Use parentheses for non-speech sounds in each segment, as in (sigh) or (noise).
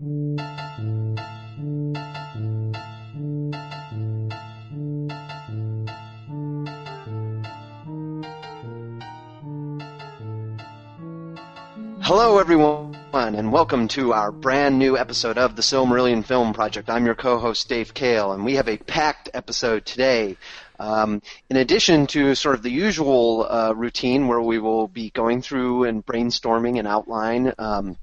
Hello, everyone, and welcome to our brand new episode of the Silmarillion Film Project. I'm your co-host Dave Kale, and we have a packed episode today. Um, in addition to sort of the usual uh, routine where we will be going through and brainstorming an outline, um,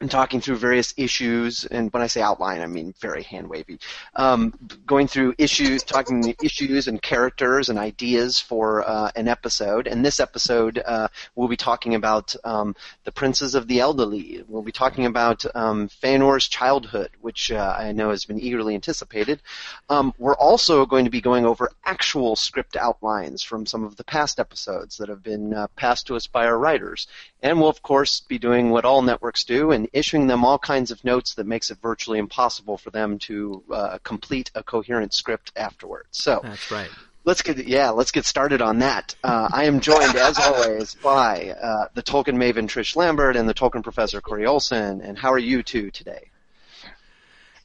and talking through various issues, and when I say outline, I mean very hand wavy. Um, going through issues, talking issues and characters and ideas for uh, an episode. And this episode, uh, we'll be talking about um, the Princes of the Eldar. We'll be talking about um, Feanor's childhood, which uh, I know has been eagerly anticipated. Um, we're also going to be going over actual script outlines from some of the past episodes that have been uh, passed to us by our writers. And we'll of course be doing what all networks do and issuing them all kinds of notes that makes it virtually impossible for them to uh, complete a coherent script afterwards. So that's right. Let's get yeah, let's get started on that. Uh, I am joined as (laughs) always by uh, the Tolkien maven Trish Lambert and the Tolkien professor Corey Olsen. And how are you two today?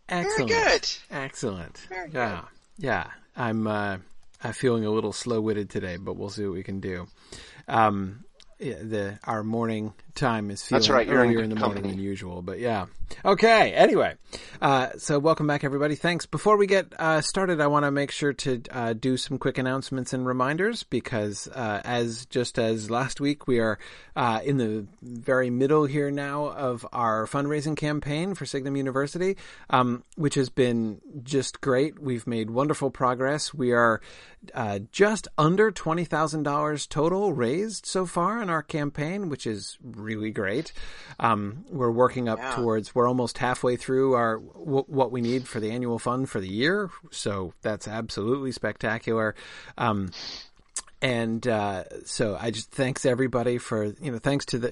Excellent. Very good. Excellent. Very yeah. good. Yeah. I'm uh, I'm feeling a little slow witted today, but we'll see what we can do. Um, yeah, the our morning time is feeling That's right, you're earlier good in the company. morning than usual, but yeah. Okay. Anyway, uh, so welcome back, everybody. Thanks. Before we get uh, started, I want to make sure to uh, do some quick announcements and reminders because, uh, as just as last week, we are uh, in the very middle here now of our fundraising campaign for Signum University, um, which has been just great. We've made wonderful progress. We are uh, just under twenty thousand dollars total raised so far in our campaign, which is really great. Um, we're working up Yeah. towards. We're almost halfway through our w- what we need for the annual fund for the year, so that's absolutely spectacular. Um, and uh, so I just thanks everybody for you know thanks to the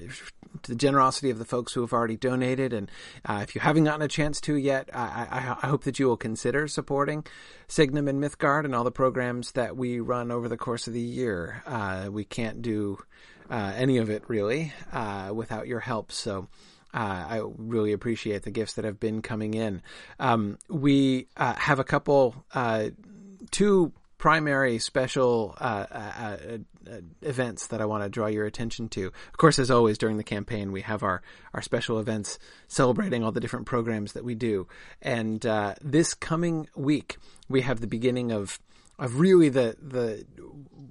to the generosity of the folks who have already donated, and uh, if you haven't gotten a chance to yet, I, I, I hope that you will consider supporting Signum and Mythgard and all the programs that we run over the course of the year. Uh, we can't do uh, any of it really uh, without your help, so. Uh, I really appreciate the gifts that have been coming in. Um, we uh, have a couple, two primary special uh, uh, uh, events that I want to draw your attention to. Of course, as always during the campaign, we have our our special events celebrating all the different programs that we do. And this coming week, we have the beginning of of really the the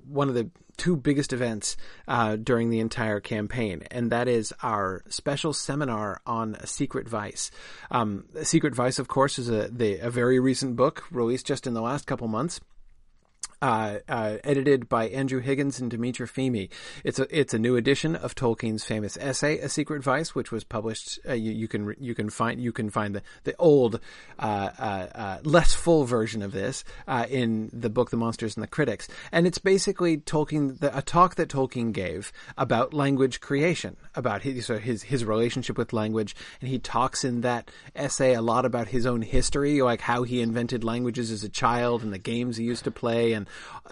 one of the two biggest events uh, during the entire campaign, and that is our special seminar on a secret vice. Um, secret vice, of course, is a the, a very recent book released just in the last couple months uh, uh, edited by Andrew Higgins and Dimitra Fimi. It's a it's a new edition of Tolkien's famous essay, A Secret Vice, which was published. Uh, you, you can you can find you can find the the old, uh, uh, less full version of this uh, in the book The Monsters and the Critics, and it's basically Tolkien the, a talk that Tolkien gave about language creation, about his so his his relationship with language, and he talks in that essay a lot about his own history, like how he invented languages as a child and the games he used to play, and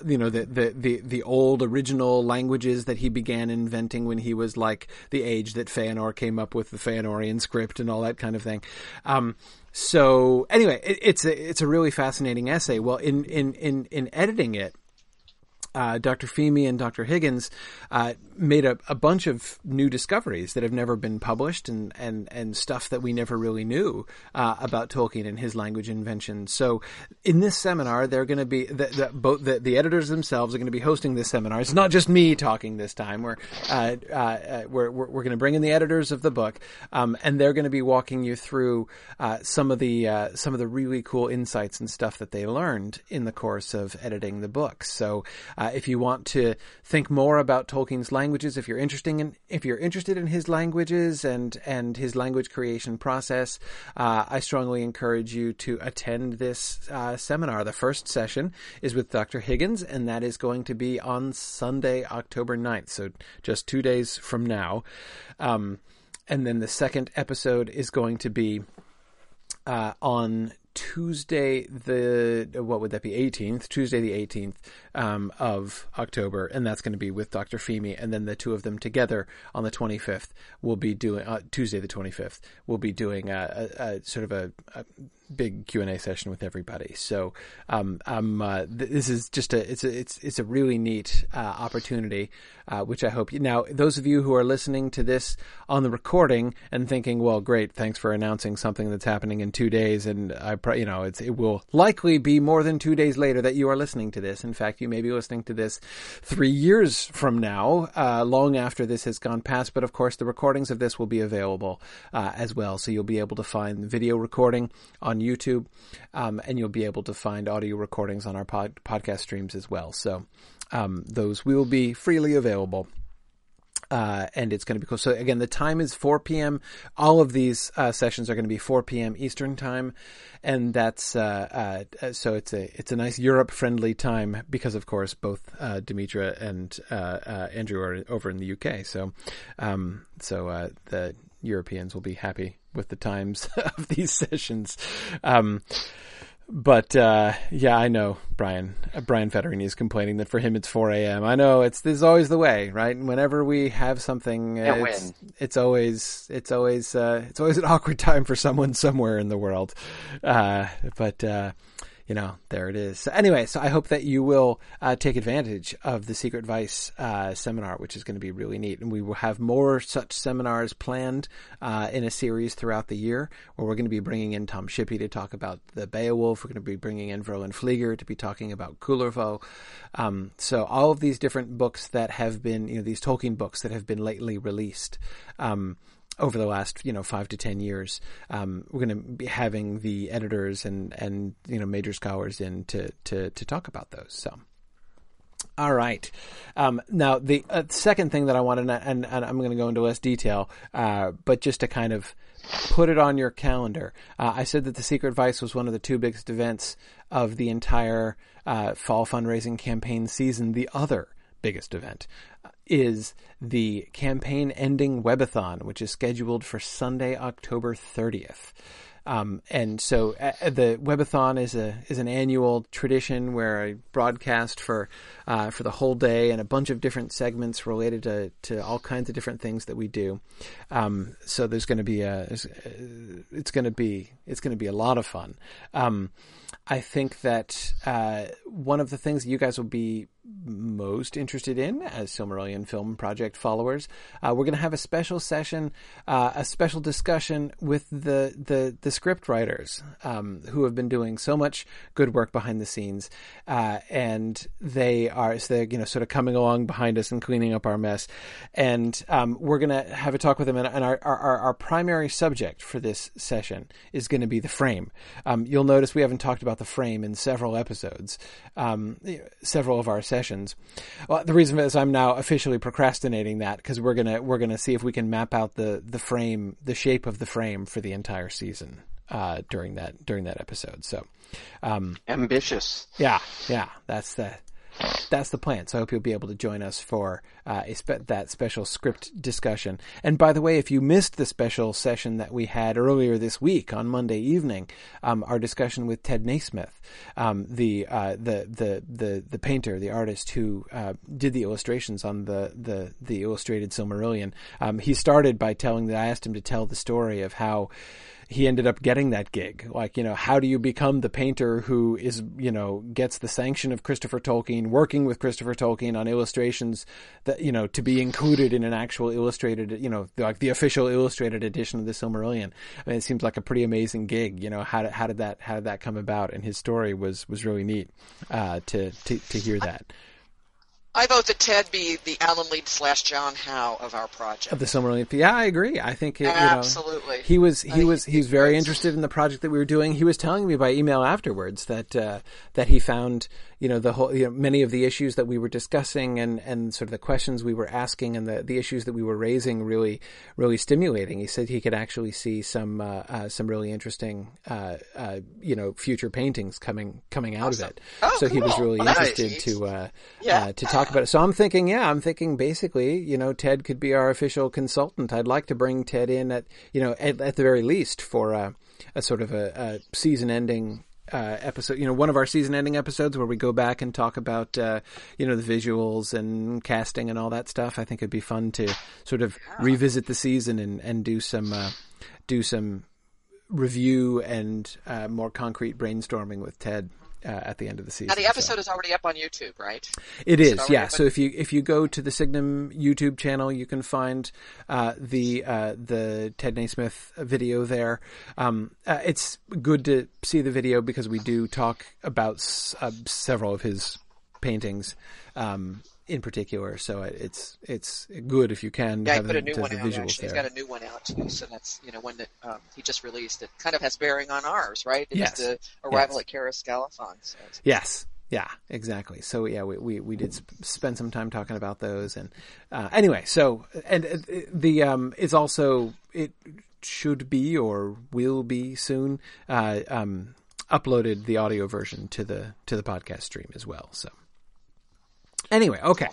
you know the the the, the old original languages that he began inventing when he was like the age that Feanor came up with the Feanorian script and all that kind of thing. Um, so anyway, it, it's a it's a really fascinating essay. Well, in in in in editing it, uh, Dr. Fimi and Dr. Higgins uh, made a, a bunch of new discoveries that have never been published and, and, and stuff that we never really knew uh, about Tolkien and his language invention. So in this seminar, they're going to be the, the, both the, the editors themselves are going to be hosting this seminar. It's not just me talking this time. We're uh, uh, we're we're, we're going to bring in the editors of the book, um, and they're going to be walking you through some of the some of the really cool insights and stuff that they learned in the course of editing the book. So uh, if you want to think more about Tolkien's languages, if you're interested in if you're interested in his languages and and his language creation process, uh, I strongly encourage you to attend this uh, seminar. The first session is with Dr. Higgins, and that is going to be on Sunday, October 9th. So just two days from now. Um, and then the second episode is going to be uh, on Tuesday, the what would that be? 18th, Tuesday the 18th, um, of October, and that's going to be with Dr. Fimi, and then the two of them together on the 25th will be doing uh, Tuesday the 25th. We'll be doing a, a, a sort of a, a big Q and A session with everybody. So um, uh, th- this is just a it's a it's it's a really neat uh, opportunity, uh, which I hope you. Now, those of you who are listening to this on the recording and thinking, "Well, great, thanks for announcing something that's happening in two days," and I, you know, it's it will likely be more than two days later that you are listening to this. In fact, you may be listening to this three years from now, uh, long after this has gone past. But of course, the recordings of this will be available uh, as well, so you'll be able to find video recording on YouTube, um, and you'll be able to find audio recordings on our pod- podcast streams as well. So um, those will be freely available. Uh, and it's going to be cool. So again, the time is 4 p.m. All of these uh, sessions are going to be 4 p.m. Eastern time, and that's uh, uh, so it's a it's a nice Europe friendly time because of course both uh, Dimitra and uh, Andrew are over in the UK. So um, so the Europeans will be happy with the times (laughs) of these sessions. Um, but uh, yeah, I know Brian. Uh, Brian Federini is complaining that for him it's 4 a.m. I know it's this is always the way, right? Whenever we have something, it's, it's, always it's always uh, it's always an (laughs) awkward time for someone somewhere in the world. Uh, but uh, you know, there it is. So anyway, so I hope that you will uh, take advantage of the Secret Vice uh, seminar, which is going to be really neat. And we will have more such seminars planned uh, in a series throughout the year, where we're going to be bringing in Tom Shippey to talk about the Beowulf. We're going to be bringing in Verlyn Flieger to be talking about Kullervo. Um, so all of these different books that have been, you know, these Tolkien books that have been lately released. Um, over the last you know five to ten years. Um, we're going to be having the editors and and you know major scholars in to to to talk about those. So. All right. Um, now, the uh, second thing that I want to, and, and I'm going to go into less detail, uh, but just to kind of put it on your calendar. Uh, I said that the Secret Vice was one of the two biggest events of the entire uh, fall fundraising campaign season. The other biggest event is the campaign ending webathon, which is scheduled for Sunday, October 30th. Um, and so uh, the webathon is a is an annual tradition where I broadcast for uh, for the whole day and a bunch of different segments related to, to all kinds of different things that we do. Um, so there's going to be a it's going to be it's going to be a lot of fun. Um, I think that uh, one of the things you guys will be most interested in as Silmarillion Film Project followers, uh, we're going to have a special session, uh, a special discussion with the the, the script writers um, who have been doing so much good work behind the scenes, uh, and they are so they're you know sort of coming along behind us and cleaning up our mess, and um, we're going to have a talk with them. And, and our, our, our primary subject for this session is going to be the frame. Um, you'll notice we haven't talked about the frame in several episodes, um, several of our sessions. Well, the reason is I'm now officially procrastinating that because we're gonna we're gonna see if we can map out the the frame, the shape of the frame for the entire season uh, during that during that episode. So um, ambitious. Yeah, yeah, that's the that's the plan. So I hope you'll be able to join us for uh, spe- that special script discussion. And by the way, if you missed the special session that we had earlier this week on Monday evening, um, our discussion with Ted Nasmith, um, the, uh, the the the the painter, the artist who uh, did the illustrations on the the the illustrated Silmarillion, um, he started by telling that I asked him to tell the story of how he ended up getting that gig. Like, you know, how do you become the painter who is, you know, gets the sanction of Christopher Tolkien, working with Christopher Tolkien on illustrations that, you know, to be included in an actual illustrated, you know, like the official illustrated edition of the Silmarillion. I mean, it seems like a pretty amazing gig. You know, how did, how did that, how did that come about? And his story was, was really neat, uh, to, to, to hear that. I vote that Ted be the Alan Lee slash John Howe of our project. Of the Silmarillion. Yeah, I agree. I think it, absolutely. Know, he was he was he was very interested in the project that we were doing. He was telling me by email afterwards that uh, that he found you know the whole you know, many of the issues that we were discussing and and sort of the questions we were asking and the the issues that we were raising really really stimulating. He said he could actually see some uh, uh, some really interesting uh, uh, you know future paintings coming coming out awesome. of it. Oh, so cool. he was really well, interested nice. to uh, yeah. to talk about it. So I'm thinking, yeah, I'm thinking basically, you know, Ted could be our official consultant. I'd like to bring Ted in at you know at, at the very least for a, a sort of a, a season ending uh, episode, you know, one of our season ending episodes where we go back and talk about, uh, you know, the visuals and casting and all that stuff. I think it'd be fun to sort of revisit the season and, and do some, uh, do some review and uh, more concrete brainstorming with Ted. Uh, at the end of the season. Now the so. episode is already up on YouTube, right? It Is is, it yeah. So if you if you go to the Signum YouTube channel, you can find uh, the uh, the Ted Nasmith video there. Um, uh, it's good to see the video because we do talk about s- uh, several of his paintings um, in particular. So it's it's good if you can Yeah, he have put a the, new the one out. visuals Actually, there. he's got a new one out too. So that's you know one that um, he just released. It kind of has bearing on ours, right? It Yes. the arrival Yes. at Karis. So Yes. Yeah, exactly. So yeah, we, we, we did sp- spend some time talking about those and, uh, anyway, so, and uh, the, um, it's also, it should be or will be soon, uh, um, uploaded the audio version to the, to the podcast stream as well. So anyway, okay.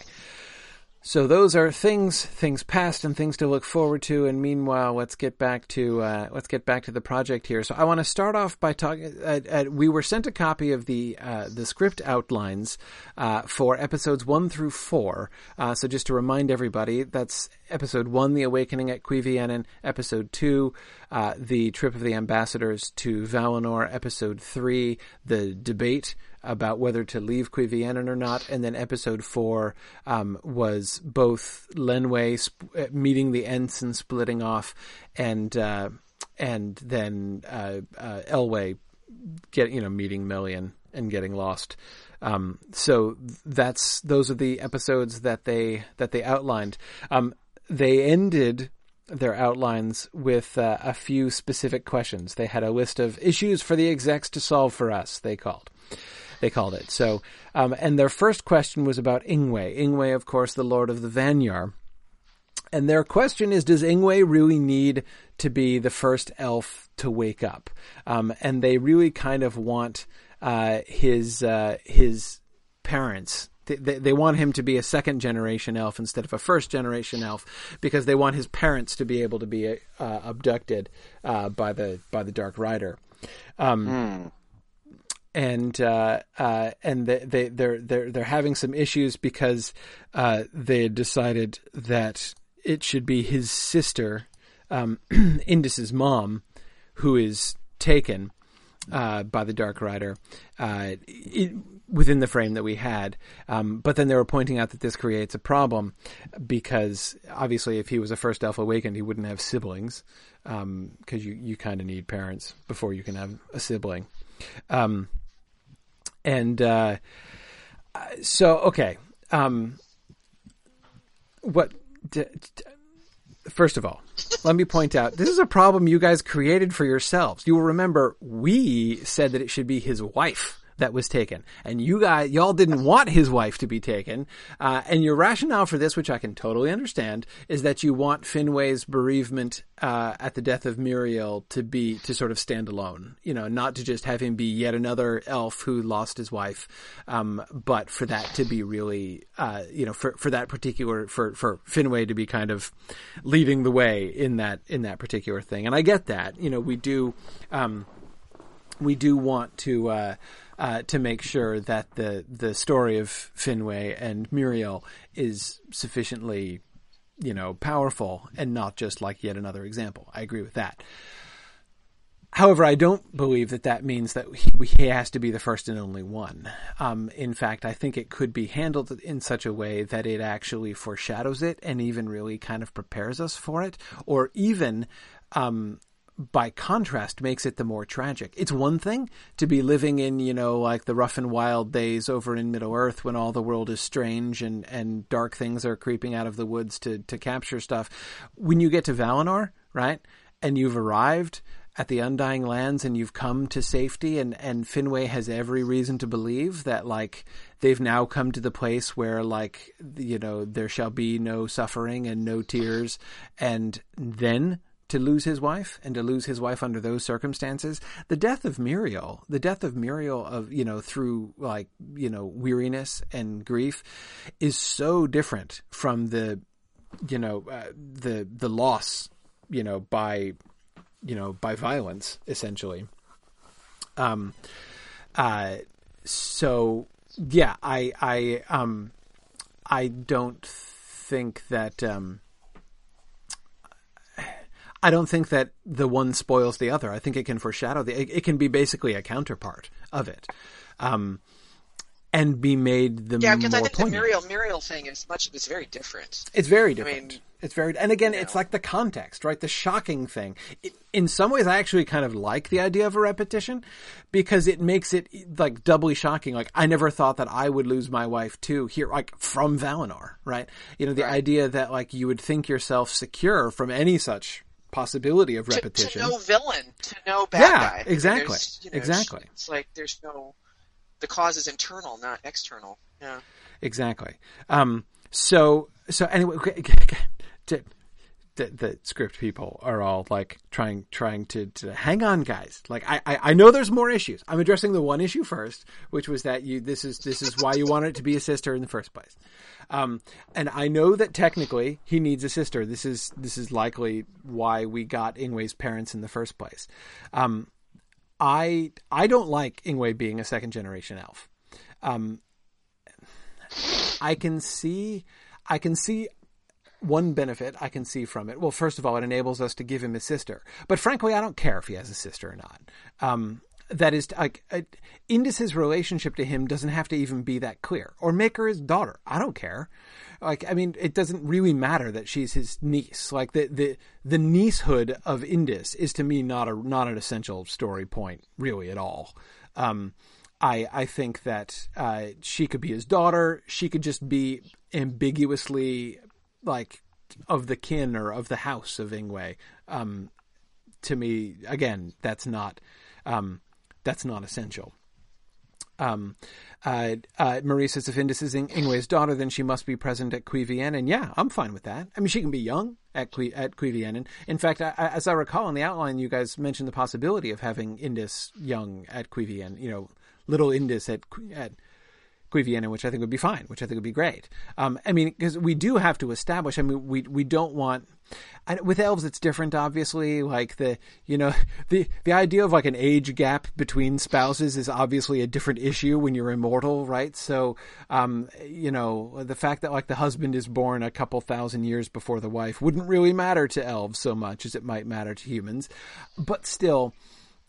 So those are things, things past and things to look forward to. And meanwhile, let's get back to uh, let's get back to the project here. So I want to start off by talking. Uh, uh, we were sent a copy of the uh, the script outlines uh, for episodes one through four. So just to remind everybody, that's episode one, the awakening at Cuiviénen. Episode two, the trip of the ambassadors to Valinor. Episode three, the debate about whether to leave Cuiviénen or not, and then episode four um, was both Lenwë sp- uh, meeting the ensign, splitting off, and uh, and then uh, uh, Elwë get you know meeting Melian and getting lost. Um, so that's those are the episodes that they that they outlined. Um, they ended their outlines with uh, a few specific questions. They had a list of issues for the execs to solve for us. They called they called it. So, um, and their first question was about Ingwe. Ingwe, of course, the Lord of the Vanyar. And their question is, does Ingwe really need to be the first elf to wake up? Um, and they really kind of want uh, his uh, his parents. They, they, want him to be a second generation elf instead of a first generation elf because they want his parents to be able to be uh, abducted uh, by the by the Dark Rider. Um, and uh, uh, and they, they they're they're they're having some issues because uh, they decided that it should be his sister, um, (clears throat) Indis's mom, who is taken uh, by the Dark Rider uh, it, within the frame that we had. Um, but then they were pointing out that this creates a problem because obviously, if he was a first Elf awakened, he wouldn't have siblings because you you kind of need parents before you can have a sibling. Um, and uh, so, okay, um, what? D- d- first of all, let me point out this is a problem you guys created for yourselves. You will remember we said that it should be his wife that was taken, and you guys, y'all didn't want his wife to be taken. Uh, and your rationale for this, which I can totally understand, is that you want Finwë's bereavement uh, at the death of Míriel to be to sort of stand alone. You know, not to just have him be yet another elf who lost his wife, um, but for that to be really, uh, you know, for for that particular for for Finwë to be kind of leading the way in that in that particular thing. And I get that. You know, we do. Um, we do want to uh, uh, to make sure that the the story of Finwë and Míriel is sufficiently, you know, powerful and not just like yet another example. I agree with that. However, I don't believe that that means that he, he has to be the first and only one. Um, in fact, I think it could be handled in such a way that it actually foreshadows it and even really kind of prepares us for it, or even um, by contrast makes it the more tragic. It's one thing to be living in, you know, like the rough and wild days over in Middle Earth when all the world is strange and, and dark things are creeping out of the woods to, to capture stuff. When you get to Valinor, right, and you've arrived at the Undying Lands and you've come to safety and, and Finwë has every reason to believe that like they've now come to the place where like, you know, there shall be no suffering and no tears and then to lose his wife and to lose his wife under those circumstances. The death of Míriel, the death of Míriel of, you know, through like, you know, weariness and grief is so different from the, you know, uh, the, the loss, you know, by, you know, by violence essentially. Um, uh, so yeah, I I um I don't think that um I don't think that the one spoils the other. I think it can foreshadow the. It, it can be basically a counterpart of it, um, and be made the Yeah, because I think poignant. the Míriel Míriel thing is much is very different. It's very different. mean, it's very, and again, you it's like the context, right? The shocking thing. It, in some ways, I actually kind of like the idea of a repetition because it makes it like doubly shocking. Like I never thought that I would lose my wife too here, like from Valinor, right? You know, the idea that like you would think yourself secure from any such possibility of repetition. to no villain, to no bad Yeah, guy. Exactly, you know, exactly. It's like there's no. The cause is internal, not external. Yeah. Exactly. Um, so so anyway, (laughs) to, the script people are all like trying trying to, to hang on, guys. Like I, I I know there's more issues. I'm addressing the one issue first, which was that you this is this is why you wanted it to be a sister in the first place. Um, and I know that technically he needs a sister. This is this is likely why we got Ingwe's parents in the first place. Um, I I don't like Ingwe being a second generation elf. Um, I can see, I can see one benefit I can see from it. Well, first of all, it enables us to give him a sister. But frankly, I don't care if he has a sister or not. Um, that is, like, uh, Indis's relationship to him doesn't have to even be that clear. Or make her his daughter. I don't care. Like, I mean, it doesn't really matter that she's his niece. Like, the, the, the niecehood of Indis is to me not a, not an essential story point, really, at all. Um, I, I think that uh, she could be his daughter. She could just be ambiguously like of the kin or of the house of Ingwe. Um, to me, again, that's not um, that's not essential. Um, uh, uh, Marie says if Indis is In- Ingwe's daughter, then she must be present at Cuiviénen. And yeah, I'm fine with that. I mean, she can be young at Qui- at Cuiviénen. And in fact, I, as I recall in the outline, you guys mentioned the possibility of having Indis young at Cuiviénen. You know, little Indis at at Which I think would be fine, which I think would be great. Um, I mean, because we do have to establish. I mean, we we don't want. With elves, it's different, obviously. Like the, you know, (laughs) the the idea of like an age gap between spouses is obviously a different issue when you're immortal, right? So, um, you know, the fact that like the husband is born a couple thousand years before the wife wouldn't really matter to elves so much as it might matter to humans, but still,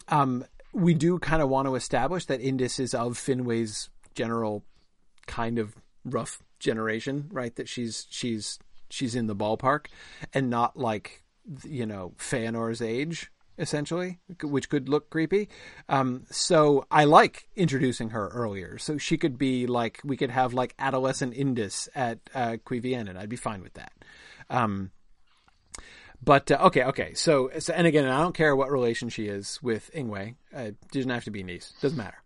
um, we do kind of want to establish that Indis is of Finwë's general kind of rough generation, right? That she's she's she's in the ballpark and not like you know Feanor's age essentially, which could look creepy. Um, so I like introducing her earlier, so she could be like we could have like adolescent Indis at uh, and I'd be fine with that. Um, but uh, okay, okay. So, so, and again, I don't care what relation she is with Ingwe. Uh, doesn't have to be niece. Doesn't matter.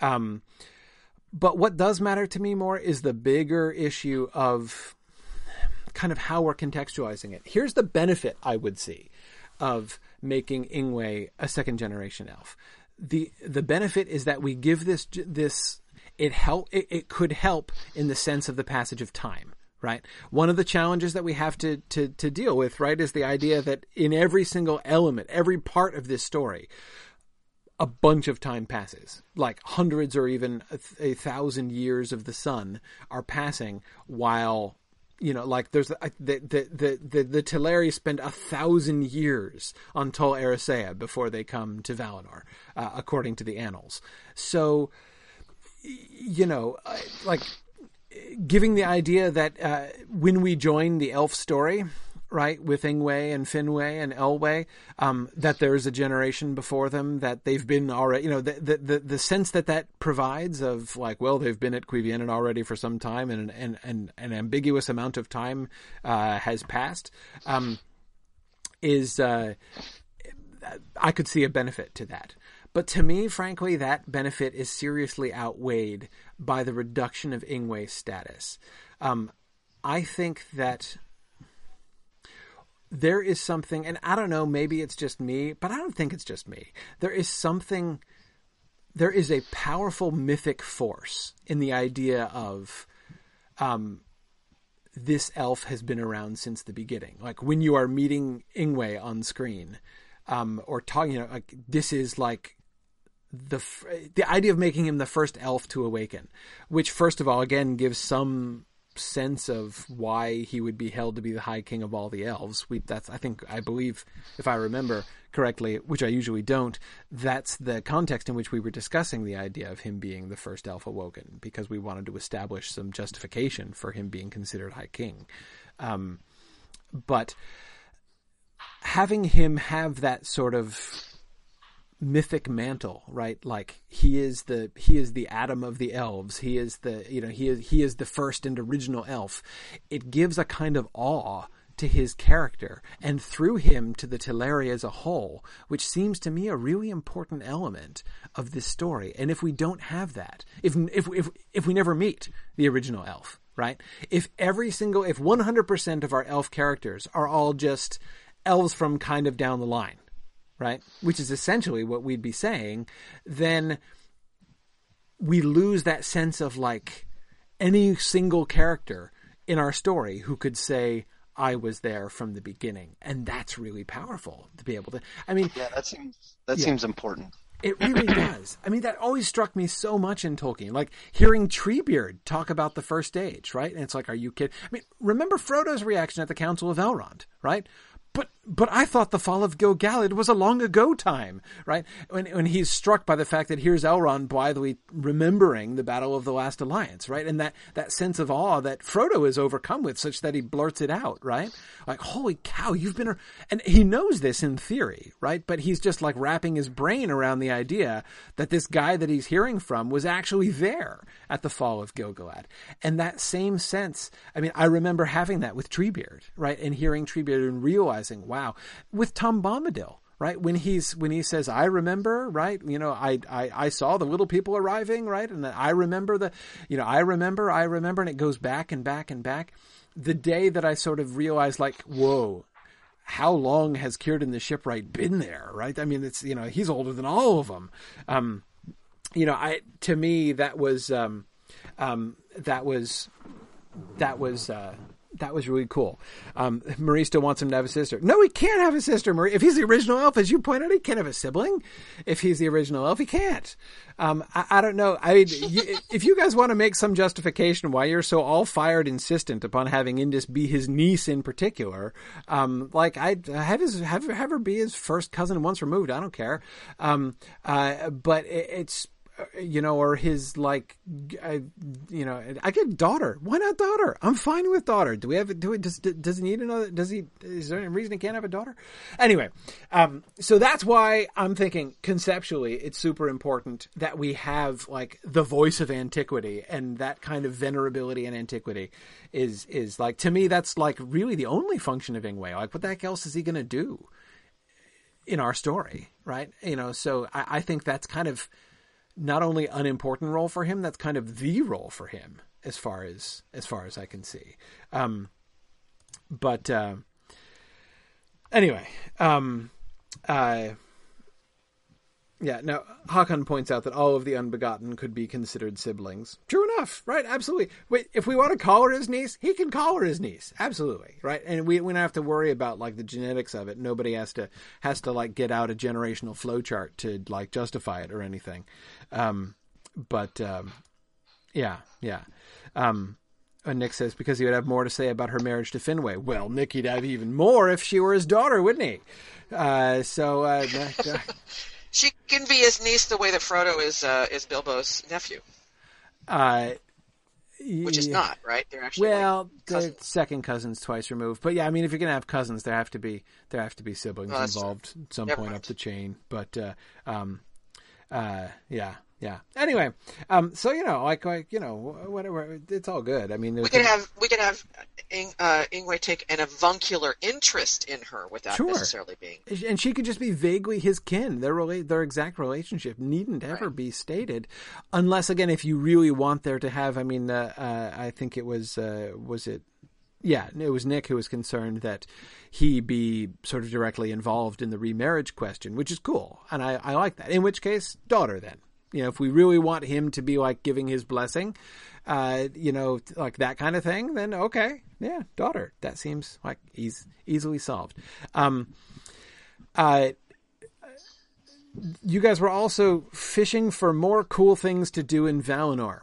Um, but what does matter to me more is the bigger issue of kind of how we're contextualizing it. Here's the benefit I would see of making Ingwe a second generation elf. The the benefit is that we give this this it help it, it could help in the sense of the passage of time right? One of the challenges that we have to, to, to deal with, right, is the idea that in every single element, every part of this story, a bunch of time passes. Like hundreds or even a, th- a thousand years of the sun are passing while you know, like there's the the the the, the Teleri spend a thousand years on Tol Eressëa before they come to Valinor, uh, according to the annals. So, you know, like giving the idea that uh, when we join the elf story, right, with Ingwe and Finwë and Elwë, um, that there is a generation before them that they've been already, you know, the, the, the, the, sense that that provides of like, well, they've been at Cuiviénen already for some time and, and, and an ambiguous amount of time uh, has passed, um, is, uh, I could see a benefit to that. But to me, frankly, that benefit is seriously outweighed by the reduction of Ingwe's status. Um, I think that there is something, and I don't know, maybe it's just me, but I don't think it's just me. There is something, there is a powerful mythic force in the idea of um, this elf has been around since the beginning. Like when you are meeting Ingwe on screen, um, or talking, you know, like this is like the the idea of making him the first elf to awaken, which first of all again gives some sense of why he would be held to be the high king of all the elves. We that's I think I believe if I remember correctly, which I usually don't, that's the context in which we were discussing the idea of him being the first elf awoken because we wanted to establish some justification for him being considered high king. Um, but having him have that sort of mythic mantle, right? Like he is the he is the Adam of the elves. He is the you know he is he is the first and original elf. It gives a kind of awe to his character and through him to the Teleri as a whole, which seems to me a really important element of this story. And if we don't have that, if if if if we never meet the original elf, right? If every single if 100% of our elf characters are all just elves from kind of down the line, right? Which is essentially what we'd be saying, then we lose that sense of like any single character in our story who could say, I was there from the beginning. And that's really powerful to be able to, I mean. Yeah, that seems, that yeah. seems important. It really (clears throat) does. I mean, that always struck me so much in Tolkien. Like hearing Treebeard talk about the first age, right? And it's like, are you kidding? I mean, remember Frodo's reaction at the Council of Elrond, right? but but I thought the fall of Gil-galad was a long ago time, right? When when he's struck by the fact that here's Elrond blithely remembering the Battle of the Last Alliance, right? And that that sense of awe that Frodo is overcome with, such that he blurts it out, right? Like, holy cow, you've been, and he knows this in theory, right? But he's just like wrapping his brain around the idea that this guy that he's hearing from was actually there at the fall of Gil-galad, and that same sense. I mean, I remember having that with Treebeard, right, and hearing Treebeard and realizing, wow, with Tom Bombadil right? When he's when he says i remember right? You know I, I i saw the little people arriving right? And i remember the you know i remember i remember and it goes back and back and back. The day that i sort of realized like whoa how long has Círdan the shipwright been there right? I mean it's you know he's older than all of them um you know i to me that was um um that was that was uh that was really cool. Um, Marie still wants him to have a sister. No, he can't have a sister, Marie. If he's the original elf, as you pointed out, he can't have a sibling. If he's the original elf, he can't. Um, I, I, don't know. I mean, you, if you guys want to make some justification why you're so all fired insistent upon having Indis be his niece in particular, um, like I have his have, have her be his first cousin once removed. I don't care. Um, uh, but it, it's you know, or his like, I, you know, I get daughter. Why not daughter? I'm fine with daughter. Do we have? Do it? Does does he need another? Does he? Is there any reason he can't have a daughter? Anyway, um, so that's why I'm thinking conceptually, it's super important that we have like the voice of antiquity and that kind of venerability and antiquity is is like to me that's like really the only function of Ingwe. Like, what the heck else is he to do in our story, right? You know, so I, I think that's kind of not only unimportant role for him, that's kind of the role for him as far as as far as I can see. Um, but uh, anyway, um, uh, yeah, now Hakan points out that all of the unbegotten could be considered siblings. True enough, right? Absolutely. Wait, if we want to call her his niece, he can call her his niece. Absolutely, right? And we we don't have to worry about like the genetics of it. Nobody has to has to like get out a generational flowchart to like justify it or anything. Um, but um, yeah, yeah. Um, and Nick says because he would have more to say about her marriage to Finwë. Well, Nick, he'd have even more if she were his daughter, wouldn't he? Uh, so. Uh, (laughs) She can be his niece the way that Frodo is uh, is Bilbo's nephew. Uh, which is not right. They're actually well, like they're second cousins twice removed. But yeah, I mean, if you're gonna have cousins, there have to be there have to be siblings involved true. at some Never point mind. up the chain. But uh, um, uh, yeah, yeah. Anyway, um, so you know, like, like you know, whatever, it's all good. I mean, we could have we could have Ing, uh, Ingwe take an avuncular interest in her without sure. necessarily being, and she could just be vaguely his kin. Their relate, their exact relationship needn't ever right. be stated, unless again, if you really want there to have. I mean, uh, uh, I think it was uh, was it yeah, it was Nick who was concerned that he be sort of directly involved in the remarriage question, which is cool, and I, I like that. In which case, daughter then you know, if we really want him to be like giving his blessing, uh, you know, like that kind of thing, then okay, yeah, daughter. That seems like he's easily solved. Um, uh, you guys were also fishing for more cool things to do in Valinor.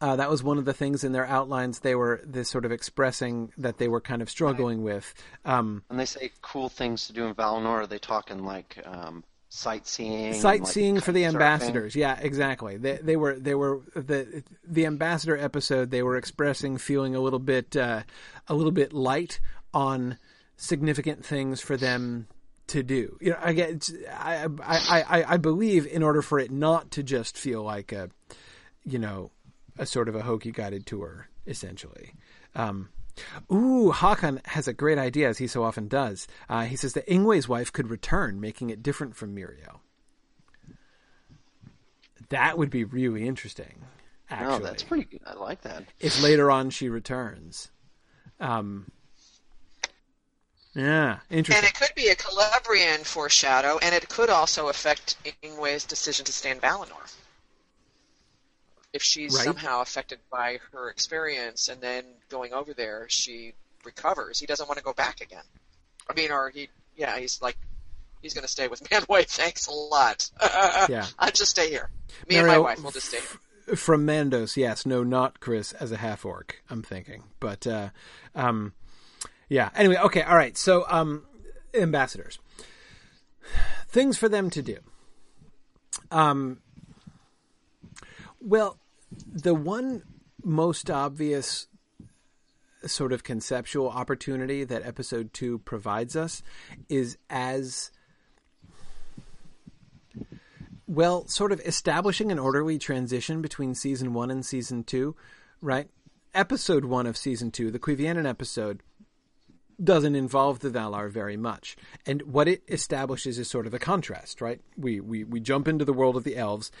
Uh, that was one of the things in their outlines they were this sort of expressing that they were kind of struggling right. with. Um, when they say cool things to do in Valinor, are they talking like um, sightseeing? Sightseeing like for the ambassadors. Yeah, exactly. They, they were they were the the ambassador episode. They were expressing feeling a little bit uh, a little bit light on significant things for them to do. You know, I get I, I I I believe in order for it not to just feel like a you know a sort of a hokey guided tour, essentially. Um, ooh, Hakan has a great idea, as he so often does. Uh, he says that Ingwe's wife could return, making it different from Míriel. That would be really interesting. Actually, no, that's pretty good. I like that. If later on she returns, um, yeah, interesting. And it could be a Celebrian foreshadow, and it could also affect Ingwe's decision to stay in Valinor if she's right. somehow affected by her experience and then going over there, she recovers. He doesn't want to go back again. I mean, or he, yeah, he's like, he's going to stay with (laughs) Manwë. Thanks a lot. (laughs) yeah, I'll just stay here. Me Mario, and my wife will just stay here. From Mandos, yes, no, not Chris as a half orc. I'm thinking, but uh, um, yeah. Anyway, okay, all right. So, um, ambassadors, (sighs) things for them to do. Um, well, the one most obvious sort of conceptual opportunity that episode 2 provides us is as well sort of establishing an orderly transition between season 1 and season 2 right episode 1 of season 2 the Cuiviénen episode doesn't involve the Valar very much. And what it establishes is sort of a contrast, right? We, we, we jump into the world of the elves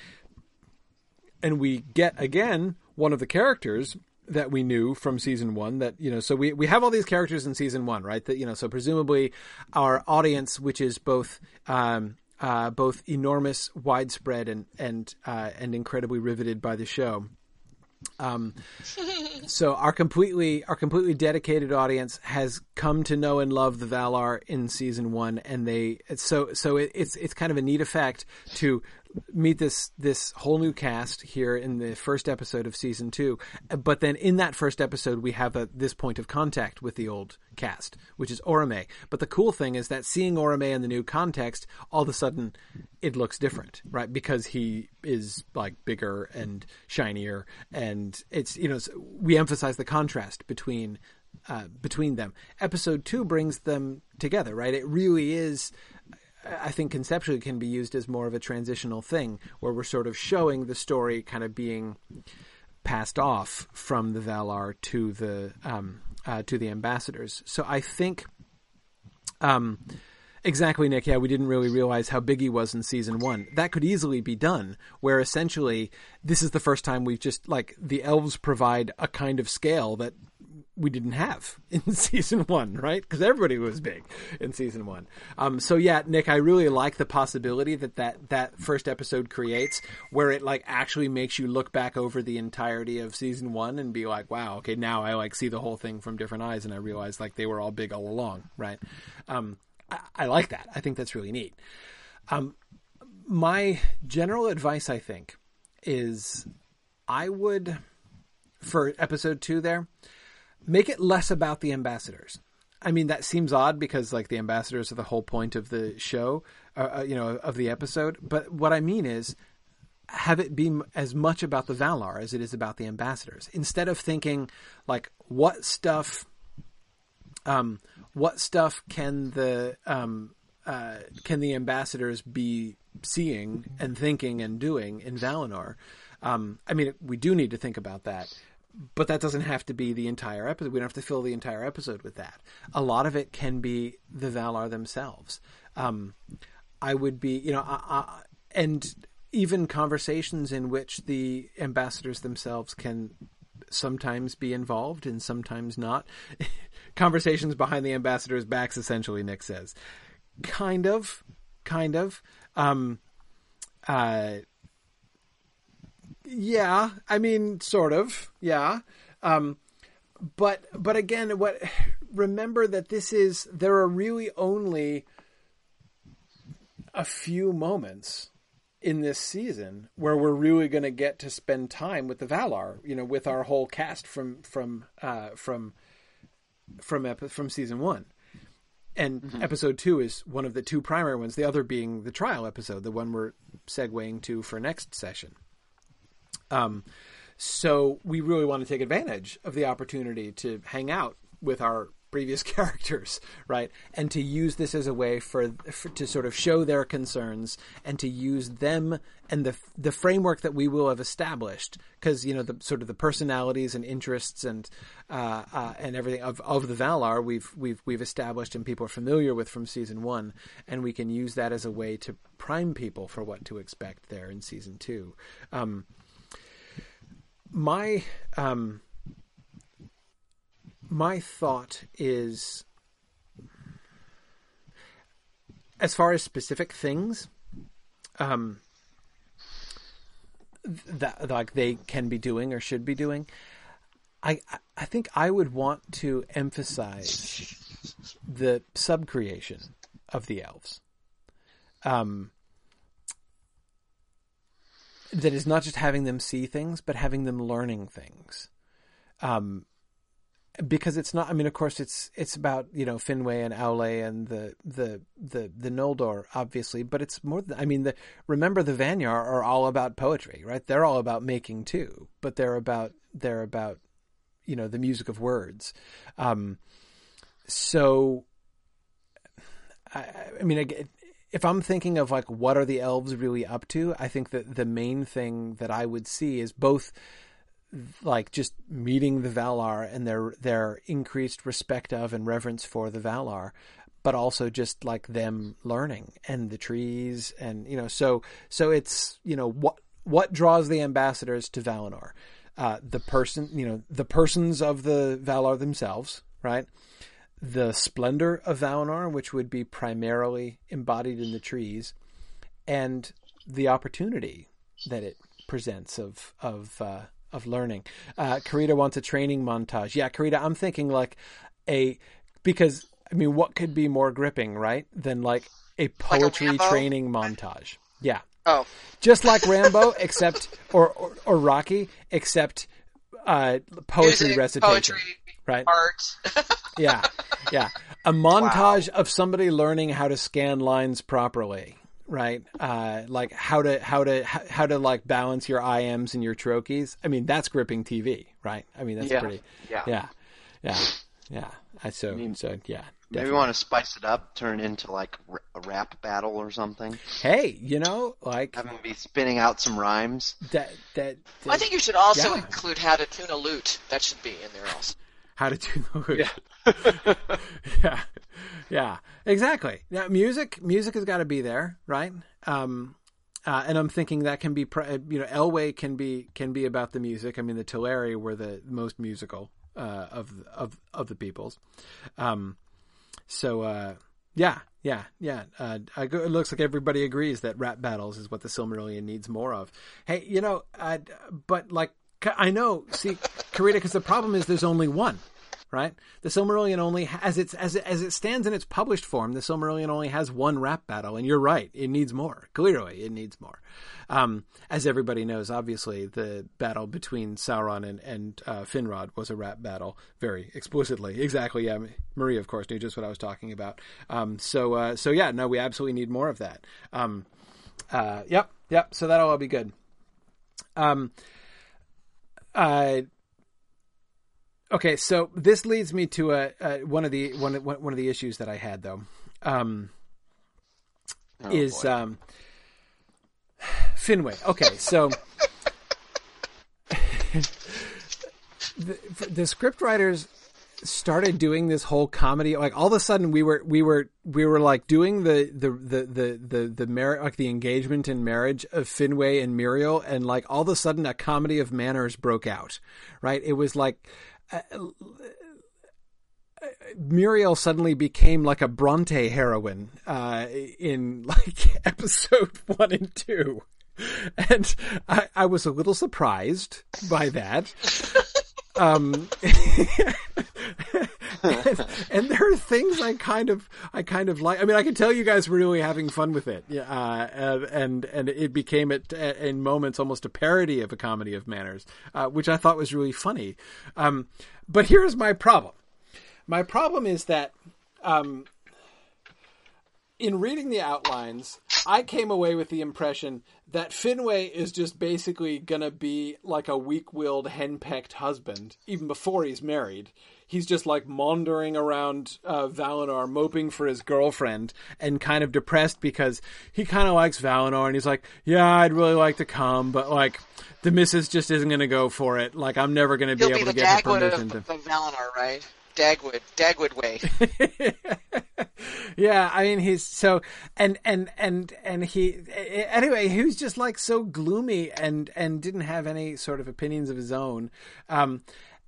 and we get again one of the characters that we knew from season one that you know so we we have all these characters in season one right that you know so presumably our audience which is both um, uh, both enormous widespread and and uh, and incredibly riveted by the show. Um, (laughs) so our completely our completely dedicated audience has come to know and love the Valar in season one, and they so so it, it's it's kind of a neat effect to meet this this whole new cast here in the first episode of season two. But then in that first episode, we have a, this point of contact with the old cast, which is Orome. But the cool thing is that seeing Orome in the new context, all of a sudden, it looks different, right? Because he is like bigger and shinier, and it's you know we emphasize the contrast between uh, between them. Episode two brings them together, right? It really is I think conceptually can be used as more of a transitional thing where we're sort of showing the story kind of being passed off from the Valar to the um, uh, to the ambassadors. So I think um, exactly, Nick. Yeah, we didn't really realize how big he was in season one. That could easily be done, where essentially this is the first time we've just like the elves provide a kind of scale that we didn't have (laughs) in season one, right? Because everybody was big in season one. Um, so yeah, Nick, I really like the possibility that, that that first episode creates, where it like actually makes you look back over the entirety of season one and be like, wow, okay, now I like see the whole thing from different eyes, and I realize like they were all big all along, right? Um, I, I, like that. I think that's really neat. Um, my general advice, I think, is I would for episode two there make it less about the ambassadors. I mean, that seems odd because like the ambassadors are the whole point of the show, uh, uh, you know, of the episode. But what I mean is, have it be as much about the Valar as it is about the ambassadors. Instead of thinking like, what stuff, um, what stuff can the um, uh, can the ambassadors be seeing and thinking and doing in Valinor? Um, I mean, we do need to think about that but that doesn't have to be the entire episode. We don't have to fill the entire episode with that. A lot of it can be the Valar themselves. Um, I would be, you know, uh, uh, and even conversations in which the ambassadors themselves can sometimes be involved and sometimes not. (laughs) conversations behind the ambassadors' backs, essentially, Nick says. Kind of, kind of. Um, uh, yeah, I mean, sort of. Yeah. Um, but but again, what remember that this is there are really only a few moments in this season where we're really going to get to spend time with the Valar, you know, with our whole cast from from uh, from from epi- from season one. And mm-hmm. episode two is one of the two primary ones. The other being the trial episode, the one we're segueing to for next session. Um, so we really want to take advantage of the opportunity to hang out with our previous (laughs) characters, right? And to use this as a way for, for, to sort of show their concerns and to use them and the the framework that we will have established, because you know the sort of the personalities and interests and uh, uh, and everything of, of the Valar we've we've we've established and people are familiar with from season one, and we can use that as a way to prime people for what to expect there in season two. Um, my um, my thought is as far as specific things um, that like they can be doing or should be doing i i think i would want to emphasize the subcreation of the elves. Um that is not just having them see things but having them learning things um because it's not. I mean, of course, it's it's about you know Finwë and Aule and the the the the Noldor, obviously, but it's more. Than, I mean, the remember the Vanyar are all about poetry, right? They're all about making too, but they're about they're about you know the music of words. Um, so, I, I mean, if I'm thinking of like what are the elves really up to, I think that the main thing that I would see is both like just meeting the Valar and their their increased respect of and reverence for the Valar, but also just like them learning and the trees and you know so so it's you know what what draws the ambassadors to Valinor, uh, the person you know the persons of the Valar themselves, right? The splendor of Valinor, which would be primarily embodied in the trees, and the opportunity that it presents of of uh, of learning. Uh, Karita wants a training montage. Yeah, Karita, I'm thinking like a because I mean, what could be more gripping, right, than like a poetry like a training montage? Yeah. Oh. Just like Rambo, (laughs) except or, or, or Rocky, except uh, poetry Music, recitation. Poetry, right. Art. (laughs) yeah. Yeah. A montage wow. of somebody learning how to scan lines properly right? Uh, like how to how to how to like balance your iambs and your trochees. I mean, that's gripping TV, right? I mean, that's yeah. pretty. Yeah. Yeah. Yeah. Yeah. I so I mean, so yeah. Definitely. Maybe we want to spice it up, turn it into like a rap battle or something. Hey, you know, like having be spinning out some rhymes. That that. that I think you should also yeah. include how to tune a lute. That should be in there also. How to tune the. Yeah. (laughs) yeah yeah, exactly. Now, music, music has got to be there, right? Um, uh, and I'm thinking that can be, you know, Elwë can be can be about the music. I mean, the Teleri were the most musical uh, of of of the peoples. Um, so uh, yeah, yeah, yeah. Uh, it looks like everybody agrees that rap battles is what the Silmarillion needs more of. Hey, you know, but like I know, see, Karita, because the problem is there's only one right? The Silmarillion only as it's as it, as it stands in its published form, the Silmarillion only has one rap battle, and you're right, it needs more. Clearly, it needs more. Um, as everybody knows, obviously, the battle between Sauron and and uh, Finrod was a rap battle, very explicitly. Exactly, yeah. Maria, of course, knew just what I was talking about. Um, so uh, so yeah, no, we absolutely need more of that. Um, uh, yep, yep. So that'll all be good. Um, uh, Okay, so this leads me to a, a one of the one one of the issues that I had though, um, oh, is um, Finwë. Okay, so (laughs) the, the script writers started doing this whole comedy like all of a sudden we were we were we were like doing the the the the the, the mar- like the engagement and marriage of Finwë and Míriel and like all of a sudden a comedy of manners broke out right it was like Míriel suddenly became like a Bronte heroine uh, in like (laughs) episode one and two, and I, I was a little surprised by that. Um, and, (laughs) and, there are things I kind of, I kind of like. I mean, I can tell you guys were really having fun with it, uh, and and it became at, in moments almost a parody of a comedy of manners, uh, which I thought was really funny. Um, but here's my problem. My problem is that. Um, in reading the outlines, I came away with the impression that Finwë is just basically gonna be like a weak-willed, henpecked husband, even before he's married. He's just like maundering around uh, Valinor, moping for his girlfriend, and kind of depressed because he kind of likes Valinor, and he's like, "Yeah, I'd really like to come, but like." The missus just isn't going to go for it. Like I'm never going to be able to get her permission to. Of Valinor, right? Dagwood, Dagwood way. (laughs) yeah, I mean he's so and and and and he anyway he was just like so gloomy and and didn't have any sort of opinions of his own. Um,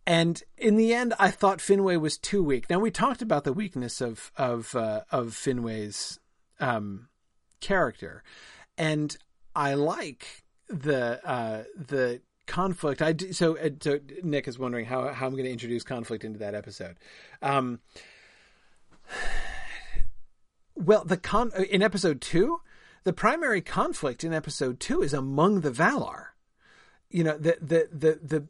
and in the end, I thought Finwë was too weak. Now we talked about the weakness of of uh, of Finwë's um, character, and I like the uh, the conflict. I do, so uh, so Nick is wondering how how I'm going to introduce conflict into that episode. Um, well, the con uh, in episode two, the primary conflict in episode two is among the Valar. You know the the the the.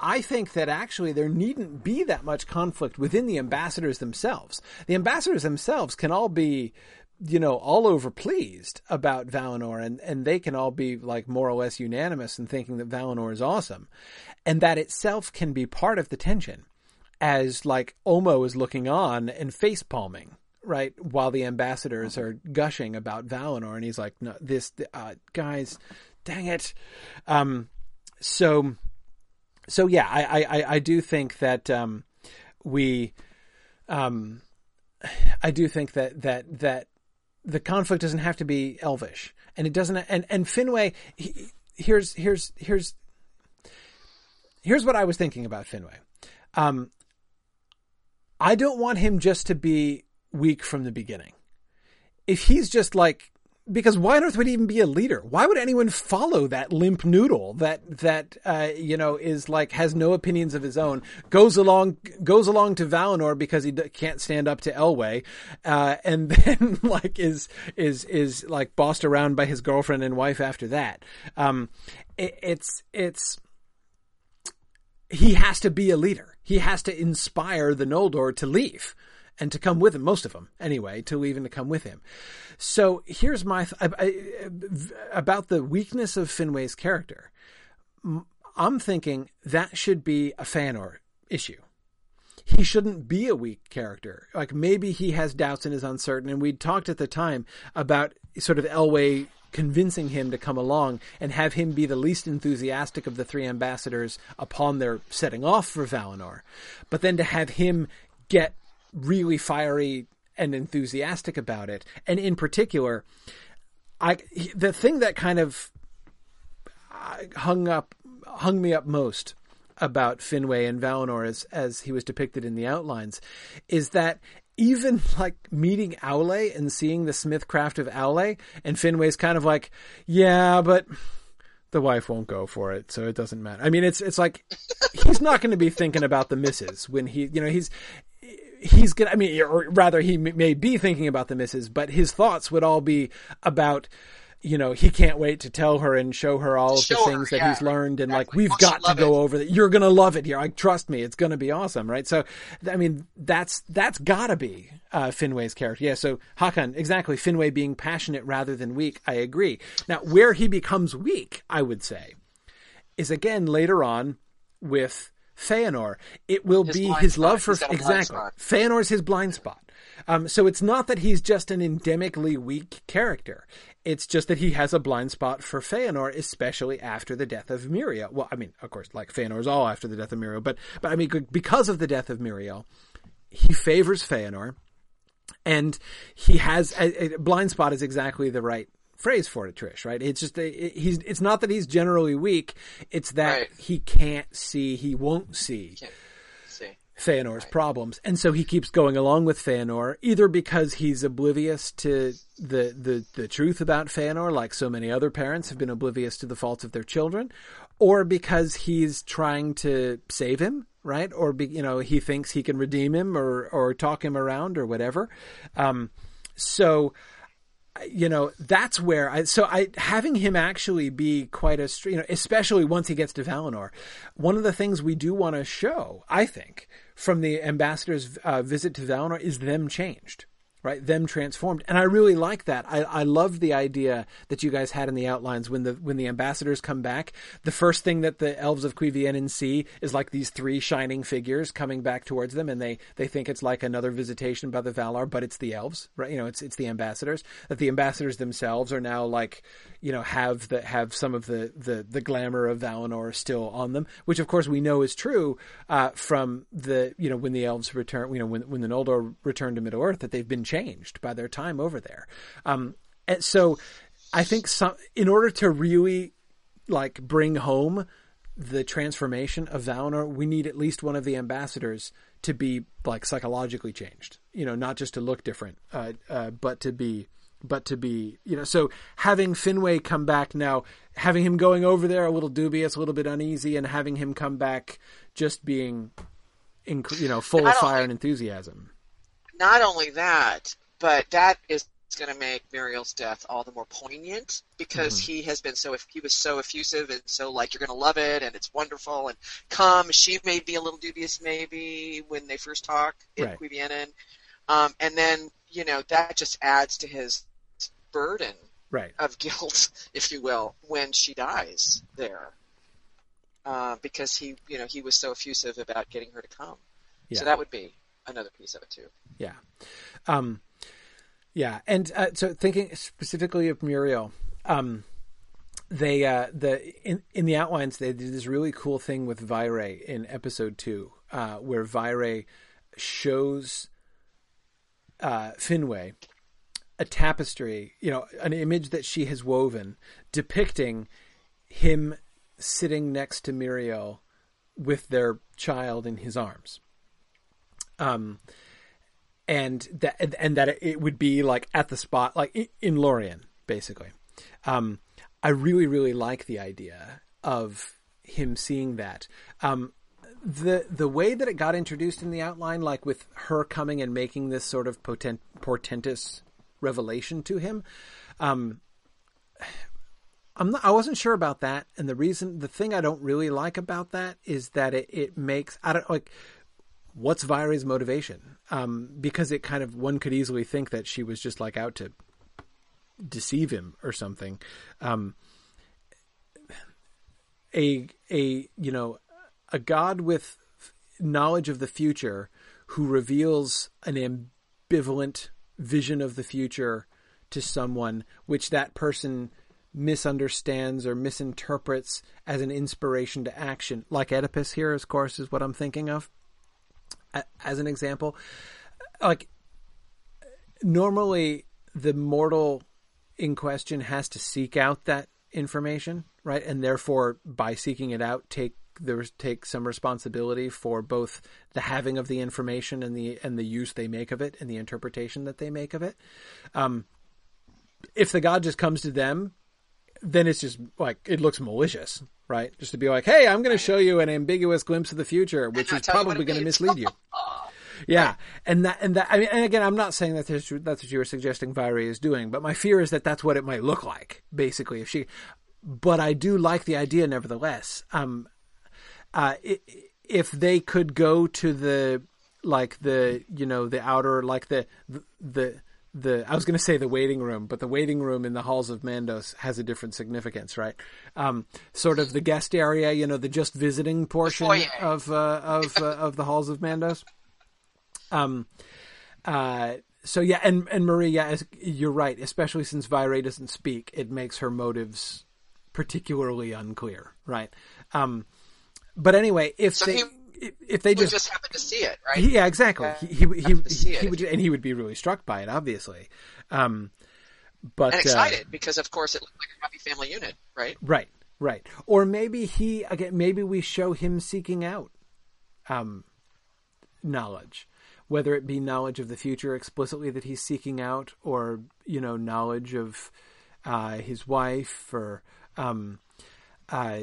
I think that actually there needn't be that much conflict within the ambassadors themselves. The ambassadors themselves can all be you know, all over pleased about Valinor and, and they can all be like more or less unanimous in thinking that Valinor is awesome. And that itself can be part of the tension as like Ulmo is looking on and face palming, right? While the ambassadors are gushing about Valinor and he's like, no, this, uh, guys, dang it. Um, so, so yeah, I, I, I do think that, um, we, um, I do think that, that, that the conflict doesn't have to be elvish, and it doesn't. And and Finwë, he, here's here's here's here's what I was thinking about Finwë. Um, I don't want him just to be weak from the beginning. If he's just like because why on earth would he even be a leader? Why would anyone follow that limp noodle that that uh, you know is like has no opinions of his own, goes along goes along to Valinor because he d- can't stand up to Elwë, uh, and (laughs) then like is is is like bossed around by his girlfriend and wife after that. Um, it, it's it's he has to be a leader. He has to inspire the Noldor to leave and to come with him, most of them anyway, to leave and to come with him. So here's my th- I, I, about the weakness of Finwë's character. I'm thinking that should be a Feanor issue. He shouldn't be a weak character. Like maybe he has doubts and is uncertain. And we'd talked at the time about sort of Elwë convincing him to come along and have him be the least enthusiastic of the three ambassadors upon their setting off for Valinor. But then to have him get really fiery and enthusiastic about it. And in particular, I the thing that kind of uh, hung up hung me up most about Finwë and Valinor as as he was depicted in the outlines is that even (laughs) like meeting Aule and seeing the smithcraft of Aule and Finwë's kind of like, yeah, but the wife won't go for it, so it doesn't matter. I mean, it's it's like he's not going to be thinking about the misses when he, you know, he's he's gonna. I mean, or rather, he may be thinking about the misses, but his thoughts would all be about. You know, he can't wait to tell her and show her all of the things that yeah, he's learned, and exactly. like we've got to go it. over that. You're gonna love it here. Like, trust me, it's gonna be awesome, right? So, I mean, that's that's gotta be uh, Finwë's character. Yeah. So Hakan, exactly. Finwë being passionate rather than weak. I agree. Now, where he becomes weak, I would say, is again later on with Feanor. It will his be his spot. love for exactly. Feanor is his blind spot. Um, so it's not that he's just an endemically weak character. It's just that he has a blind spot for Feanor, especially after the death of Míriel. Well, I mean, of course, like Feanor is all after the death of Míriel, but but I mean, because of the death of Míriel, he favors Feanor, and he has a, a blind spot is exactly the right phrase for it, Trish. Right? It's just it, he's. It's not that he's generally weak. It's that right. he can't see. He won't see. Feanor's right. problems, and so he keeps going along with Feanor, either because he's oblivious to the, the the truth about Feanor, like so many other parents have been oblivious to the faults of their children, or because he's trying to save him, right? Or be, you know he thinks he can redeem him or or talk him around or whatever. Um, so you know that's where I so I having him actually be quite a you know especially once he gets to Valinor, one of the things we do want to show I think from the ambassador's uh, visit to Valinor is them changed right? Them transformed, and I really like that. I, I love the idea that you guys had in the outlines when the when the ambassadors come back. The first thing that the elves of Cuiviénen see is like these three shining figures coming back towards them, and they they think it's like another visitation by the Valar, but it's the elves, right? You know, it's it's the ambassadors. That the ambassadors themselves are now like, you know, have the have some of the the the glamour of Valinor still on them, which of course we know is true uh, from the you know when the elves return, you know, when when the Noldor return to Middle Earth, that they've been changed by their time over there. Um, and so I think some, in order to really like bring home the transformation of Valinor, we need at least one of the ambassadors to be like psychologically changed. You know, not just to look different, uh, uh, but to be, but to be, you know. So having Finwë come back now, having him going over there a little dubious, a little bit uneasy, and having him come back just being, you know, full of fire and enthusiasm not only that, but that is going to make Míriel's death all the more poignant because mm-hmm. he has been so he was so effusive and so like you're going to love it and it's wonderful and come. She may be a little dubious maybe when they first talk in right. Um, and then you know that just adds to his burden right. of (laughs) guilt, if you will, when she dies there. Uh, because he, you know, he was so effusive about getting her to come. Yeah. So that would be another piece of it too. Yeah. Um, yeah, and uh, so thinking specifically of Míriel, um, they uh, the in in the outlines they did this really cool thing with Vairë in episode two, uh, where Vairë shows uh, Finwë a tapestry, you know, an image that she has woven depicting him sitting next to Míriel with their child in his arms. Um, and that and that it would be like at the spot, like in Lorien, basically. Um, I really, really like the idea of him seeing that. Um, the the way that it got introduced in the outline, like with her coming and making this sort of potent, portentous revelation to him, um, I'm not, I wasn't sure about that, and the reason, the thing I don't really like about that is that it, it makes I don't like what's Vairë's motivation? Um, because it kind of one could easily think that she was just like out to deceive him or something. Um, a a you know a god with knowledge of the future who reveals an ambivalent vision of the future to someone which that person misunderstands or misinterprets as an inspiration to action like Oedipus here of course is what I'm thinking of as an example, like normally the mortal in question has to seek out that information, right? And therefore, by seeking it out, take there take some responsibility for both the having of the information and the and the use they make of it and the interpretation that they make of it. Um, if the god just comes to them, then it's just like it looks malicious, right? Just to be like, hey, I'm going to show you an ambiguous glimpse of the future, which is probably going to mislead you. (laughs) yeah, and that and that. I mean, and again, I'm not saying that that's what you were suggesting Vairë is doing, but my fear is that that's what it might look like, basically, if she. But I do like the idea, nevertheless. Um, uh, if they could go to the like the you know the outer like the the the I was going to say the waiting room, but the waiting room in the halls of Mandos has a different significance, right? Um, sort of the guest area, you know, the just visiting portion of uh, of uh, of the halls of Mandos. Um, uh, so yeah, and and Maria, you're right. Especially since Vairë doesn't speak, it makes her motives particularly unclear, right? Um, but anyway, if so they. He- if they just, just happen to see it, right? Yeah, exactly. he he he, he, he would, and he would be really struck by it, obviously. Um, but and excited uh, because, of course, it looked like a happy family unit, right? Right, right. Or maybe he again. Maybe we show him seeking out um, knowledge, whether it be knowledge of the future explicitly that he's seeking out, or you know, knowledge of uh, his wife, or um, uh,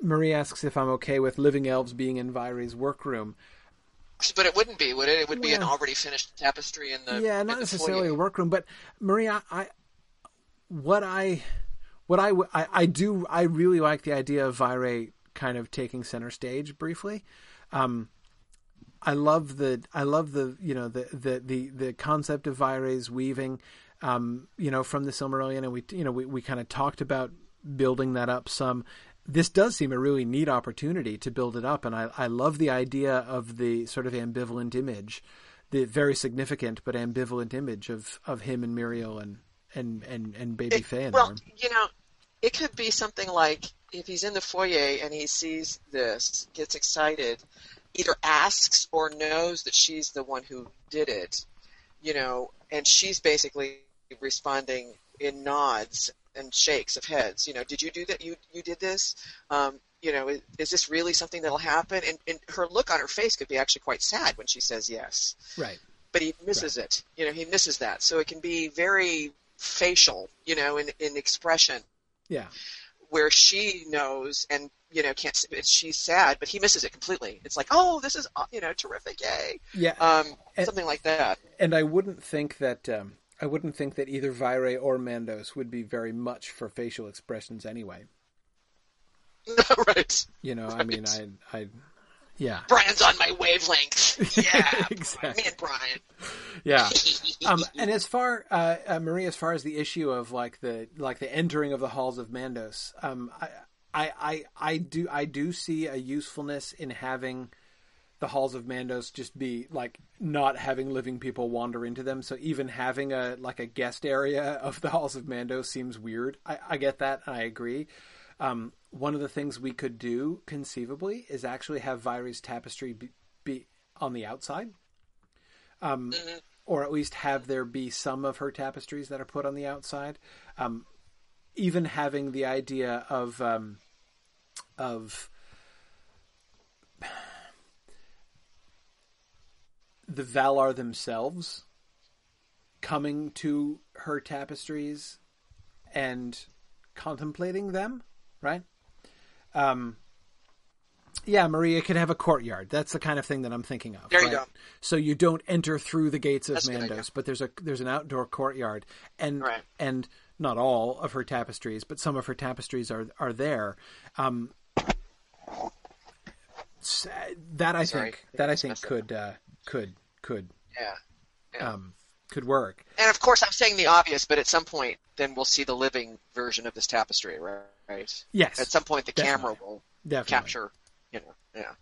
Marie asks if I'm okay with living elves being in Vairë's workroom. But it wouldn't be, would it? It would be an already finished tapestry in the yeah, not necessarily foyer. a workroom, but Marie, I, what I what I, I, I do I really like the idea of Vairë kind of taking center stage briefly. Um, I love the I love the you know the the the, the concept of Vairë's weaving, um, you know, from the Silmarillion, and we you know we, we kind of talked about building that up some this does seem a really neat opportunity to build it up, and I, I love the idea of the sort of ambivalent image, the very significant but ambivalent image of, of him and Míriel and and and, and baby it, Faye. Well, you know, it could be something like if he's in the foyer and he sees this, gets excited, either asks or knows that she's the one who did it, you know, and she's basically responding in nods and shakes of heads. You know, did you do that? You you did this? Um, you know, is, is, this really something that'll happen? And, and her look on her face could be actually quite sad when she says yes. Right. But he misses right. it. You know, he misses that. So it can be very facial. You know, in in expression. Yeah. Where she knows and you know can't she's sad, but he misses it completely. It's like, oh, this is you know terrific, yay. Yeah. Um, and, something like that. And I wouldn't think that. Um, I wouldn't think that either Vairë or Mandos would be very much for facial expressions anyway. (laughs) right. You know, right. I mean, I, I, yeah. Brian's on my wavelength. (laughs) Yeah, (laughs) exactly. Me and Brian. Yeah. um, and as far, uh, uh, Marie, as far as the issue of like the like the entering of the halls of Mandos, um, I, I, I, I do, I do see a usefulness in having the halls of Mandos just be like not having living people wander into them. So even having a like a guest area of the halls of Mandos seems weird. I, I get that and I agree. Um, one of the things we could do conceivably is actually have Vairë's tapestry be, be on the outside. Um, mm-hmm. or at least have there be some of her tapestries that are put on the outside. Um, even having the idea of um, of the Valar themselves coming to her tapestries and contemplating them, right? Um, yeah, Maria could have a courtyard. That's the kind of thing that I'm thinking of. There right? you go. So you don't enter through the gates of That's Mandos, but there's a there's an outdoor courtyard, and right. and not all of her tapestries, but some of her tapestries are are there. Um, that I Sorry. think that I think could uh, could could yeah, yeah. um, could work. And of course, I'm saying the obvious, but at some point, then we'll see the living version of this tapestry, right? Yes. At some point, the Definitely. camera will Definitely. capture. You know. Yeah.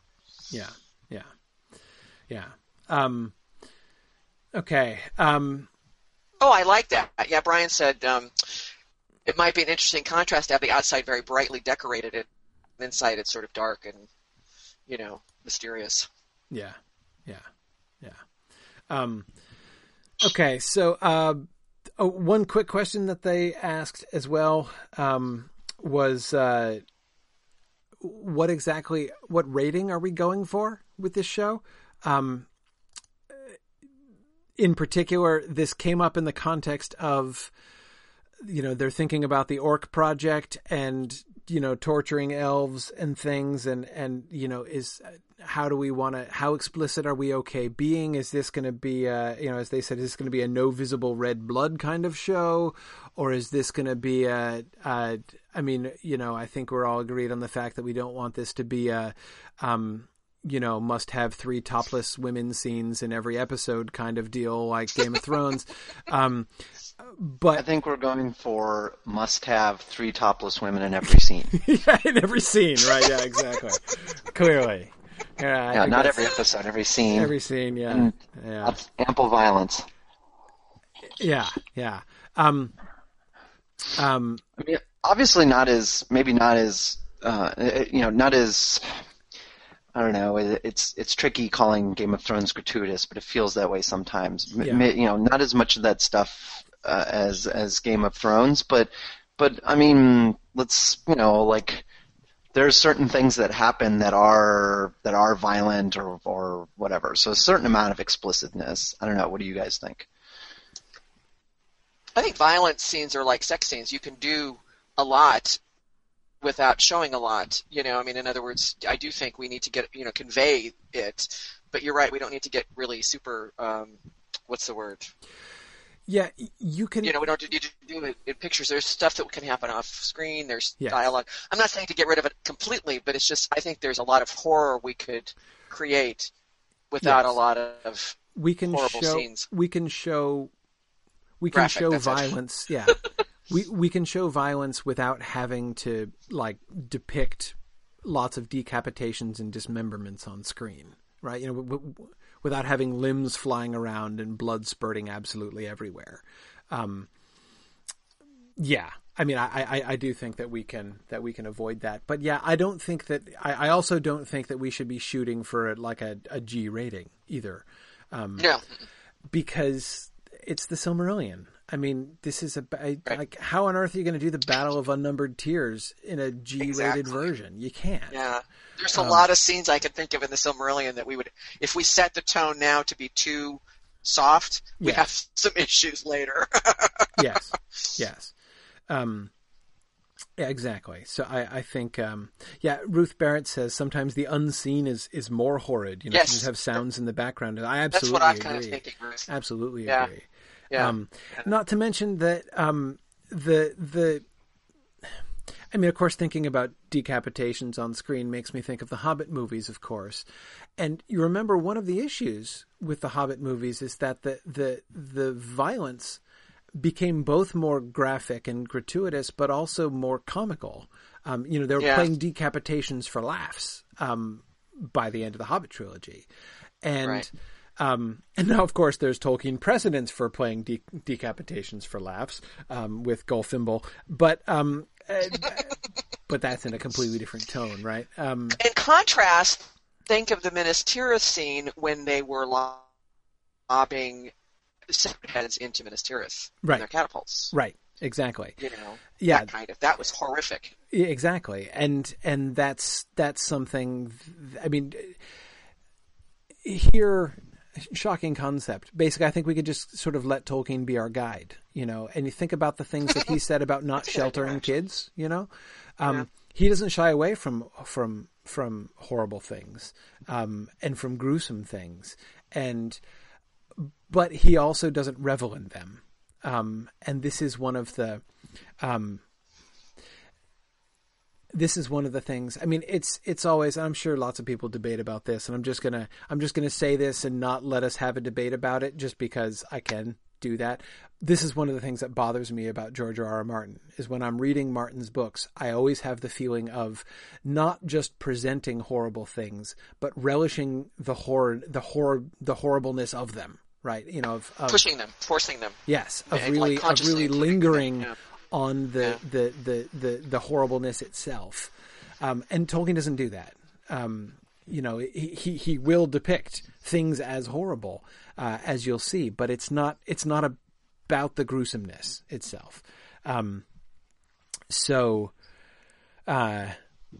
Yeah, yeah, yeah. Um, okay. Um, Oh, I like that. Yeah, Brian said um, it might be an interesting contrast to have the outside very brightly decorated and inside it's sort of dark and you know mysterious. yeah, yeah. Um, okay, so uh, oh, one quick question that they asked as well um, was uh, what exactly what rating are we going for with this show? Um, in particular, this came up in the context of, you know, they're thinking about the Orc project and you know torturing elves and things, and and you know is how do we want to how explicit are we okay being? Is this going to be a, you know as they said, is this going to be a no visible red blood kind of show, or is this going to be a, a I mean, you know, I think we're all agreed on the fact that we don't want this to be a um, you know, must have three topless women scenes in every episode kind of deal, like Game of Thrones. (laughs) Um, but I think we're going for must have three topless women in every scene. (laughs) yeah, in every scene, right? Yeah, exactly. (laughs) Clearly, yeah. Yeah, not every episode, every scene. every scene. Yeah, yeah, ample violence. yeah, yeah. Um, um, I mean, obviously not as maybe not as uh, you know not as I don't know. It's it's tricky calling Game of Thrones gratuitous, but it feels that way sometimes. Yeah. You know, not as much of that stuff uh, as as Game of Thrones, but but I mean, let's you know like there's certain things that happen that are that are violent or or whatever. So a certain amount of explicitness. I don't know. What do you guys think? I think violent scenes are like sex scenes. You can do a lot without showing a lot. You know, I mean, in other words, I do think we need to get you know convey it, but you're right. We don't need to get really super. Um, what's the word? Yeah, you can. You know, we don't need to do it in pictures. There's stuff that can happen off screen. There's yes. dialogue. I'm not saying to get rid of it completely, but it's just I think there's a lot of horror we could create without yes. a lot of we can horrible show, scenes. We can show. We can Graphic, show violence. yeah, (laughs) we we can show violence without having to like depict lots of decapitations and dismemberments on screen, right? You know. W- w- without having limbs flying around and blood spurting absolutely everywhere. Um, yeah, I mean, I, I, I, do think that we can that we can avoid that, but yeah, I don't think that. I, I also don't think that we should be shooting for like a, a G rating either. Um, no, because it's the Silmarillion. I mean, this is a right. like how on earth are you going to do the Battle of Unnumbered Tears in a G-rated exactly. version? You can't. Yeah, there's a um, lot of scenes I could think of in the Silmarillion that we would, if we set the tone now to be too soft, we yes. have some (laughs) issues later. yes, (laughs) yes. Um, yeah, exactly. So I, I think, um, yeah, Ruth Barrett says sometimes the unseen is, is more horrid. You know, yes. you just have sounds in the background. And I absolutely That's what I'm agree. kind of thinking, Ruth. Absolutely yeah. agree. Yeah. Um, not to mention that um, the the I mean, of course, thinking about decapitations on screen makes me think of the Hobbit movies, of course. And you remember one of the issues with the Hobbit movies is that the the the violence became both more graphic and gratuitous, but also more comical. Um, you know, they were yeah. playing decapitations for laughs um, by the end of the Hobbit trilogy, and. Right. Um, and now, of course, there's Tolkien precedents for playing de- decapitations for laughs um, with Golfimbul, but um, uh, but that's in a completely different tone, right? Um, in contrast, think of the Minas Tirith scene when they were lobbing heads into Minas Tirith right. their catapults. Right. Exactly. You know, yeah, that kind of that was horrific. Exactly, and and that's that's something. I mean, here shocking concept. Basically, I think we could just sort of let Tolkien be our guide, you know. And you think about the things that he said about not (laughs) sheltering kids, you know. Um, yeah. He doesn't shy away from from from horrible things um, and from gruesome things, and but he also doesn't revel in them. Um, and this is one of the um, this is one of the things. I mean, it's it's always. I'm sure lots of people debate about this, and I'm just gonna I'm just gonna say this and not let us have a debate about it, just because I can do that. This is one of the things that bothers me about George R. R. Martin is when I'm reading Martin's books, I always have the feeling of not just presenting horrible things, but relishing the horror, the horror, the horribleness of them. Right? You know, of, of pushing them, forcing them. Yes, of really, like of really lingering. Yeah on the, Yeah. the, the, the, the horribleness itself. Um, and Tolkien doesn't do that. Um, you know, he, he, he will depict things as horrible, uh, as you'll see, but it's not, it's not about the gruesomeness itself. Um, so, uh,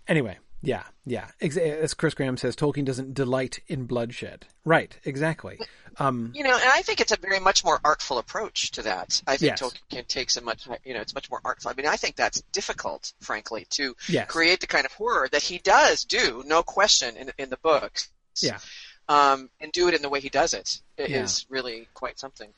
anyway, yeah, yeah. As Chris Graham says, Tolkien doesn't delight in bloodshed. Right, exactly. Um, You know, and I think it's a very much more artful approach to that. I think Yes. Tolkien takes a much, you know, it's much more artful. I mean, I think that's difficult, frankly, to Yes. create the kind of horror that he does do, no question, in in the books. yeah. Um, and do it in the way he does it It Yeah. is really quite something.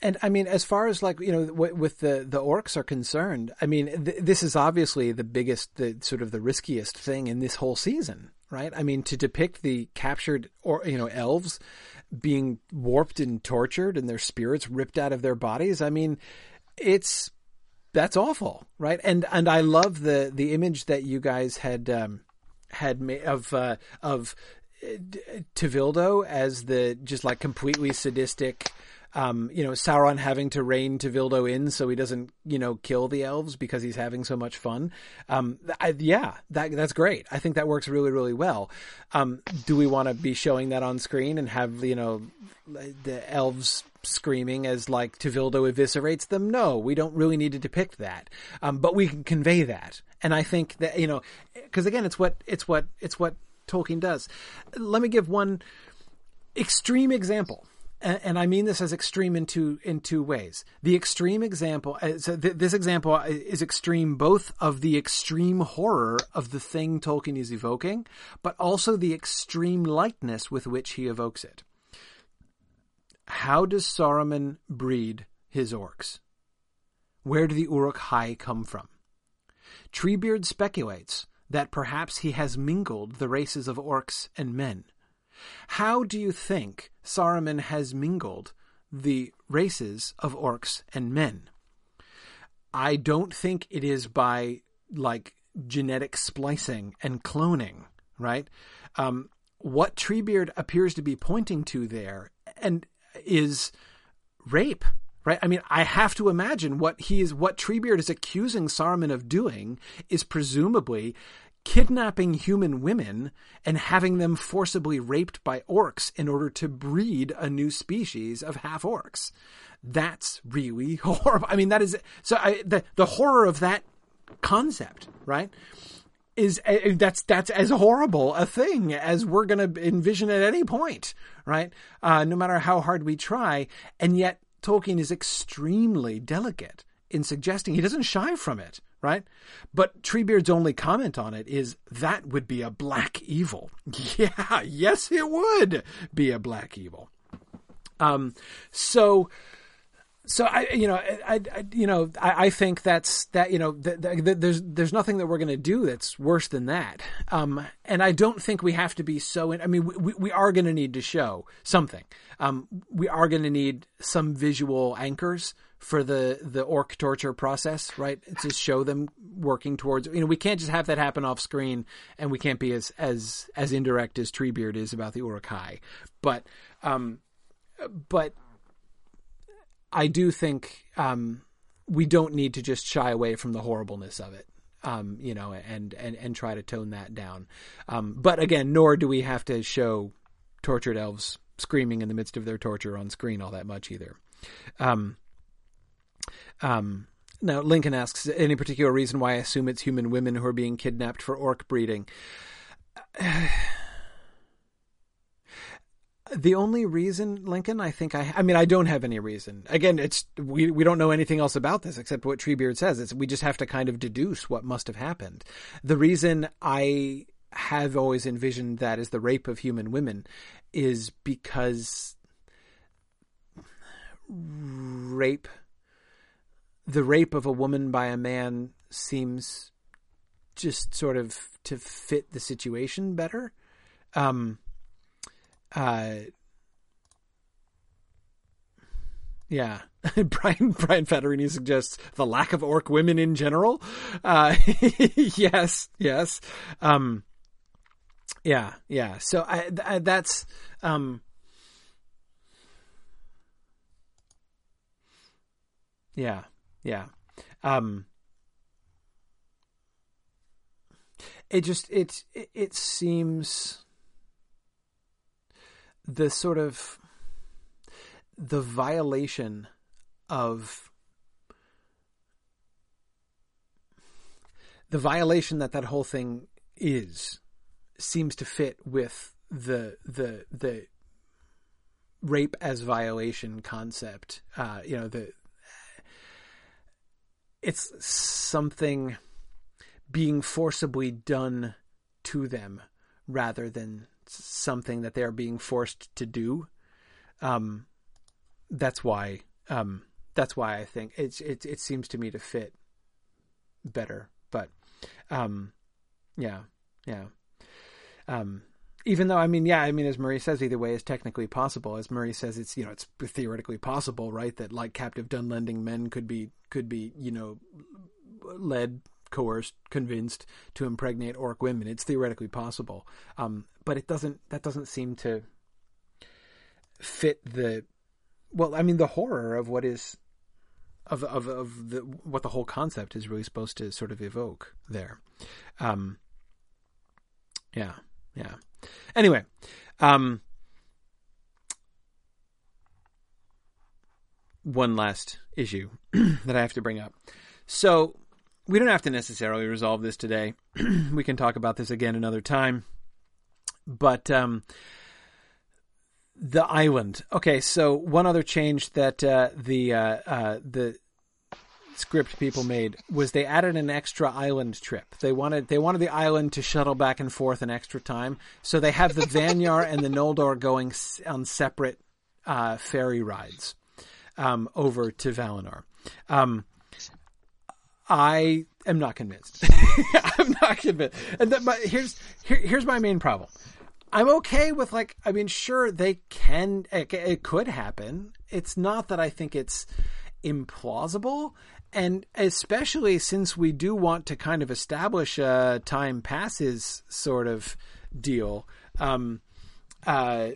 And I mean, as far as like you know, w- with the the orcs are concerned, I mean, th- this is obviously the biggest, the sort of the riskiest thing in this whole season, right? I mean, to depict the captured or you know elves being warped and tortured and their spirits ripped out of their bodies. I mean, it's that's awful, right? And and I love the the image that you guys had um, had made of uh, of Tevildo as the just like completely sadistic, um, you know, Sauron having to rein Tevildo in so he doesn't, you know, kill the elves because he's having so much fun. Um, I, yeah, that that's great. I think that works really, really well. Um, do we want to be showing that on screen and have you know the elves screaming as like Tevildo eviscerates them? No, we don't really need to depict that, um, but we can convey that. And I think that you know, because again, it's what it's what it's what Tolkien does. Let me give one extreme example. and I mean this as extreme in two in two ways. The extreme example, uh, so th- this example is extreme both of the extreme horror of the thing Tolkien is evoking, but also the extreme lightness with which he evokes it. How does Saruman breed his orcs? Where do the Uruk-hai come from? Treebeard speculates that perhaps he has mingled the races of orcs and men. How do you think Saruman has mingled the races of orcs and men? I don't think it is by like genetic splicing and cloning, right? Um, what Treebeard appears to be pointing to there and is rape, right? I mean, I have to imagine what he is, what Treebeard is accusing Saruman of doing is presumably kidnapping human women and having them forcibly raped by orcs in order to breed a new species of half orcs. That's really (laughs) horrible. I mean, that is so. I, the the horror of that concept, right? Is uh, that's that's as horrible a thing as we're going to envision at any point, right? Uh, no matter how hard we try, and yet Tolkien is extremely delicate in suggesting he doesn't shy from it, right? But Treebeard's only comment on it is that would be a black evil. (laughs) Yeah, yes, it would be a black evil. Um, so, so I, you know, I, I you know, I, I, think that's that, you know, th- th- there's there's nothing that we're going to do that's worse than that. Um, and I don't think we have to be so. In, I mean, we we are going to need to show something. Um, we are going to need some visual anchors for the the orc torture process, right? To show them working towards. You know, we can't just have that happen off screen, and we can't be as as as indirect as Treebeard is about the Uruk-hai. But um, but I do think um, we don't need to just shy away from the horribleness of it. Um, you know, and, and, and try to tone that down. Um, but again, nor do we have to show tortured elves screaming in the midst of their torture on screen all that much either. Um, um, now, Lincoln asks, any particular reason why I assume it's human women who are being kidnapped for orc breeding? (sighs) the only reason, Lincoln, I think I, I mean, I don't have any reason. Again, it's, we, we don't know anything else about this except what Treebeard says. It's, we just have to kind of deduce what must have happened. The reason I have always envisioned that as the rape of human women is because rape, the rape of a woman by a man seems just sort of to fit the situation better. Um, uh, yeah. (laughs) Brian Brian Federini suggests the lack of orc women in general. Uh, (laughs) yes, yes. Um, yeah, yeah. So I, I that's um, yeah, yeah. Um, it just it it, it seems the sort of the violation of the violation that that whole thing is seems to fit with the the the rape as violation concept. Uh, you know the it's something being forcibly done to them rather than something that they are being forced to do. Um, that's why. Um, that's why I think it's it. It seems to me to fit better. But, um, yeah, yeah. Um, even though I mean, yeah, I mean, as Murray says, either way is technically possible. As Murray says, it's you know, it's theoretically possible, right? That like captive Dunlending men could be could be you know led coerced, convinced to impregnate orc women. It's theoretically possible, um, but it doesn't. That doesn't seem to fit the. Well, I mean, the horror of what is of of of the what the whole concept is really supposed to sort of evoke there. Um, yeah, yeah. Anyway, um, one last issue (clears throat) that I have to bring up. So we don't have to necessarily resolve this today. (clears throat) we can talk about this again another time. But um, the island. Okay, so one other change that uh, the uh, uh, the script people made was they added an extra island trip. They wanted they wanted the island to shuttle back and forth an extra time, so they have the Vanyar and the Noldor going on separate uh, ferry rides um, over to Valinor. Um, I am not convinced. (laughs) I'm not convinced. And that, but here's here, here's my main problem. I'm okay with like I mean sure they can it, it could happen. It's not that I think it's implausible and especially since we do want to kind of establish a time passes sort of deal um uh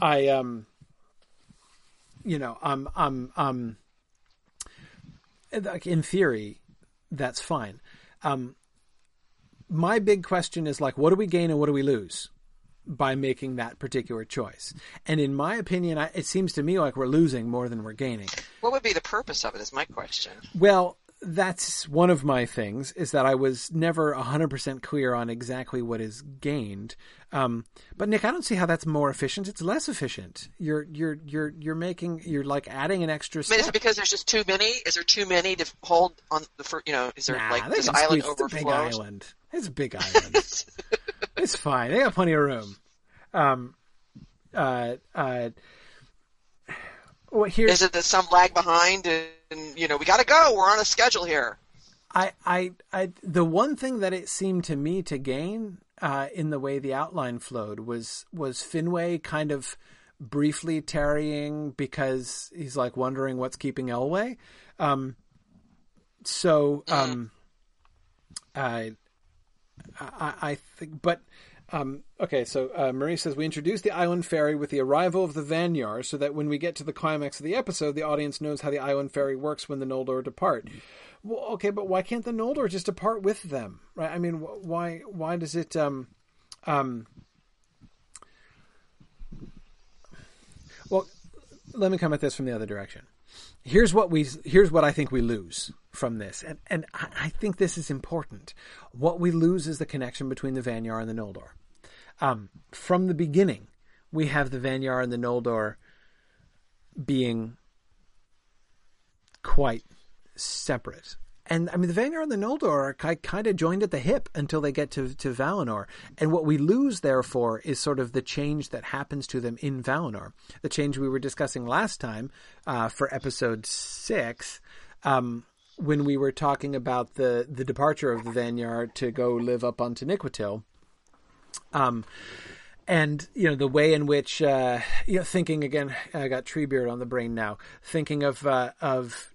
I um you know I'm I'm um like in theory that's fine um my big question is like what do we gain and what do we lose by making that particular choice. And in my opinion, I, it seems to me like we're losing more than we're gaining. What would be the purpose of it? Is my question. Well, that's one of my things is that I was never 100% clear on exactly what is gained. Um, but Nick, I don't see how that's more efficient. It's less efficient. You're you're you're you're making you're like adding an extra. Step. I mean, is it because there's just too many? Is there too many to hold on the first? You know, is there nah, like this island overflows? Big island. It's a big island. (laughs) it's fine. They got plenty of room. Um, uh, uh, well, here's, Is it that some lag behind and, and you know we got to go? We're on a schedule here. I, I, I, the one thing that it seemed to me to gain uh, in the way the outline flowed was was Finwë kind of briefly tarrying because he's like wondering what's keeping Elwë. Um, so mm. um, I, I, I think, but um, okay, so uh, Marie says we introduce the island ferry with the arrival of the Vanyar, so that when we get to the climax of the episode, the audience knows how the island ferry works when the Noldor depart. Well, okay, but why can't the Noldor just depart with them? Right? I mean, why why does it? Um, um, well, let me come at this from the other direction. Here's what we here's what I think we lose from this, and and I think this is important. What we lose is the connection between the Vanyar and the Noldor. Um, from the beginning, we have the Vanyar and the Noldor being quite separate. And I mean, the Vanyar and the Noldor are kind of joined at the hip until they get to, to Valinor. And what we lose, therefore, is sort of the change that happens to them in Valinor. The change we were discussing last time uh, for episode six, um, when we were talking about the, the departure of the Vanyar to go live up on Taniquetil. Um, and you know the way in which uh, you know thinking again, I got Treebeard on the brain now. Thinking of uh, of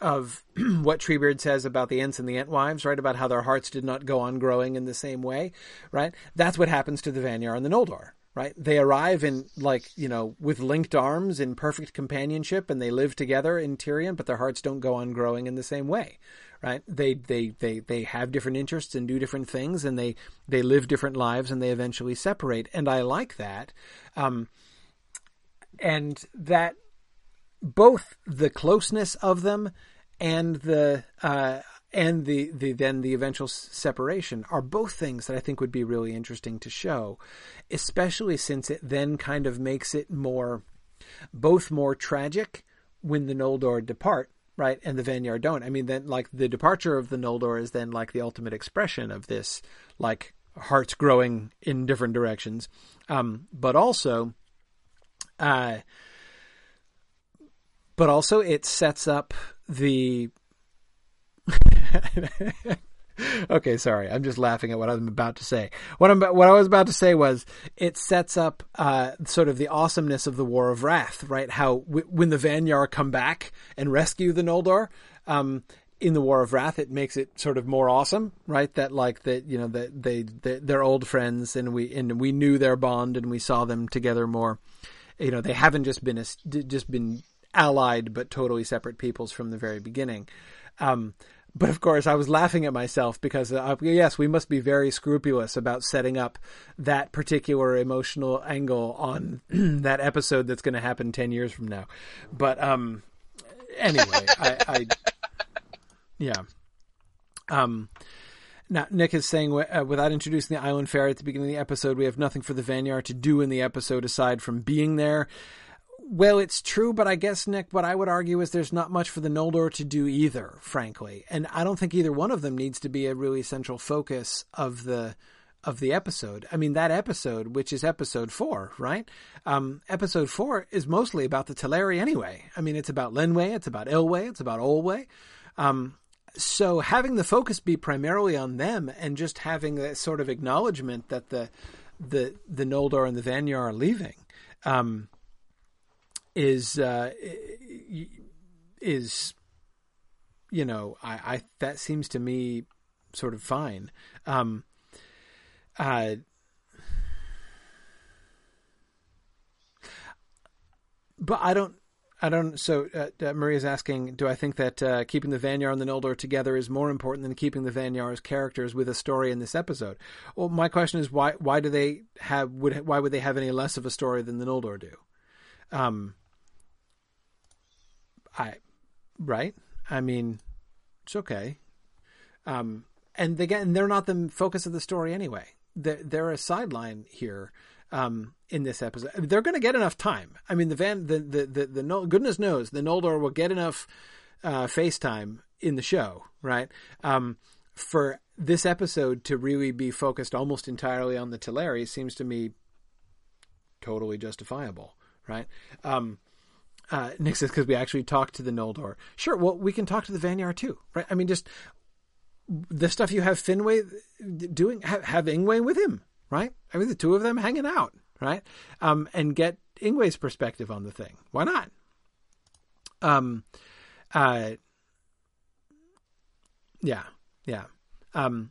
of (clears throat) what Treebeard says about the Ents and the Entwives, right? About how their hearts did not go on growing in the same way, right? That's what happens to the Vanyar and the Noldor, right? They arrive in like you know with linked arms in perfect companionship, and they live together in Tirion, but their hearts don't go on growing in the same way, right? They they they they have different interests and do different things, and they they live different lives, and they eventually separate. And I like that, um, and that both the closeness of them and the uh, and the, the then the eventual separation are both things that I think would be really interesting to show, especially since it then kind of makes it more both more tragic when the Noldor depart right? And the Vanyar don't. I mean, then like the departure of the Noldor is then like the ultimate expression of this, like hearts growing in different directions. Um, but also, uh, but also it sets up the. (laughs) okay, sorry. I'm just laughing at what I'm about to say. What I'm what I was about to say was it sets up uh, sort of the awesomeness of the War of Wrath, right? How w- when the Vanyar come back and rescue the Noldor. Um, in the War of Wrath, it makes it sort of more awesome, right? That like that you know that they, they they're old friends, and we and we knew their bond, and we saw them together more. You know, they haven't just been a, just been allied, but totally separate peoples from the very beginning. Um, but of course, I was laughing at myself because, uh, yes, we must be very scrupulous about setting up that particular emotional angle on (clears throat) that episode that's going to happen 10 years from now. But um, anyway, I, I, yeah. Um, now, Nick is saying, uh, without introducing the island fair at the beginning of the episode, we have nothing for the Vanyar to do in the episode aside from being there. Well, it's true, but I guess, Nick, what I would argue is there's not much for the Noldor to do either, frankly. And I don't think either one of them needs to be a really central focus of the of the episode. I mean, that episode, which is episode four, right? Um, episode four is mostly about the Teleri anyway. I mean, it's about Lenwë, it's about Elwë, it's about Olwë. Um, so having the focus be primarily on them and just having that sort of acknowledgement that the the the Noldor and the Vanyar are leaving um, is uh, is you know I, I, that seems to me sort of fine. Um, uh, but I don't I don't. So uh, uh, Maria's asking, do I think that uh, keeping the Vanyar and the Noldor together is more important than keeping the Vanyar's characters with a story in this episode? Well, my question is why? Why do they have? Would why would they have any less of a story than the Noldor do? Um, I, right? I mean, it's okay. Um, and again, they're not the focus of the story anyway. They're, they're a sideline here um, in this episode. They're going to get enough time. I mean, the van, the the the, the goodness knows the Noldor will get enough uh, FaceTime in the show, right? Um, for this episode to really be focused almost entirely on the Teleri seems to me totally justifiable, right? Um, uh, Nick says because we actually talked to the Noldor. Sure, well, we can talk to the Vanyar too, right? I mean, just the stuff you have Finwë doing, have, have Ingwe with him, right? I mean, the two of them hanging out, right? Um, and get Ingwe's perspective on the thing. Why not? Um, uh, yeah, yeah. Um,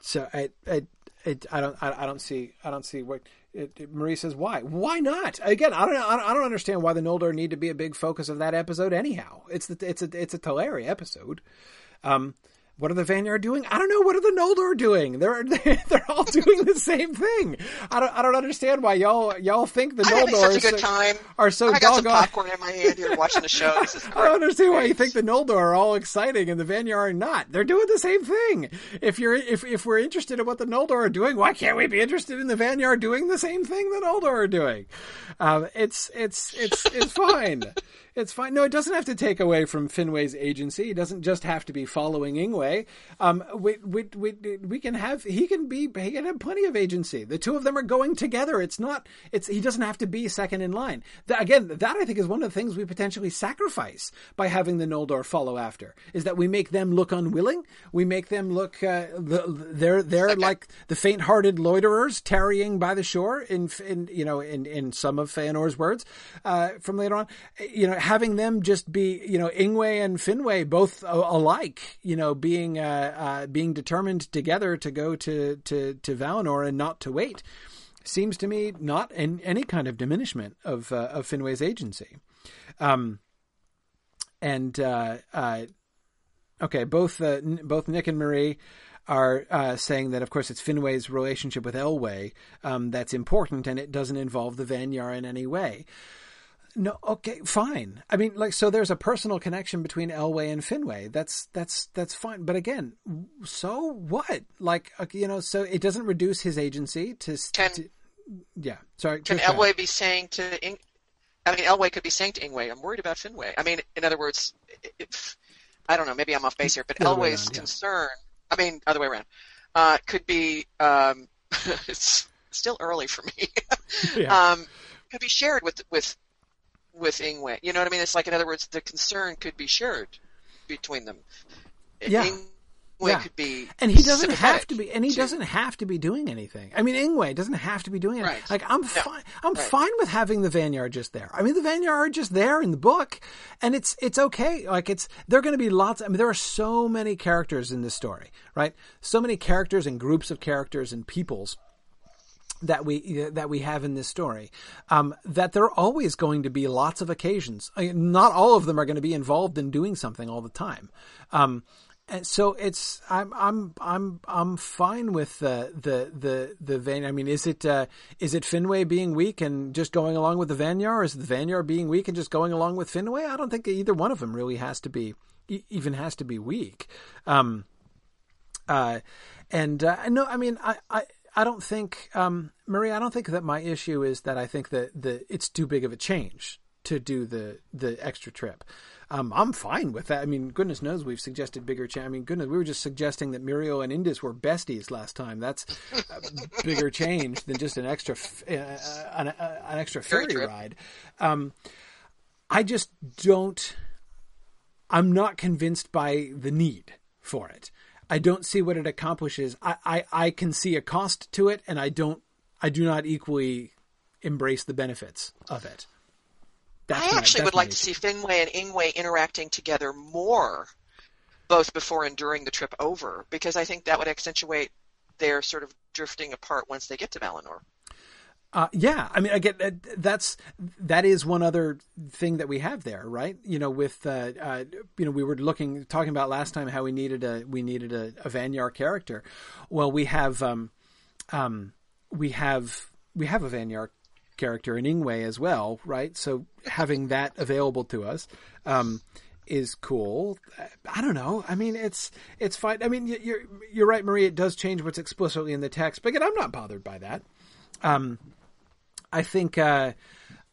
so I, I, I, I don't, I, I don't see, I don't see what. It, it, Marie says, "Why? Why not?" Again, I don't, I don't understand why the Noldor need to be a big focus of that episode. Anyhow, it's the, it's a, it's a Teleri episode. Um, what are the Vanyar doing? I don't know. What are the Noldor doing? They're (laughs) they're all doing the same thing. I don't I don't understand why y'all y'all think the I'm Noldor such a good time. are so I got some popcorn in my hand here watching the show. This is (laughs) I don't understand why you think the Noldor are all exciting and the Vanyar are not. They're doing the same thing. If you're if if we're interested in what the Noldor are doing, why can't we be interested in the Vanyar doing the same thing the Noldor are doing? Um, it's it's it's it's fine. (laughs) It's fine. No, it doesn't have to take away from Finwë's agency. He doesn't just have to be following Ingwe. Um, we, we, we, we can have, he can be, he can have plenty of agency. The two of them are going together. It's not, it's, he doesn't have to be second in line. That, again, that I think is one of the things we potentially sacrifice by having the Noldor follow after, is that we make them look unwilling. We make them look, uh, they're, they're like the faint hearted loiterers tarrying by the shore in, in, you know, in, in some of Feanor's words, uh, from later on, you know, having them just be, you know, Ingwe and Finwë both alike, you know, being uh, uh, being determined together to go to, to, to Valinor and not to wait, seems to me not in any kind of diminishment of uh, of Finwë's agency. Um, and uh, uh, okay, both uh, both Nick and Marie are uh, saying that, of course, it's Finwë's relationship with Elwë um, that's important, and it doesn't involve the Vanyar in any way. No, okay, fine. I mean, like, so there's a personal connection between Elwë and Finwë. That's that's that's fine. But again, so what? Like, you know, so it doesn't reduce his agency to. Can, to yeah, sorry. Can Elwë be saying to? In, I mean, Elwë could be saying to Ingwe, "I'm worried about Finwë." I mean, in other words, if, I don't know. Maybe I'm off base here, but Elwë's concern. I mean, other way around. Uh, could be. Um, (laughs) it's still early for me. (laughs) yeah. um, could be shared with with with Ingwe. You know what I mean? It's like, in other words, the concern could be shared between them. Yeah. Ingwe yeah. could be, and he doesn't have to be, and he doesn't have to be doing anything. I mean, Ingwe doesn't have to be doing anything. Right. Like I'm No. fine, I'm Right. fine with having the Vanyar just there. I mean, the Vanyar are just there in the book, and it's it's okay. Like it's there are going to be lots. I mean, there are so many characters in this story, right? So many characters and groups of characters and peoples that we that we have in this story um, that there are always going to be lots of occasions I mean, not all of them are going to be involved in doing something all the time um, and so it's I'm I'm I'm I'm fine with the the the the vein. I mean, is it uh, is it Finwë being weak and just going along with the Vanyar, or is it the Vanyar being weak and just going along with Finwë? I don't think either one of them really has to be even has to be weak. Um, uh, and uh, no, I mean, I, I, I don't think, um, Marie, I don't think that my issue is that I think that the it's too big of a change to do the the extra trip. Um, I'm fine with that. I mean, goodness knows we've suggested bigger change. I mean, goodness, we were just suggesting that Míriel and Indis were besties last time. That's a bigger change than just an extra uh, an, uh, an, extra ferry ride. Um, I just don't. I'm not convinced by the need for it. I don't see what it accomplishes. I, I, I can see a cost to it, and I don't. I do not equally embrace the benefits of it. That's I actually would like to see Finwë and Ingwe interacting together more, both before and during the trip over, because I think that would accentuate their sort of drifting apart once they get to Valinor. Uh, yeah, I mean, I get that's that is one other thing that we have there, right? You know, with uh, uh, you know, we were looking talking about last time how we needed a we needed a, a Vanyar character. Well, we have um, um, we have we have a Vanyar character in Ingwe as well, right? So having that available to us um, is cool. I don't know. I mean, it's it's fine. I mean, you're you're right, Marie. It does change what's explicitly in the text, but again, I'm not bothered by that. Um, I think uh,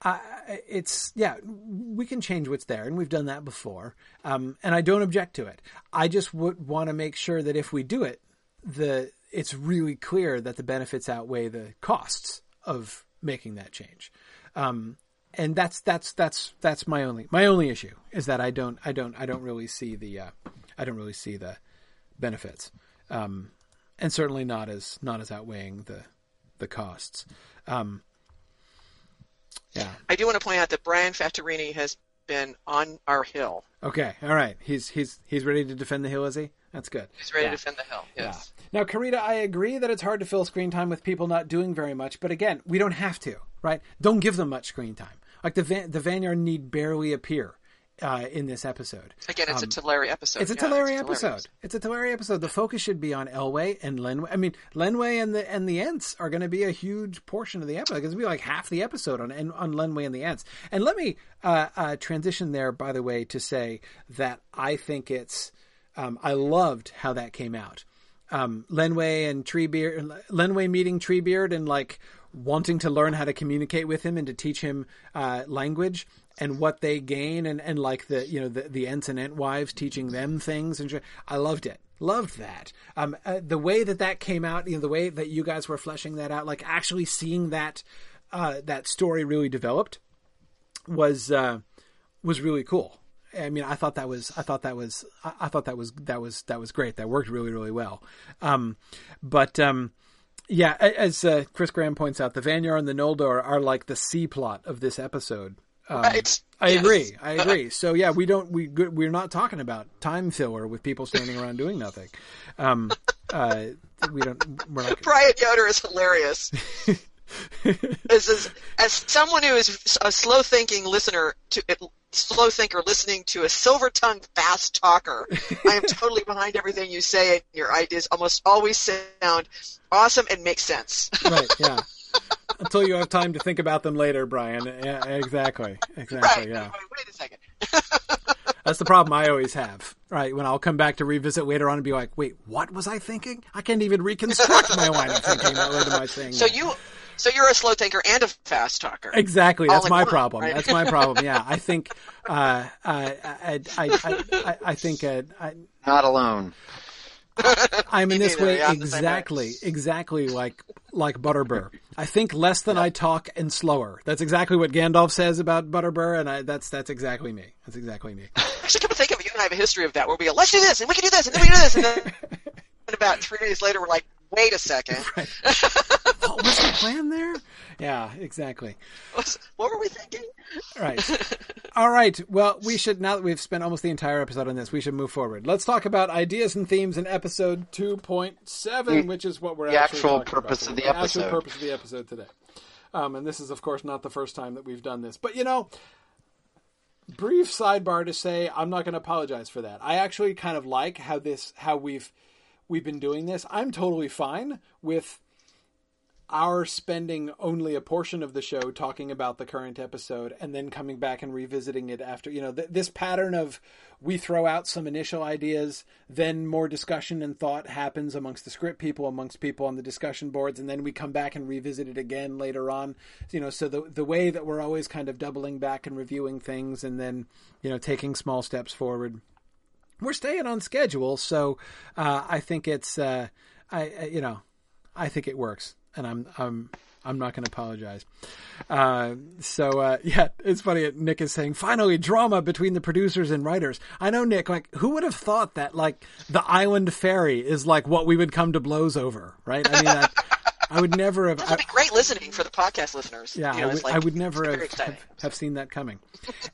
I, it's yeah, we can change what's there, and we've done that before. Um, and I don't object to it. I just would want to make sure that if we do it, the it's really clear that the benefits outweigh the costs of making that change. Um, and that's that's that's that's my only my only issue is that I don't I don't I don't really see the uh, I don't really see the benefits, um, and certainly not as not as outweighing the the costs. Um, yeah, I do want to point out that Brian Fattorini has been on our hill. Okay, all right, he's he's he's ready to defend the hill, is he? That's good. He's ready yeah. to defend the hill. Yes. Yeah. Now, Karita, I agree that it's hard to fill screen time with people not doing very much, but again, we don't have to, right? Don't give them much screen time. Like the Van- the Vanyar need barely appear uh, in this episode. Again, it's um, a Teleri episode. It's a yeah, Teleri episode. It's a Teleri episode. The focus should be on Elwë and Lenwë. I mean, Lenwë and the and the Ents are going to be a huge portion of the episode. It's going to be like half the episode on on Lenwë and the Ents. And let me uh, uh, transition there, by the way, to say that I think it's. Um, I loved how that came out. Um, Lenwë and Treebeard, Lenwë meeting Treebeard and like wanting to learn how to communicate with him and to teach him uh, language and what they gain and, and like the you know the the Ents and Entwives teaching them things and I loved it. Loved that. Um, uh, the way that that came out you know the way that you guys were fleshing that out like actually seeing that uh, that story really developed was uh, was really cool. I mean I thought that was I thought that was I, I thought that was that was that was great. That worked really really well. Um, but um, yeah, as uh, Chris Graham points out, the Vanyar and the Noldor are like the C plot of this episode. Um, right. I yes. agree. I agree. So yeah, we don't we we're not talking about time filler with people standing around doing nothing. Um, uh, we don't. We're not. Brian Yoder is hilarious. (laughs) as, as, as someone who is a slow thinking listener to slow thinker listening to a silver tongued fast talker, I am (laughs) totally behind everything you say, and your ideas almost always sound awesome and make sense. right. Yeah. (laughs) Until you have time to think about them later, Brian. Yeah, exactly. Exactly. Right. Yeah. Wait, wait a second. (laughs) That's the problem I always have, right? When I'll come back to revisit later on and be like, "Wait, what was I thinking? I can't even reconstruct my line of thinking. What am I saying?" So you, so you're a slow thinker and a fast talker. Exactly. That's my one, problem. Right? That's my problem. Yeah, I think, (laughs) uh, uh, I, I, I, I, think, uh, I, not alone. (laughs) I'm in this way exactly, exactly like like Butterbur. I think less than I talk and slower. That's exactly what Gandalf says about Butterbur, and I, that's that's exactly me. That's exactly me. Actually, come to think of it, you and I have a history of that, where we go, let's do this, and we can do this, and then we can do this, and then (laughs) about three days later, we're like, wait a second. (laughs) Right. (laughs) what was the plan there? Yeah, exactly. What were we thinking? Right. (laughs) All right. Well, we should now that we've spent almost the entire episode on this, we should move forward. Let's talk about ideas and themes in episode two point seven, which is what we're the actual purpose of the, the episode. Actual purpose of the episode today. Um, and this is, of course, not the first time that we've done this, but you know, brief sidebar to say I'm not going to apologize for that. I actually kind of like how this how we've we've been doing this. I'm totally fine with our spending only a portion of the show talking about the current episode and then coming back and revisiting it after. You know th- this pattern of we throw out some initial ideas then more discussion and thought happens amongst the script people amongst people on the discussion boards and then we come back and revisit it again later on. You know so the the way that we're always kind of doubling back and reviewing things and then you know taking small steps forward we're staying on schedule so uh, i think it's uh, I, you know i think it works and I'm I'm I'm not going to apologize. Uh, so uh, (laughs) yeah, it's funny. Nick is saying finally drama between the producers and writers. I know Nick. Like, who would have thought that? Like, the island ferry is like what we would come to blows over, right? I mean, that, I would never have. That would be great listening for the podcast listeners. Yeah, you know, I, would, like, I would never have, have, (laughs) have seen that coming.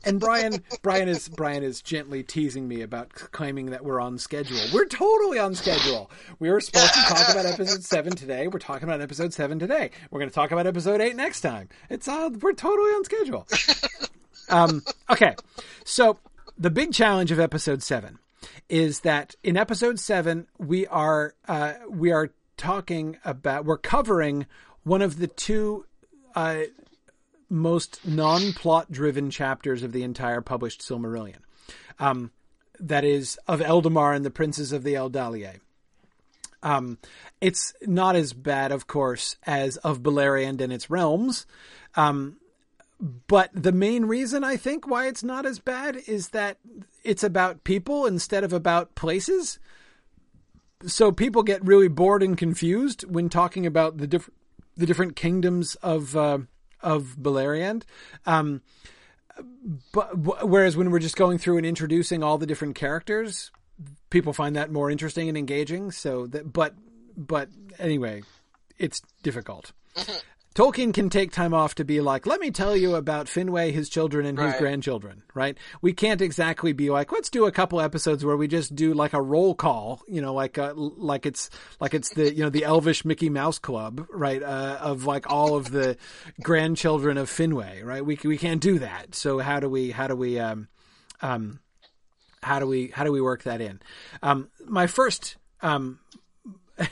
And Brian, Brian is Brian is gently teasing me about claiming that we're on schedule. We're totally on schedule. We were supposed to talk about episode seven today. We're talking about episode seven today. We're going to talk about episode eight next time. It's uh, we're totally on schedule. (laughs) Um, okay, so the big challenge of episode seven is that in episode seven we are uh, we are talking about we're covering one of the two uh, most non-plot driven chapters of the entire published Silmarillion. Um, that is of Eldamar and the Princes of the Eldalie. Um, it's not as bad, of course, as of Beleriand and its realms. Um, but the main reason I think why it's not as bad is that it's about people instead of about places so people get really bored and confused when talking about the different the different kingdoms of uh, of Beleriand. Um, but whereas when we're just going through and introducing all the different characters, people find that more interesting and engaging. So that, but but anyway, it's difficult. Tolkien can take time off to be like, let me tell you about Finwë, his children, and his grandchildren, right? We can't exactly be like, let's do a couple episodes where we just do like a roll call, you know, like uh, like it's like it's the you know the Elvish Mickey Mouse Club, right? Uh, of like all of the (laughs) grandchildren of Finwë, right? We we can't do that. So how do we how do we um um how do we how do we work that in? Um, my first um, (laughs)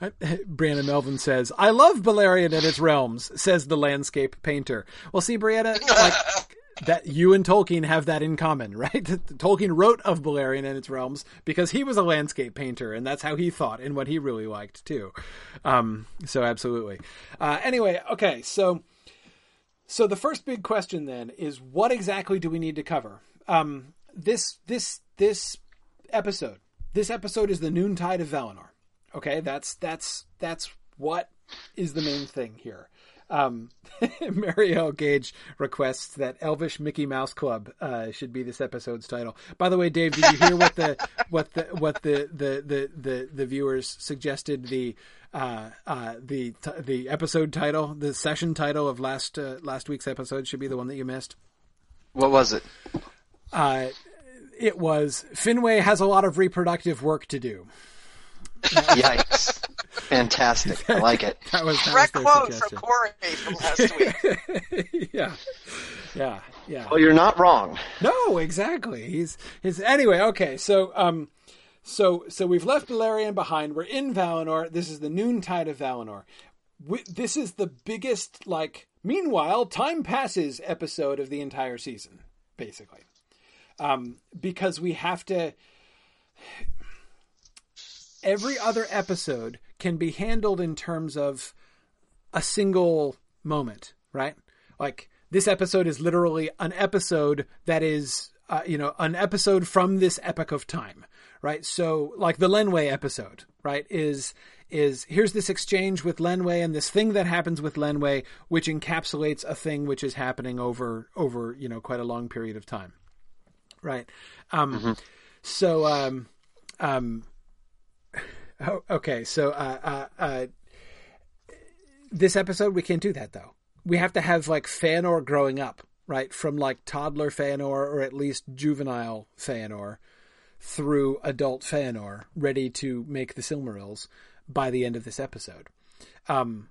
Brianna Melvin says, "I love Beleriand and its realms," says the landscape painter. Well, see, Brianna, like (laughs) that you and Tolkien have that in common, (laughs) right? Tolkien wrote of Beleriand and its realms because he was a landscape painter, and that's how he thought and what he really liked too. Um, so, absolutely. Uh, anyway, okay, so so the first big question then is, what exactly do we need to cover? Um, this this this episode. This episode is the noontide of Valinor. Okay, that's that's that's what is the main thing here. Um, (laughs) Gage requests that Elvish Mickey Mouse Club uh, should be this episode's title. By the way, Dave, did you hear what the (laughs) what the what the the the the, the viewers suggested the uh, uh, the the episode title, the session title of last uh, last week's episode should be the one that you missed. What was it? It was Finwë has a lot of reproductive work to do. Yikes! Fantastic. I like it. That was that Direct quote from Corey from last week. (laughs) yeah, yeah, yeah. Well, you're not wrong. No, exactly. He's he's anyway. Okay, so um, so so we've left Beleriand behind. We're in Valinor. This is the noontide of Valinor. We, this is the biggest like. Meanwhile, time passes episode of the entire season, basically, um, because we have to. Every other episode can be handled in terms of a single moment, right? Like this episode is literally an episode that is, uh, you know, an episode from this epoch of time, right? So, like the Lenwë episode, right, is is here's this exchange with Lenwë and this thing that happens with Lenwë, which encapsulates a thing which is happening over over you know quite a long period of time, right? Um, So, um, um, (sighs) oh, okay, so uh, uh, uh, this episode we can't do that though. We have to have like Feanor growing up, right? From like toddler Feanor or at least juvenile Feanor through adult Feanor, ready to make the Silmarils by the end of this episode. Um,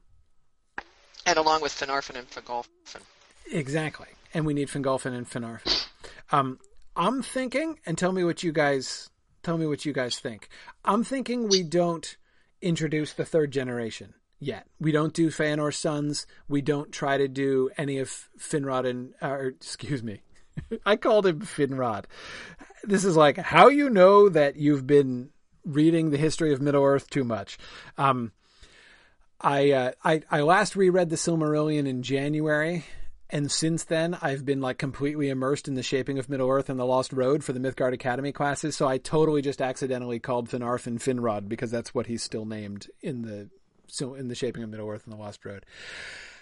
and along with Finarfin and Fingolfin. exactly. And we need Fingolfin and Finarfin. Um, I'm thinking, and tell me what you guys tell me what you guys think. I'm thinking we don't introduce the third generation yet. We don't do Feanor's sons. We don't try to do any of Finrod and, or excuse me, (laughs) I called him Finrod. This is like how you know that you've been reading the history of Middle Earth too much. Um, I, uh, I I last reread the Silmarillion in January, and since then I've been like completely immersed in the shaping of Middle Earth and the Lost Road for the Mythgard Academy classes. So I totally just accidentally called Finarfin Finrod because that's what he's still named in the so in the shaping of Middle Earth and the Lost Road.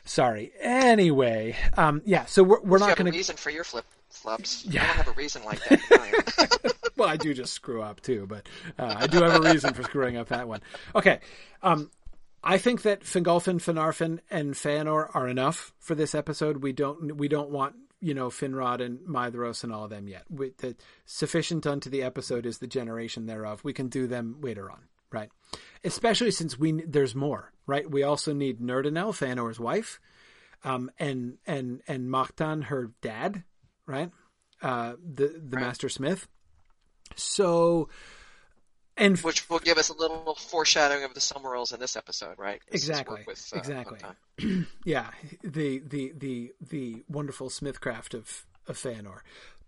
Sorry. Anyway, um, yeah. So we're we're not going to reason for your flip flops. Yeah. I don't have a reason like that. (laughs) well, I do just screw up too, but uh, I do have a reason for screwing up that one. Okay. Um, I think that Fingolfin, Finarfin, and Feanor are enough for this episode. We don't we don't want you know Finrod and Maedhros and all of them yet. We, the sufficient unto the episode is the generation thereof. We can do them later on, right? Especially since we there's more, right? We also need Nerdanel, Feanor's wife, um, and and and Mahtan, her dad, right? Uh, the the right. Master Smith. So and which will give us a little foreshadowing of the summer Silmarils in this episode, right? Exactly. With, uh, exactly. (clears throat) yeah, the the the the wonderful Smithcraft of of Feanor,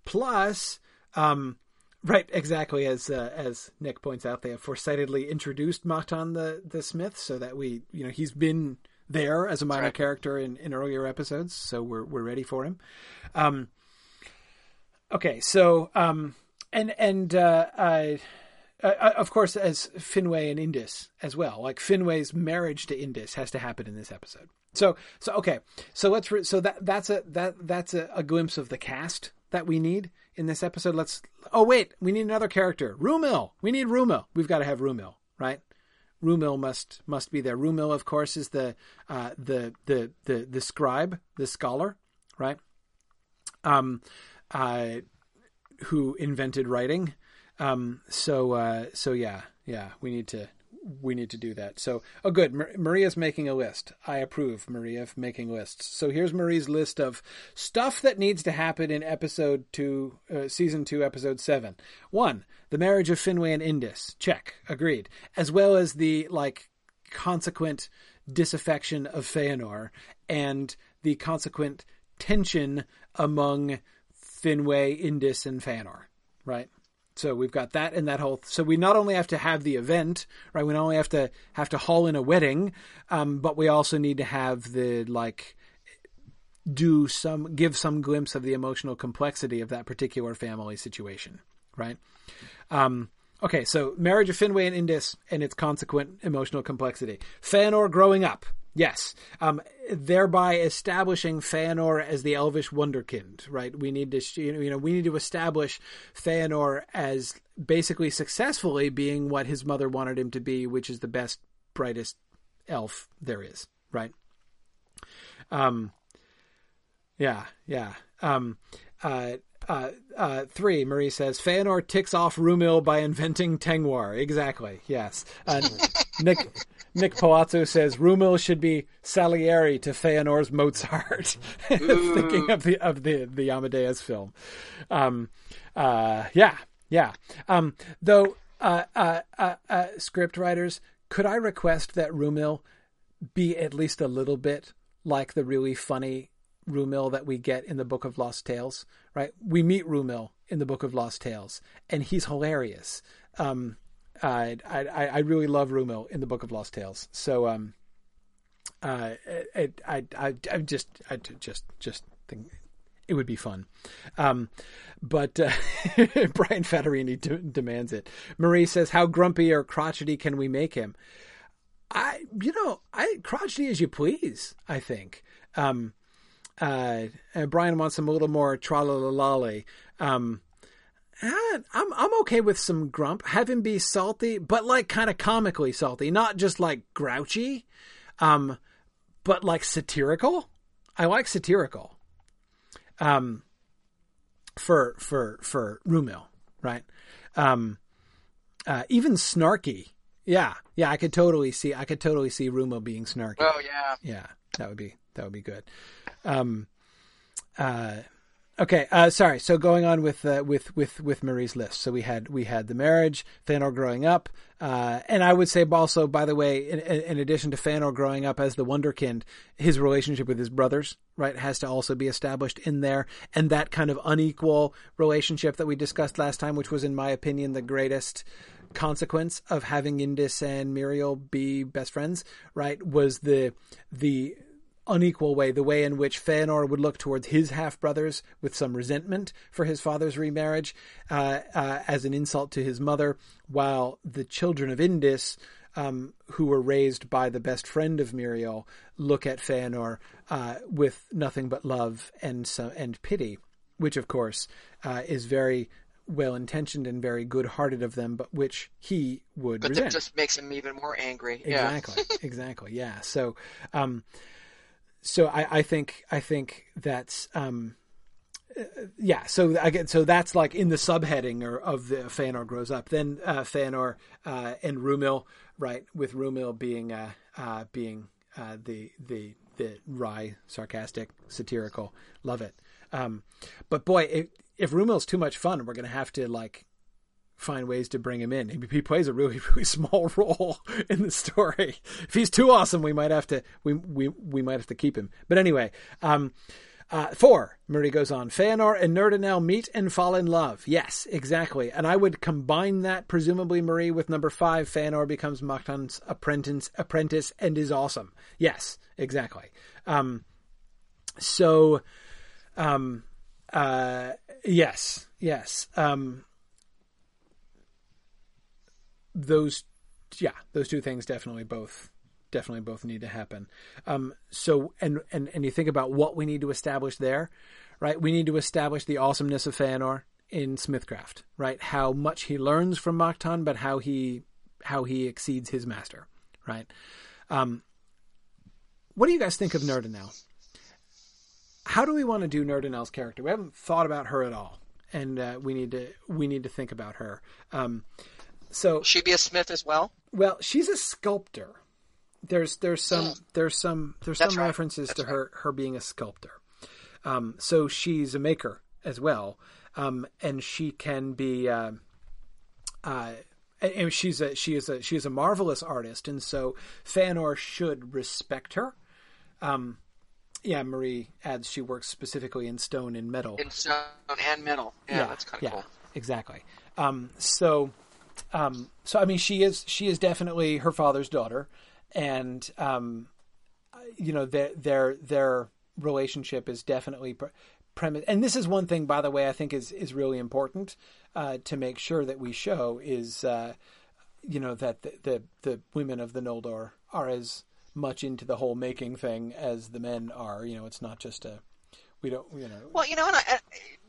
plus. Um, Right, exactly as uh, as Nick points out, they have foresightedly introduced Mahtan the the Smith, so that we, you know, he's been there as a minor right. character in, in earlier episodes, so we're we're ready for him. Um, okay, so um, and and uh, I uh, uh, of course, as Finwë and Indis as well. Like Finwë's marriage to Indis has to happen in this episode. So, so okay, so let's re- so that that's a that that's a, a, glimpse of the cast that we need in this episode. Let's. Oh wait, we need another character. Rumil. We need Rumil. We've got to have Rumil, right? Rumil must must be there. Rumil, of course, is the uh, the the the the scribe, the scholar, right? Um, uh, who invented writing um, so uh, so yeah, yeah, we need to we need to do that. So oh, good. Maria's making a list. I approve, Maria, of making lists. So here's Marie's list of stuff that needs to happen in episode two, uh, season two, episode seven. One, the marriage of Finwë and Indis. Check, agreed. As well as the like consequent disaffection of Feanor and the consequent tension among Finwë, Indis, and Feanor. Right. So we've got that and that whole. So we not only have to have the event, right? We not only have to have to haul in a wedding, um, but we also need to have the like do some give some glimpse of the emotional complexity of that particular family situation, right? Um, okay, so marriage of Finwë and Indus and its consequent emotional complexity. Feanor growing up, Yes, um, thereby establishing Feanor as the Elvish wonderkind. Right, we need to you know we need to establish Feanor as basically successfully being what his mother wanted him to be, which is the best, brightest elf there is. Right. Um. Yeah. Yeah. Um. Uh. Uh, uh, three, Marie says, Feanor ticks off Rumil by inventing Tengwar. Exactly, yes. Uh, (laughs) Nick Nick Palazzo says Rumil should be Salieri to Feanor's Mozart. (laughs) Thinking of the of the the Amadeus film. Um, uh, yeah, yeah. Um, though, uh, uh, uh, uh, script writers, could I request that Rumil be at least a little bit like the really funny Rumil that we get in the Book of Lost Tales? Right? We meet Rumil in the Book of Lost Tales, and he's hilarious. Um, I, I, I really love Rumil in the Book of Lost Tales. So, um, uh, I, I, I, I just, I just, just think it would be fun. Um, but uh, (laughs) Brian Fatterini d- demands it. Marie says, "How grumpy or crotchety can we make him?" I, you know, I crotchety as you please. I think. Um, uh, Brian wants some a little more tralalali. Um, I'm I'm okay with some grump. Have him be salty, but like kind of comically salty, not just like grouchy, um, but like satirical. I like satirical. Um, for for for Rumil, right? Um, uh, even snarky. Yeah, yeah, I could totally see. I could totally see Rumil being snarky. Oh yeah, yeah, that would be that would be good. Um, uh, Okay, uh, sorry. So going on with uh, with with with Marie's list. So we had we had the marriage, Fëanor growing up, uh, and I would say also, by the way, in, in, addition to Fëanor growing up as the Wonderkind, his relationship with his brothers, right, has to also be established in there, and that kind of unequal relationship that we discussed last time, which was, in my opinion, the greatest consequence of having Indis and Míriel be best friends, right, was the the unequal way, the way in which Fëanor would look towards his half brothers with some resentment for his father's remarriage uh, uh, as an insult to his mother, while the children of Indis, um, who were raised by the best friend of Míriel, look at Fëanor uh, with nothing but love and and pity, which of course uh, is very well intentioned and very good hearted of them, but which he would but resent. that just makes him even more angry. Exactly, yeah. exactly, yeah. So, um, so I, I think I think that's um, uh, yeah. So I get so that's like in the subheading or of the Fëanor grows up. Then uh, Fëanor uh, and Rumil, right? With Rumil being uh, uh, being uh, the the the wry, sarcastic, satirical. Love it. Um, but boy, if, if Rumil's too much fun, we're gonna have to like find ways to bring him in. He plays a really (laughs) really small role in the story. If he's too awesome, we might have to we we we might have to keep him. But anyway, um, uh, four. Marie goes on. Fëanor and Nerdanel meet and fall in love. Yes, exactly. And I would combine that, presumably Marie, with number five. Fëanor becomes Mahtan's apprentice, apprentice and is awesome. Yes, exactly. Um, so, um, uh, yes, yes. Um, those yeah those two things definitely both definitely both need to happen. Um, so and, and and you think about what we need to establish there right? We need to establish the awesomeness of Fëanor in Smithcraft right? How much he learns from Mahtan but how he how he exceeds his master right? Um, what do you guys think of Nerdanel how do we want to do Nerdanel's character? We haven't thought about her at all and uh, we need to we need to think about her. Um, so she be a smith as well. Well, she's a sculptor. There's there's some mm. there's some there's That's some right. references That's to right. her her being a sculptor. Um, so she's a maker as well, um, and she can be. Uh, uh, and she's a she is a she is a marvelous artist, and so Fëanor should respect her. Um, yeah, Marie adds she works specifically in stone and metal. In stone and metal. Yeah, yeah that's kind of yeah, cool. Exactly. Um, so um, so I mean, she is she is definitely her father's daughter, and um, you know their their their relationship is definitely pre- premise. And this is one thing, by the way, I think is is really important uh, to make sure that we show is uh, you know that the, the, the women of the Noldor are as much into the whole making thing as the men are. You know, it's not just a we don't, you know. Well, you know, and I,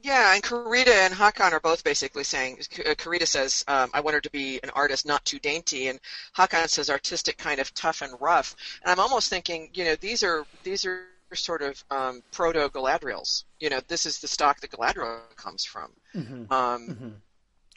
yeah, and Karita and Hakon are both basically saying. Uh, Karita says, um, "I want her to be an artist, not too dainty," and Hakon says, "Artistic, kind of tough and rough." And I'm almost thinking, you know, these are these are sort of um, proto Galadriels. You know, this is the stock that Galadriel comes from. Mm-hmm. Um, mm-hmm.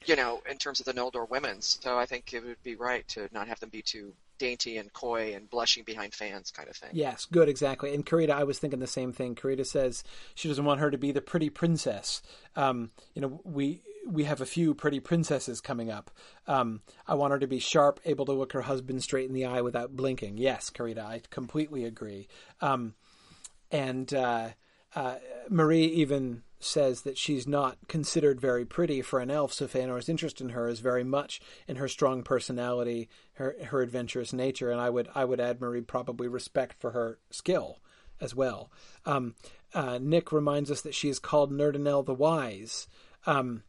You know, in terms of the Noldor women, so I think it would be right to not have them be too dainty and coy and blushing behind fans kind of thing. Yes, good, exactly. And Karita, I was thinking the same thing. Karita says she doesn't want her to be the pretty princess. Um, you know, we we have a few pretty princesses coming up. Um, I want her to be sharp, able to look her husband straight in the eye without blinking. Yes, Karita, I completely agree. Um, and uh, uh, Marie even says that she's not considered very pretty for an elf, so Fëanor's interest in her is very much in her strong personality, her her adventurous nature, and I would I would add Marie probably respect for her skill as well. Um, uh, Nick reminds us that she is called Nerdanel the Wise. Um,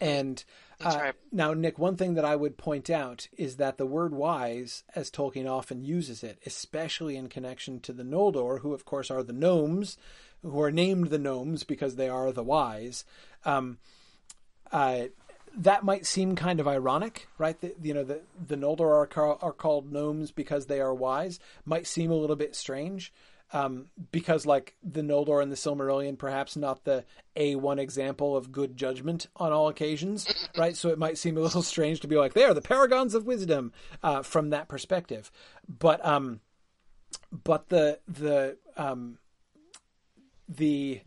and uh, right. now, Nick, one thing that I would point out is that the word wise, as Tolkien often uses it, especially in connection to the Noldor, who of course are the gnomes, who are named the gnomes because they are the wise. Um, uh, that might seem kind of ironic, right? The, you know, the the Noldor are, are called gnomes because they are wise. Might seem a little bit strange, um, because like the Noldor and the Silmarillion, perhaps not the a one example of good judgment on all occasions, right? So it might seem a little (laughs) strange to be like they are the paragons of wisdom uh, from that perspective, but um, but the the um, the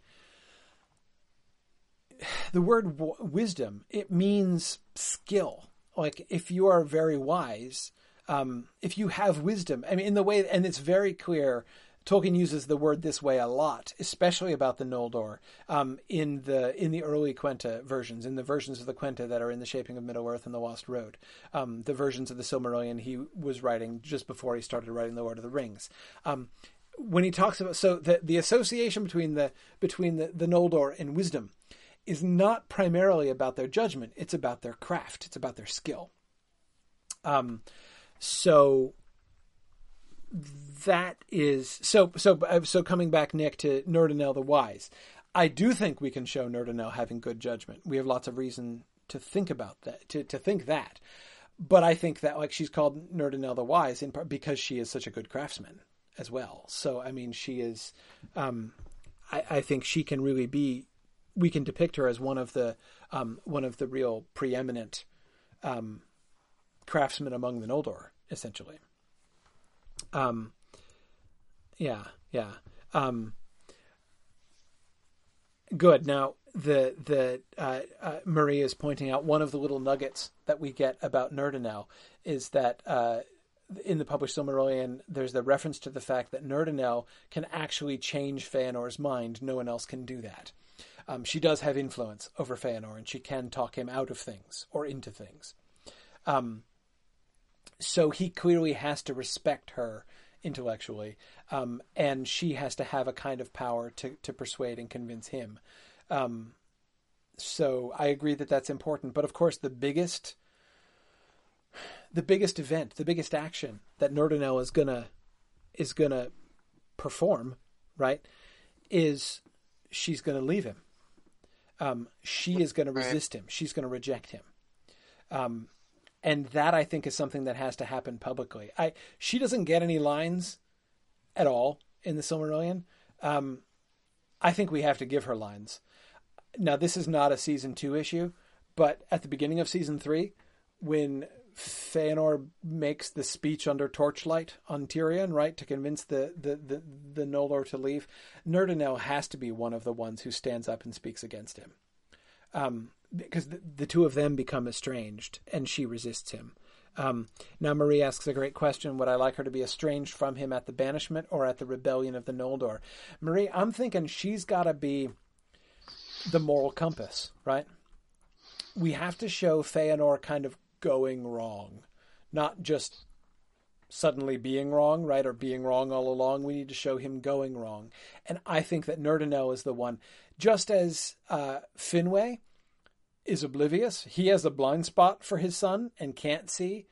the word w- wisdom it means skill. Like if you are very wise, um, if you have wisdom, I mean, in the way, and it's very clear. Tolkien uses the word this way a lot, especially about the Noldor um, in the in the early Quenta versions, in the versions of the Quenta that are in the Shaping of Middle Earth and the Lost Road, um, the versions of the Silmarillion he was writing just before he started writing the Lord of the Rings. Um, when he talks about so the the association between the between the, the Noldor and wisdom is not primarily about their judgment; it's about their craft, it's about their skill. Um, so that is so so so coming back Nick to Nerdanel the Wise. I do think we can show Nerdanel having good judgment. We have lots of reason to think about that to to think that. But I think that like she's called Nerdanel the Wise in part because she is such a good craftsman as well. So I mean she is um, I, I think she can really be we can depict her as one of the um, one of the real preeminent um, craftsmen among the Noldor, essentially. Um, yeah, yeah. Um, good. Now, the the uh, uh, Marie is pointing out one of the little nuggets that we get about Nerdanel is that uh, in the published Silmarillion, there's the reference to the fact that Nerdanel can actually change Feanor's mind. No one else can do that. Um, she does have influence over Feanor, and she can talk him out of things or into things. Um, so he clearly has to respect her intellectually, um, and she has to have a kind of power to to persuade and convince him. Um, so I agree that that's important, but of course the biggest the biggest event, the biggest action that Nerdanel is gonna is gonna perform, right, is she's gonna leave him. Um, she is going to resist him. She's going to reject him. Um, and that I think is something that has to happen publicly. I she doesn't get any lines at all in the Silmarillion. Um, I think we have to give her lines. Now this is not a season two issue, but at the beginning of season three, when Feanor makes the speech under torchlight on Tirion, right, to convince the the the, the Noldor to leave, Nerdanel has to be one of the ones who stands up and speaks against him. Um, because the, the, two of them become estranged, and she resists him. Um, now, Marie asks a great question: Would I like her to be estranged from him at the banishment or at the rebellion of the Noldor? Marie, I'm thinking she's got to be the moral compass, right? We have to show Feanor kind of going wrong, not just suddenly being wrong, right, or being wrong all along. We need to show him going wrong, and I think that Nerdanel is the one. Just as uh, Finwë is oblivious, he has a blind spot for his son and can't see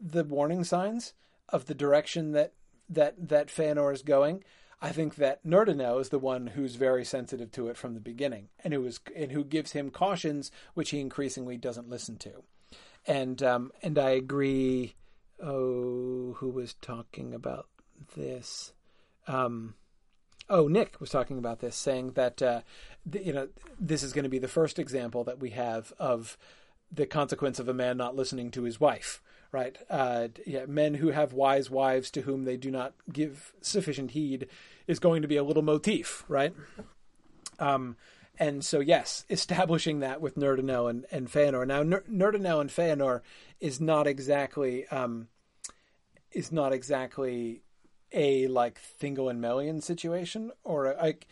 the warning signs of the direction that that that Feanor is going. I think that Nerdanel is the one who's very sensitive to it from the beginning, and who is and who gives him cautions which he increasingly doesn't listen to and um, and I agree. Oh, who was talking about this? Um, oh, Nick was talking about this, saying that uh, you know this is going to be the first example that we have of the consequence of a man not listening to his wife. Right? Uh, yeah, men who have wise wives to whom they do not give sufficient heed is going to be a little motif, right? Um, and so, yes, establishing that with Nerdanel and, and Feanor. Now, N- Nerdanel and Feanor is not exactly um, is not exactly a like Thingol and Melian situation, or like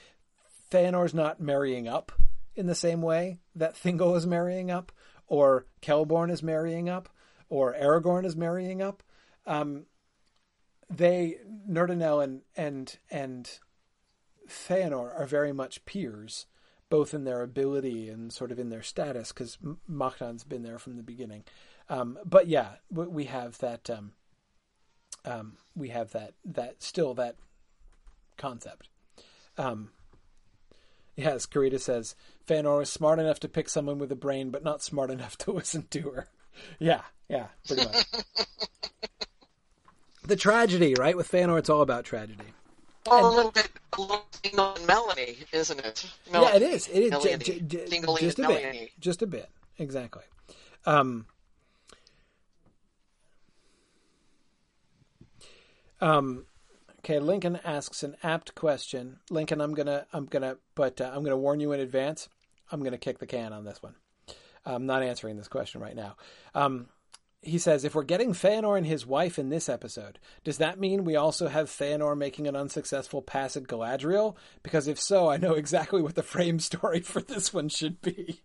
Feanor's not marrying up in the same way that Thingol is marrying up, or Celeborn is marrying up, or Aragorn is marrying up. Um, they Nerdanel and and and Feanor are very much peers both in their ability and sort of in their status, because Mahtan's been there from the beginning. Um, but yeah, we have that. Um, um, we have that that still that concept. Um, yes, Karita says Feanor is smart enough to pick someone with a brain, but not smart enough (laughs) to listen to her. Yeah, yeah, pretty much. (laughs) the tragedy, right? With Feanor, it's all about tragedy. Well, and, a little bit, a little Dingle and Melanie, isn't it? Mel- yeah, it is. It is j- j- j- just a Melanie. bit. Just a bit. Exactly. Um, um, okay, Lincoln asks an apt question. Lincoln, I'm gonna, I'm gonna, but uh, I'm gonna warn you in advance. I'm to kick the can on this one. I'm not answering this question right now. Um, he says, if we're getting Feanor and his wife in this episode, does that mean we also have Feanor making an unsuccessful pass at Galadriel? Because if so, I know exactly what the frame story for this one should be.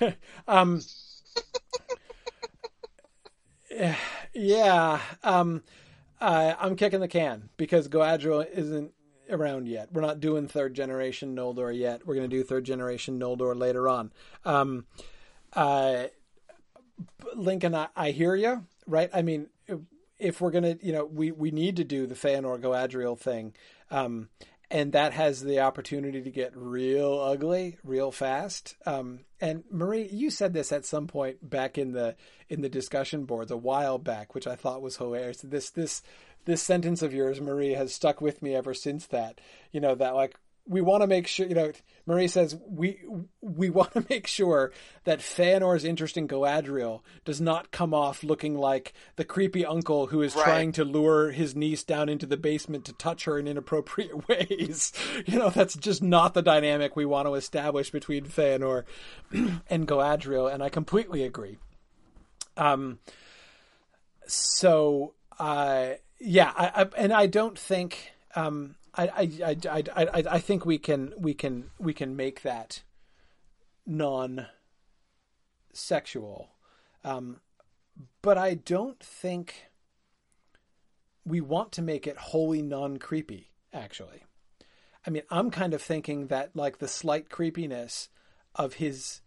(laughs) um, (sighs) yeah, um, uh, I'm kicking the can because Galadriel isn't around yet. We're not doing third generation Noldor yet. We're going to do third generation Noldor later on. Um, uh, Lincoln, I, I hear you, right? I mean, if we're gonna, you know, we we need to do the Feanor Galadriel thing, um, and that has the opportunity to get real ugly real fast. Um, and Marie, you said this at some point back in the in the discussion boards a while back, which I thought was hilarious. This this this sentence of yours, Marie, has stuck with me ever since that. You know that like we want to make sure, you know, Marie says we we want to (laughs) make sure that Feanor's interest in Galadriel does not come off looking like the creepy uncle who is right. trying to lure his niece down into the basement to touch her in inappropriate (laughs) ways. You know, that's just not the dynamic we want to establish between Feanor (clears throat) and Galadriel, and I completely agree. Um, so, uh, yeah, I, I, and I don't think. Um, I, I, I, I, I think we can we can we can make that non sexual, um, but I don't think we want to make it wholly non creepy. Actually, I mean, I'm kind of thinking that like the slight creepiness of his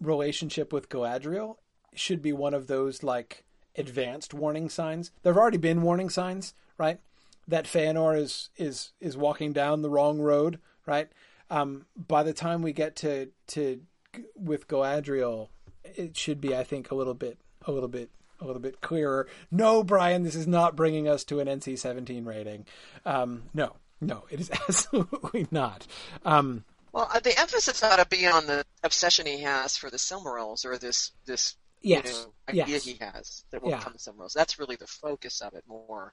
relationship with Galadriel should be one of those like advanced warning signs. There've already been warning signs, right? That Feanor is is is walking down the wrong road, right? Um, by the time we get to to with Galadriel, it should be, I think, a little bit a little bit a little bit clearer. No, Brian, this is not bringing us to an NC-17 rating. Um, no, no, it is (laughs) absolutely not. Um, well, uh, the emphasis ought to be on the obsession he has for the Silmarils, or this this yes. you know, idea yes. he has that will yeah. become the Silmarils. That's really the focus of it more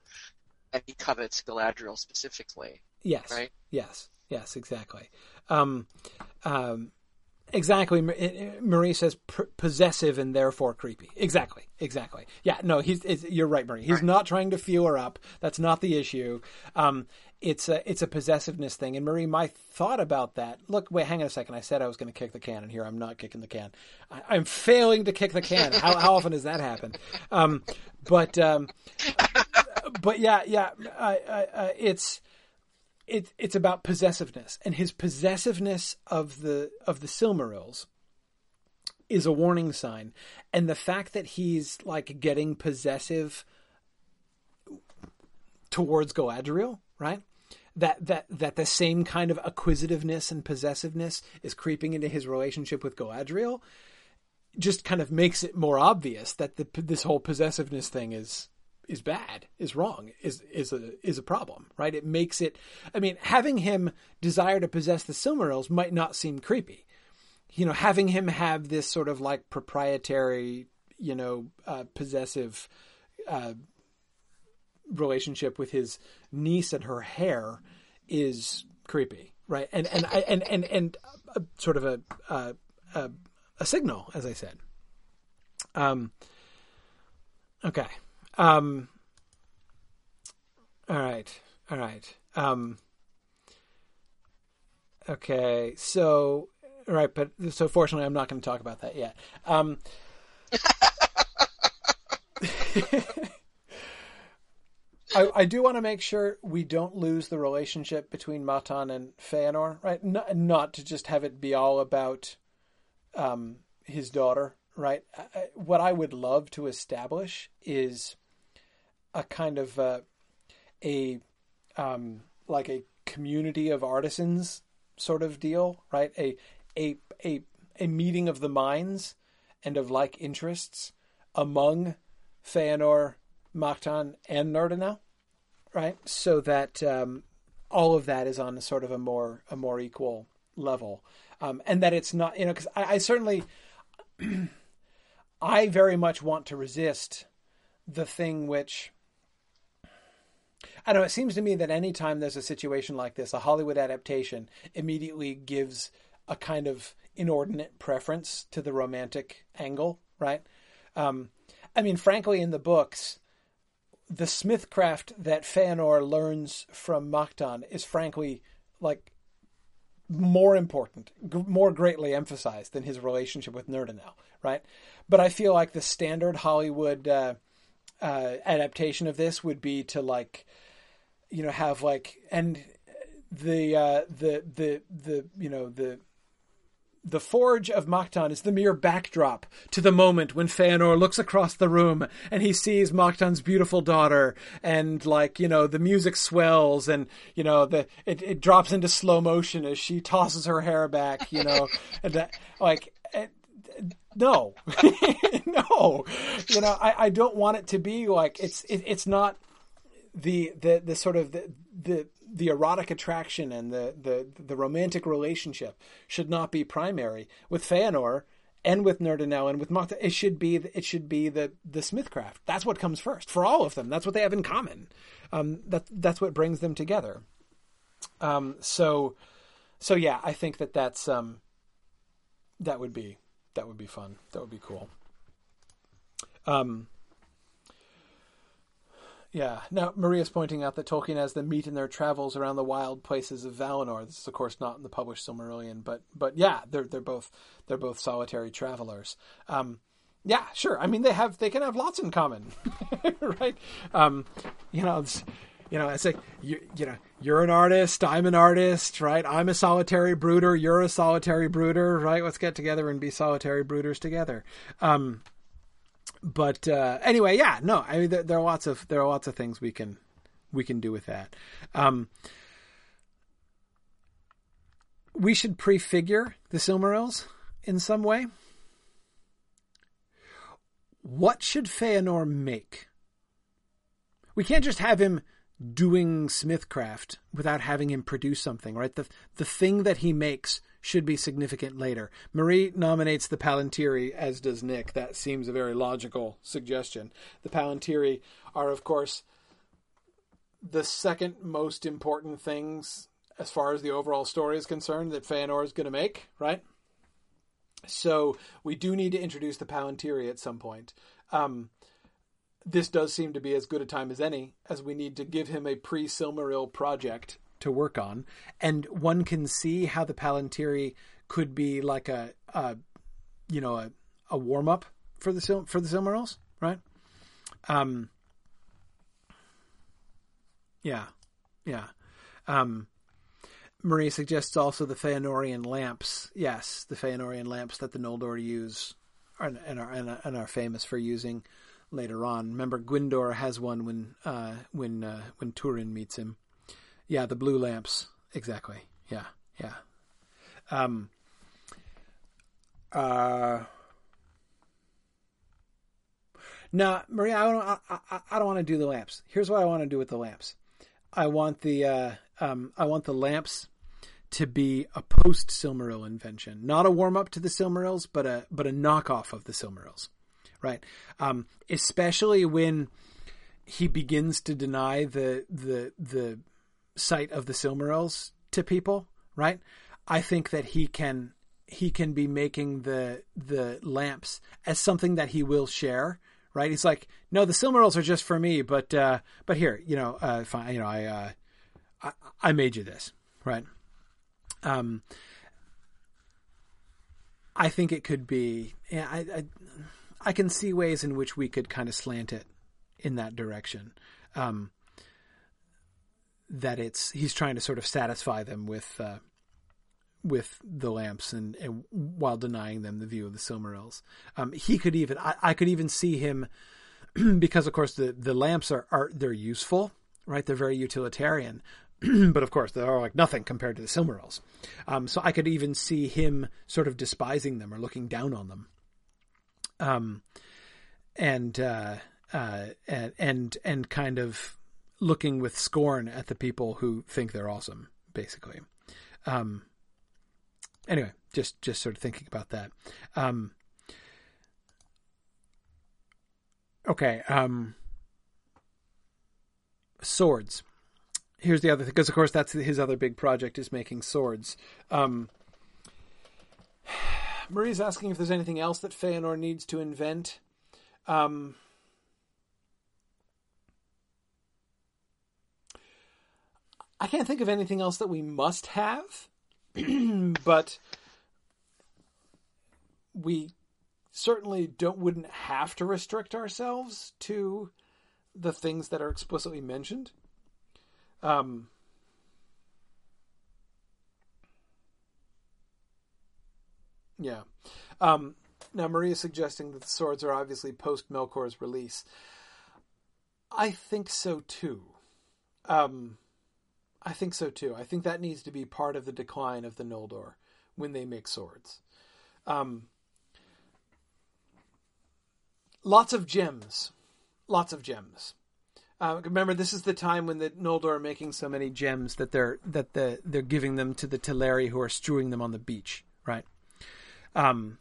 and he covets Galadriel specifically. Yes. Right. Yes. Yes. Exactly. Um, um, exactly. Marie says possessive and therefore creepy. Exactly. Exactly. Yeah. No. He's. you're right, Marie. He's right. not trying to feel her up. That's not the issue. Um, it's a it's a possessiveness thing. And Marie, my thought about that. Look, wait, hang on a second. I said I was going to kick the can, and here I'm not kicking the can. I, am failing to kick the can. How, how often does that happen? Um, but um, (laughs) but yeah, yeah, I, it's it's it's about possessiveness, and his possessiveness of the of the Silmarils is a warning sign, and the fact that he's like getting possessive towards Galadriel, right? That that that the same kind of acquisitiveness and possessiveness is creeping into his relationship with Galadriel just kind of makes it more obvious that the, this whole possessiveness thing is is bad, is wrong, is is a is a problem, right? It makes it. I mean, having him desire to possess the Silmarils might not seem creepy. You know, having him have this sort of like proprietary, you know, uh, possessive uh, relationship with his niece and her hair is creepy, right? And and and and and, and sort of a, a a signal, as I said. Um. Okay. Um, all right. All right. Um, okay. So, right. But so fortunately, I'm not going to talk about that yet. Um, (laughs) I, I, do want to make sure we don't lose the relationship between Mahtan and Feanor, right? Not, not to just have it be all about um, his daughter, right? I, what I would love to establish is a kind of uh, a um, like a community of artisans sort of deal, right? A a a a meeting of the minds and of like interests among Feanor, Mahtan, and Nerdanel, right? So that um, all of that is on a sort of a more a more equal level, um, and that it's not you know because I, I certainly (clears throat) I very much want to resist the thing which I know. It seems to me that anytime there's a situation like this, a Hollywood adaptation immediately gives a kind of inordinate preference to the romantic angle, right? Um, I mean, frankly, in the books, the smithcraft that Feanor learns from Mahtan is frankly like more important, g- more greatly emphasized than his relationship with Nerdanel, right? But I feel like the standard Hollywood uh, uh, adaptation of this would be to like, you know, have like and the uh, the the the you know the the forge of Mahtan is the mere backdrop to the moment when Feanor looks across the room and he sees Mahtan's beautiful daughter and like, you know, the music swells and, you know, the, it, it drops into slow motion as she tosses her hair back, you know, (laughs) and uh, like, no, (laughs) no, you know, I, I don't want it to be like, it's, it, it's not the, the, the sort of the, the, the erotic attraction and the, the, the romantic relationship should not be primary with Feanor and with Nerdanel and with Mahtan. It should be it should be the the Smithcraft. That's what comes first for all of them. That's what they have in common. Um, that that's what brings them together. Um, so so yeah, I think that that's um, that would be that would be fun. That would be cool. Um, yeah. Now, Maria's pointing out that Tolkien has them meet in their travels around the wild places of Valinor. This is, of course, not in the published Silmarillion, but but yeah, they're they're both they're both solitary travelers. Um, yeah, sure. I mean, they have they can have lots in common, (laughs) right? Um, you know, you know, it's like you you know, you're an artist, I'm an artist, right? I'm a solitary brooder, you're a solitary brooder, right? Let's get together and be solitary brooders together. Um, but uh, anyway, yeah, no, I mean there, there, are lots of there are lots of things we can we can do with that. Um, we should prefigure the Silmarils in some way. What should Feanor make? We can't just have him doing smithcraft without having him produce something, right? The the thing that he makes should be significant later. Marie nominates the Palantiri, as does Nick. That seems a very logical suggestion. The Palantiri are, of course, the second most important things as far as the overall story is concerned that Feanor is going to make, right? So we do need to introduce the Palantiri at some point. Um, this does seem to be as good a time as any, as we need to give him a pre Silmaril project to work on, and one can see how the Palantiri could be like a, a you know, a, a warm up for the for the Silmarils, right? Um, yeah, yeah. Um, Marie suggests also the Feanorian lamps. Yes, the Feanorian lamps that the Noldor use and, and, are, and are famous for using later on. Remember, Gwindor has one when uh, when uh, when Turin meets him. Yeah, the blue lamps. Exactly. Yeah, yeah. Um, uh, no, Maria, I don't. I, I, I don't want to do the lamps. Here's what I want to do with the lamps. I want the uh, um, I want the lamps to be a post Silmaril invention, not a warm up to the Silmarils, but a but a knockoff of the Silmarils, right? Um, especially when he begins to deny the the the sight of the Silmarils to people, right? I think that he can he can be making the the lamps as something that he will share, right? He's like, no, the Silmarils are just for me, but uh, but here, you know, uh, fine, you know, I, uh, I I made you this, right? Um, I think it could be. Yeah, I, I I can see ways in which we could kind of slant it in that direction. Um, that it's he's trying to sort of satisfy them with uh, with the lamps and, and, while denying them the view of the Silmarils. Um, he could even I, I, could even see him (clears throat) because of course the the lamps are, are they're useful, right? They're very utilitarian. (clears throat) but of course, they are like nothing compared to the Silmarils. Um, so I could even see him sort of despising them or looking down on them. Um, and uh, uh, and and and kind of looking with scorn at the people who think they're awesome, basically. Um, anyway, just just sort of thinking about that. Um, okay, um, swords. Here's the other thing, because of course that's his other big project is making swords. Um, Marie's asking if there's anything else that Feanor needs to invent. Um, I can't think of anything else that we must have, (clears throat) but we certainly don't wouldn't have to restrict ourselves to the things that are explicitly mentioned. Um, yeah. Um, now, Maria is suggesting that the swords are obviously post Melkor's release. I think so too. Um, I think so too. I think that needs to be part of the decline of the Noldor when they make swords. Um, lots of gems, lots of gems. Uh, remember, this is the time when the Noldor are making so many gems that they're that the they're giving them to the Teleri who are strewing them on the beach, right? Um,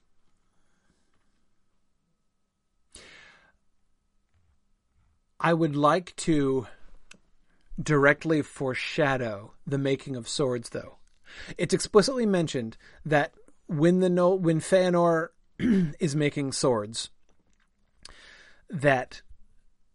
I would like to directly foreshadow the making of swords, though. It's explicitly mentioned that when the no, when Feanor (clears throat) is making swords, that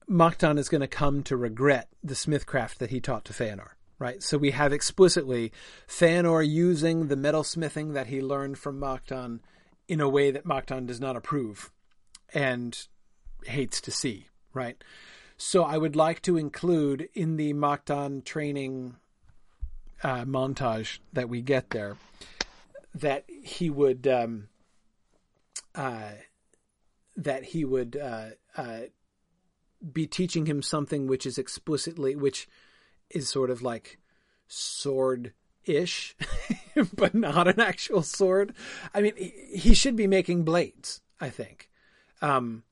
Mahtan is going to come to regret the smithcraft that he taught to Feanor. Right, so we have explicitly Feanor using the metalsmithing that he learned from Mahtan in a way that Mahtan does not approve and hates to see. Right, so I would like to include in the Mahtan training uh, montage that we get there that he would um, uh, that he would uh, uh, be teaching him something which is explicitly which is sort of like sword ish, (laughs) but not an actual sword. I mean, he should be making blades. I think. Um,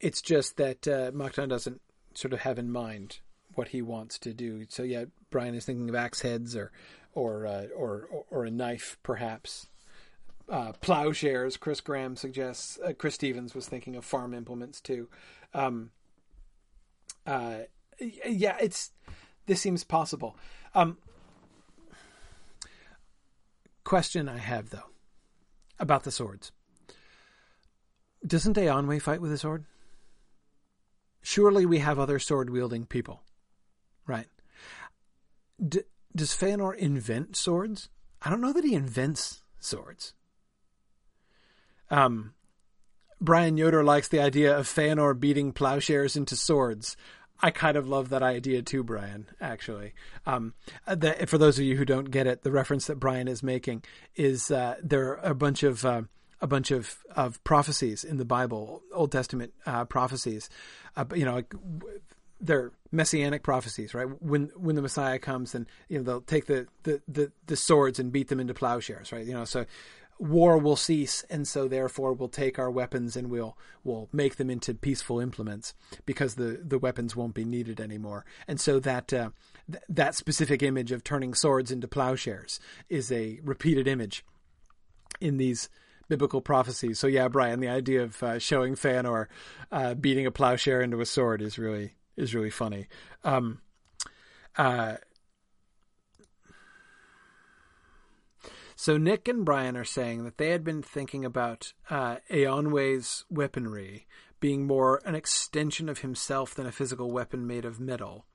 it's just that uh, doesn't sort of have in mind what he wants to do. So yeah, Brian is thinking of axe heads or or uh, or, or a knife perhaps. Uh, plowshares. Chris Graham suggests. Uh, Chris Stevens was thinking of farm implements too. Um, uh, yeah, it's this seems possible. Um, question I have though about the swords. Doesn't Eonwe fight with a sword? surely we have other sword wielding people, right? D- does Feanor invent swords? I don't know that he invents swords. Um, Brian Yoder likes the idea of Feanor beating plowshares into swords. I kind of love that idea too, Brian. Actually, um, the, for those of you who don't get it, the reference that Brian is making is uh, there are a bunch of uh, a bunch of, of prophecies in the Bible, Old Testament uh, prophecies. Uh, you know, they're messianic prophecies, right? When when the Messiah comes, and you know they'll take the, the, the, the swords and beat them into plowshares, right? You know, so war will cease, and so therefore we'll take our weapons and we'll we'll make them into peaceful implements because the the weapons won't be needed anymore. And so that uh, th- that specific image of turning swords into plowshares is a repeated image in these biblical prophecies. So yeah, Brian, the idea of uh, showing Feanor uh, beating a plowshare into a sword is really is really funny. Um, so Nick and Brian are saying that they had been thinking about uh, weaponry being more an extension of himself than a physical weapon made of metal.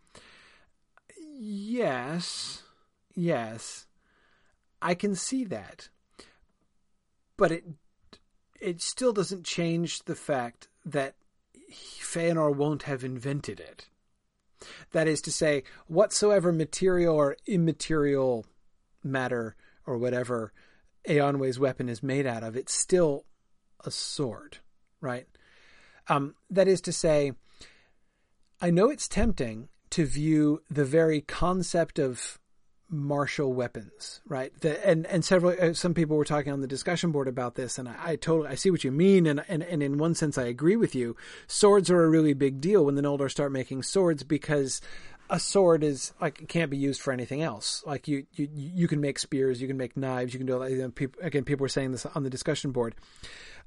Yes, yes, I can see that but it it still doesn't change the fact that Feanor won't have invented it. That is to say, whatsoever material or immaterial matter or whatever Eonwe's weapon is made out of, it's still a sword, right? Um, that is to say, I know it's tempting to view the very concept of martial weapons, right? The, and and several uh, some people were talking on the discussion board about this, and I, I, totally I see what you mean, and, and and in one sense I agree with you. Swords are a really big deal when the Noldor start making swords because a sword is like it can't be used for anything else. Like you you you can make spears, you can make knives, you can do know, people, again. People were saying this on the discussion board,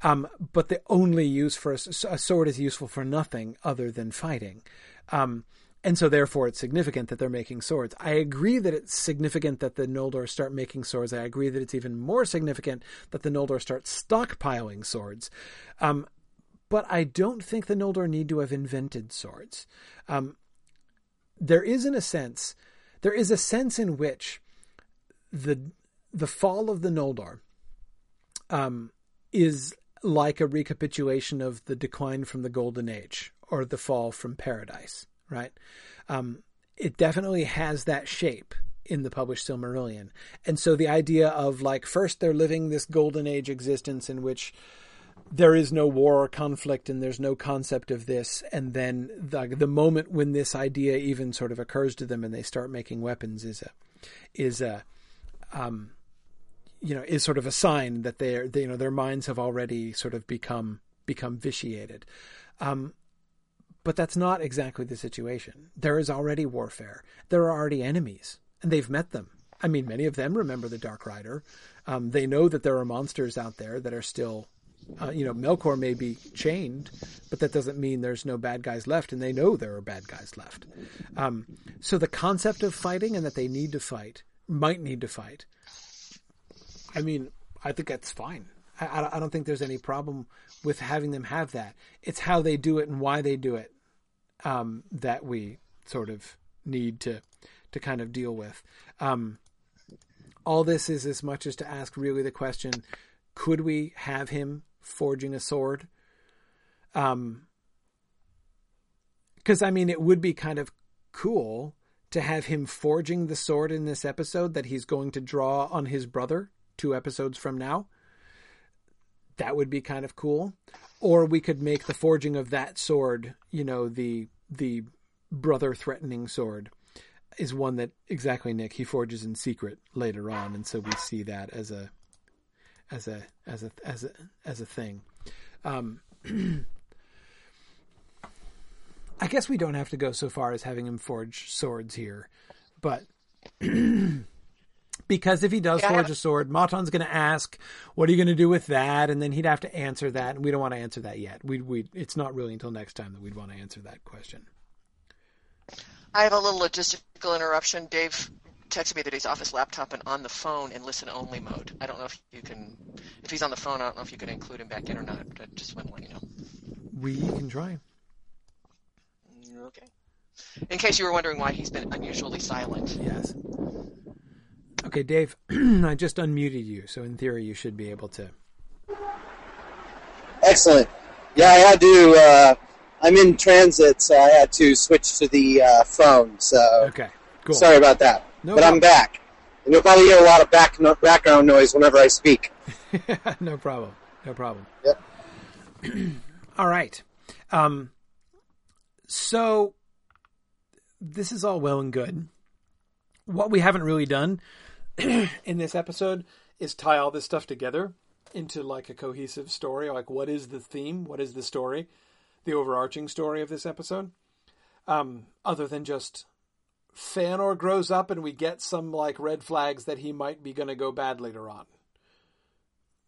um, but the only use for a, a sword is useful for nothing other than fighting. Um, and so therefore it's significant that they're making swords. I agree that it's significant that the Noldor start making swords. I agree that it's even more significant that the Noldor start stockpiling swords. Um, but I don't think the Noldor need to have invented swords. Um, there is, in a sense, there is a sense in which the the fall of the Noldor um, is like a recapitulation of the decline from the Golden Age or the fall from Paradise right? Um, it definitely has that shape in the published Silmarillion. And so the idea of like, first they're living this golden age existence in which there is no war or conflict and there's no concept of this. And then the, the moment when this idea even sort of occurs to them and they start making weapons is a, is a, um, you know, is sort of a sign that they're, they, you know, their minds have already sort of become, become vitiated. Um, but that's not exactly the situation. There is already warfare. There are already enemies, and they've met them. I mean, many of them remember the Dark Rider. Um, they know that there are monsters out there that are still, uh, you know, Melkor may be chained, but that doesn't mean there's no bad guys left, and they know there are bad guys left. Um, so the concept of fighting and that they need to fight, might need to fight. I mean, I think that's fine. I, I don't think there's any problem with having them have that. It's how they do it and why they do it um, that we sort of need to to kind of deal with. Um, all this is as much as to ask really the question: Could we have him forging a sword? Um, because I mean, it would be kind of cool to have him forging the sword in this episode that he's going to draw on his brother two episodes from now that would be kind of cool. Or we could make the forging of that sword, you know, the the brother threatening sword is one that exactly Nick he forges in secret later on, and so we see that as a as a as a as a as a thing. Um, (clears throat) I guess we don't have to go so far as having him forge swords here, but (clears throat) because if he does yeah. forge a sword, Mahtan's going to ask, "What are you going to do with that?" And then he'd have to answer that, and we don't want to answer that yet. We we it's not really until next time that we'd want to answer that question. I have a little logistical interruption. Dave texted me that he's off his laptop and on the phone in listen only mode. I don't know if you can, if he's on the phone, I don't know if you can include him back in or not. But I just want to let you know. We can try. Okay. In case you were wondering why he's been unusually silent. Yes. Okay, Dave, (clears throat) I just unmuted you, so in theory you should be able to. Excellent. Yeah, I had to. Uh, I'm in transit, so I had to switch to the uh, phone. So okay, cool. Sorry about that, no but problem. I'm back, and you'll probably hear a lot of back no- background noise whenever I speak. (laughs) no problem. No problem. Yep. (clears throat) all right. Um, so this is all well and good. What we haven't really done (clears throat) in this episode is tie all this stuff together into like a cohesive story. Like, what is the theme? What is the story? The overarching story of this episode? Um, other than just Feanor grows up and we get some like red flags that he might be going to go bad later on.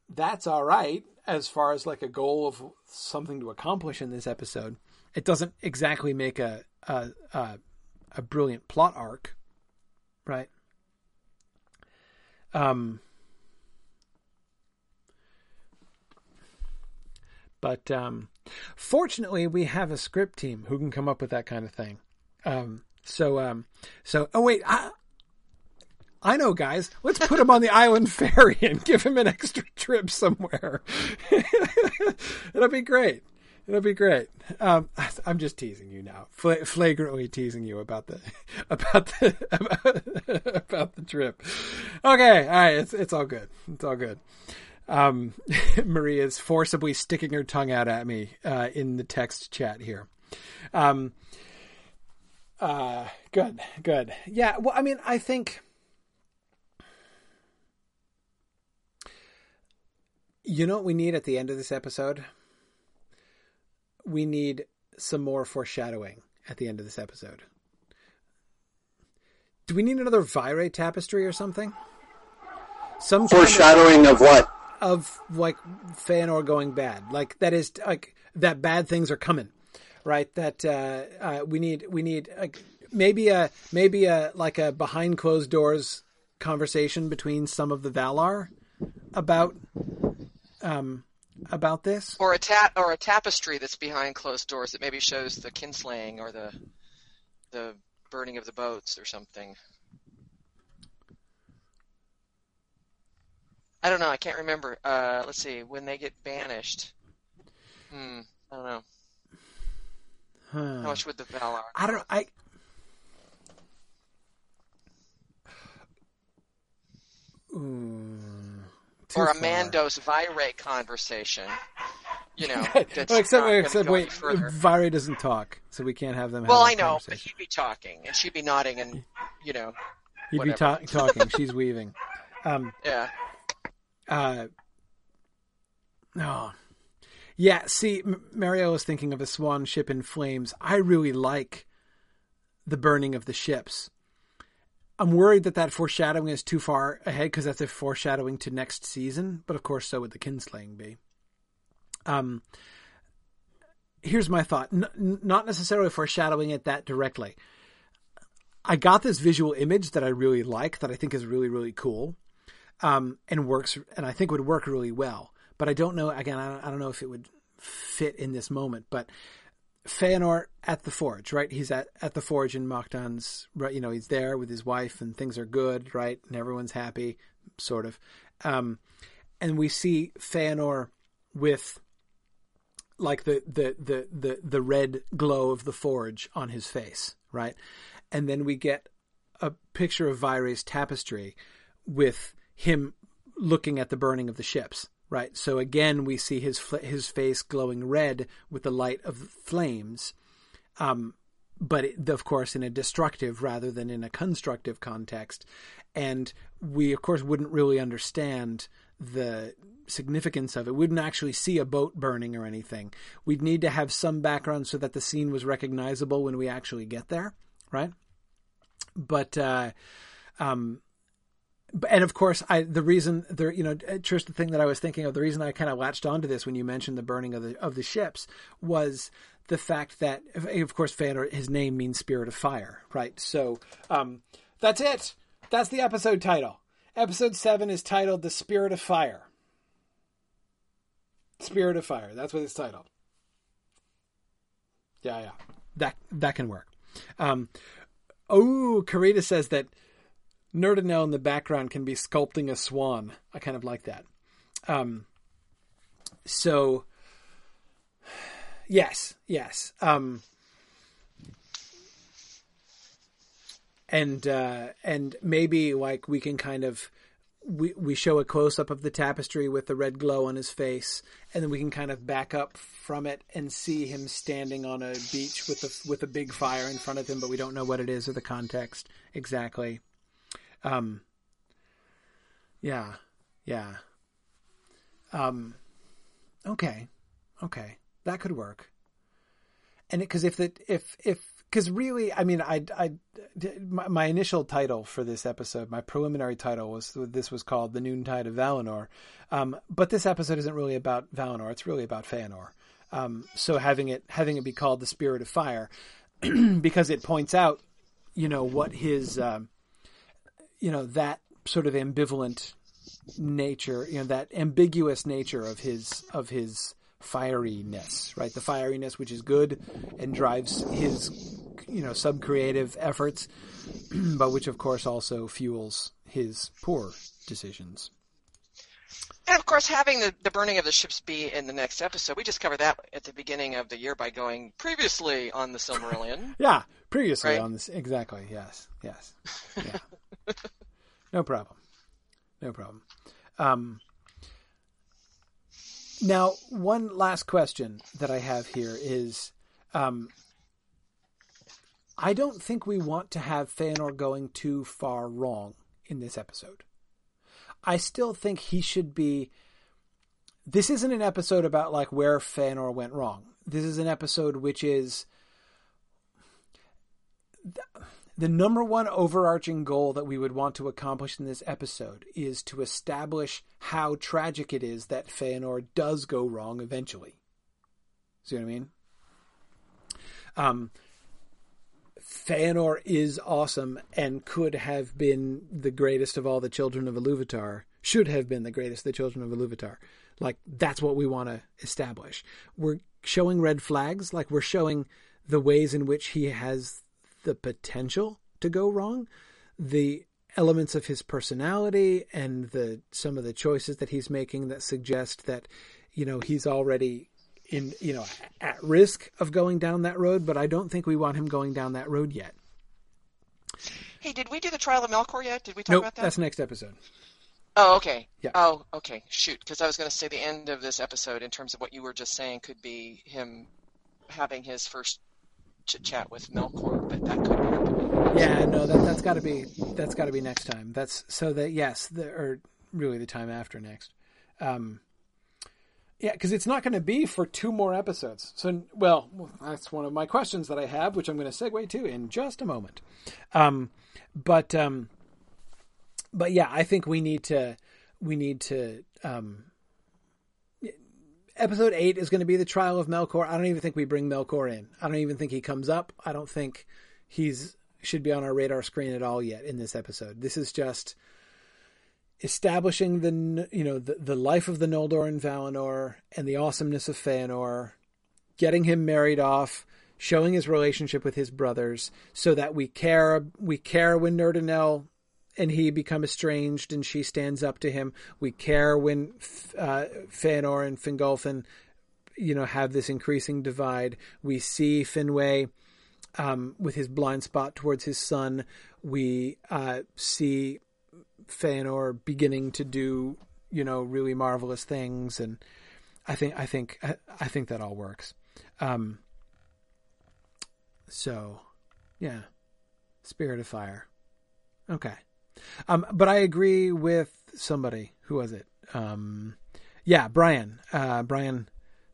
That's all right as far as like a goal of something to accomplish in this episode. It doesn't exactly make a a, a, a brilliant plot arc, right? Um, but um, fortunately, we have a script team who can come up with that kind of thing. Um, so, um, so oh wait, I, I know, guys. Let's put him on the island ferry and give him an extra trip somewhere. (laughs) It'll be great. It'll be great. Um, I'm just teasing you now, Fla- flagrantly teasing you about the (laughs) about the about, (laughs) about, the trip. Okay, all right, it's it's all good. It's all good. Um, Maria's forcibly sticking her tongue out at me uh, in the text chat here. Um, uh, good, good. Yeah. Well, I mean, I think. You know what we need at the end of this episode? we need some more foreshadowing at the end of this episode. Do we need another Vairë tapestry or something? Some foreshadowing of, of, what? Of like Feanor going bad. Like that is like that bad things are coming. Right? That uh, uh, we need we need maybe a maybe a like a behind closed doors conversation between some of the Valar about um about this, or a ta- or a tapestry that's behind closed doors that maybe shows the kinslaying or the the burning of the boats or something. I don't know. I can't remember. Uh, let's see. When they get banished. Hmm. I don't know. Huh. How much would the Valar? I don't. I. Ooh, or a Mandos Vairë conversation. You know, (laughs) except, except wait, Vairë doesn't talk, so we can't have them. Well, I know, but she'd be talking and she'd be nodding, and you know, he'd whatever. be ta- talking. She's weaving. Um, (laughs) yeah. Uh. No. Oh. Yeah. See, Mario was thinking of a swan ship in flames. I really like the burning of the ships. I'm worried that that foreshadowing is too far ahead because that's a foreshadowing to next season. But of course, so would the kinslaying be. Um, here's my thought: N- not necessarily foreshadowing it that directly. I got this visual image that I really like, that I think is really really cool, um, and works, and I think would work really well. But I don't know. Again, I don't, know if it would fit in this moment. But Feanor at the forge, right? He's at, at the forge in Mahtan's, right? You know, he's there with his wife and things are good, right? And everyone's happy, sort of. Um, and we see Feanor with like the, the, the, the, the red glow of the forge on his face, right? And then we get a picture of Vairë's tapestry with him looking at the burning of the ships, right? So again, we see his his face glowing red with the light of flames, um, but it, of course in a destructive rather than in a constructive context. And we, of course, wouldn't really understand the significance of it. We wouldn't actually see a boat burning or anything. We'd need to have some background so that the scene was recognizable when we actually get there, right? But uh, um, and of course, I the reason there, you know, just the thing that I was thinking of, the reason I kind of latched onto this when you mentioned the burning of the of the ships was the fact that, of course, Feanor, his name means spirit of fire, right? So, um, that's it. That's the episode title. Episode seven is titled "The Spirit of Fire." Spirit of Fire. That's what it's titled. Yeah, yeah, that that can work. Um, oh, Karita says that Nerdanel in the background can be sculpting a swan. I kind of like that. Um, so, yes, yes. Um, and uh, and maybe like we can kind of we we show a close up of the tapestry with the red glow on his face, and then we can kind of back up from it and see him standing on a beach with a with a big fire in front of him, but we don't know what it is or the context exactly. Um, yeah, yeah. Um, okay, okay, that could work. And because if the if if because really, I mean, I I my, my, initial title for this episode, my preliminary title was this was called the Noontide of Valinor, um, but this episode isn't really about Valinor; it's really about Feanor. Um, so having it having it be called the Spirit of Fire, (clears throat) because it points out, you know, what his um, you know that sort of ambivalent nature, you know that ambiguous nature of his of his fieriness, right? The fieriness which is good and drives his you know sub-creative efforts, (clears throat) but which of course also fuels his poor decisions. And of course, having the, the burning of the ships be in the next episode, we just covered that at the beginning of the year by going previously on the Silmarillion. (laughs) yeah, previously right? on this. Exactly. Yes. Yes. Yeah. (laughs) no problem. No problem. Um, now, one last question that I have here is um, I don't think we want to have Feanor going too far wrong in this episode. I still think he should be. This isn't an episode about like where Feanor went wrong. This is an episode which is the number one overarching goal that we would want to accomplish in this episode is to establish how tragic it is that Feanor does go wrong eventually. See what I mean? Um, Feanor is awesome and could have been the greatest of all the children of Iluvatar. Should have been the greatest of the children of Iluvatar. Like that's what we want to establish. We're showing red flags, like we're showing the ways in which he has the potential to go wrong, the elements of his personality and the some of the choices that he's making that suggest that you know he's already in you know at risk of going down that road but i don't think we want him going down that road yet. Hey did we do the trial of melkor yet? Did we talk nope, about that? that's next episode. Oh okay. Yeah. oh okay. Shoot because i was going to say the end of this episode in terms of what you were just saying could be him having his first chit chat with melkor but that could happen yeah no that, that's got to be that's got to be next time that's so that yes the, or really the time after next um yeah, because it's not going to be for two more episodes. So, well, that's one of my questions that I have, which I'm going to segue to in just a moment. Um, but, um, but yeah, I think we need to, we need to. Um, episode eight is going to be the trial of Melkor. I don't even think we bring Melkor in. I don't even think he comes up. I don't think he's should be on our radar screen at all yet in this episode. This is just establishing the you know the, the life of the Noldor and Valinor and the awesomeness of Feanor, getting him married off, showing his relationship with his brothers, so that we care we care when Nerdanel and he become estranged and she stands up to him. We care when uh, Feanor and Fingolfin, you know, have this increasing divide. We see Finwë um, with his blind spot towards his son. We uh, see Feanor beginning to do, you know, really marvelous things, and I think I think I, think that all works. Um, so, yeah, Spirit of Fire. Okay, um, but I agree with somebody. Who was it? Um, yeah, Brian. Uh, Brian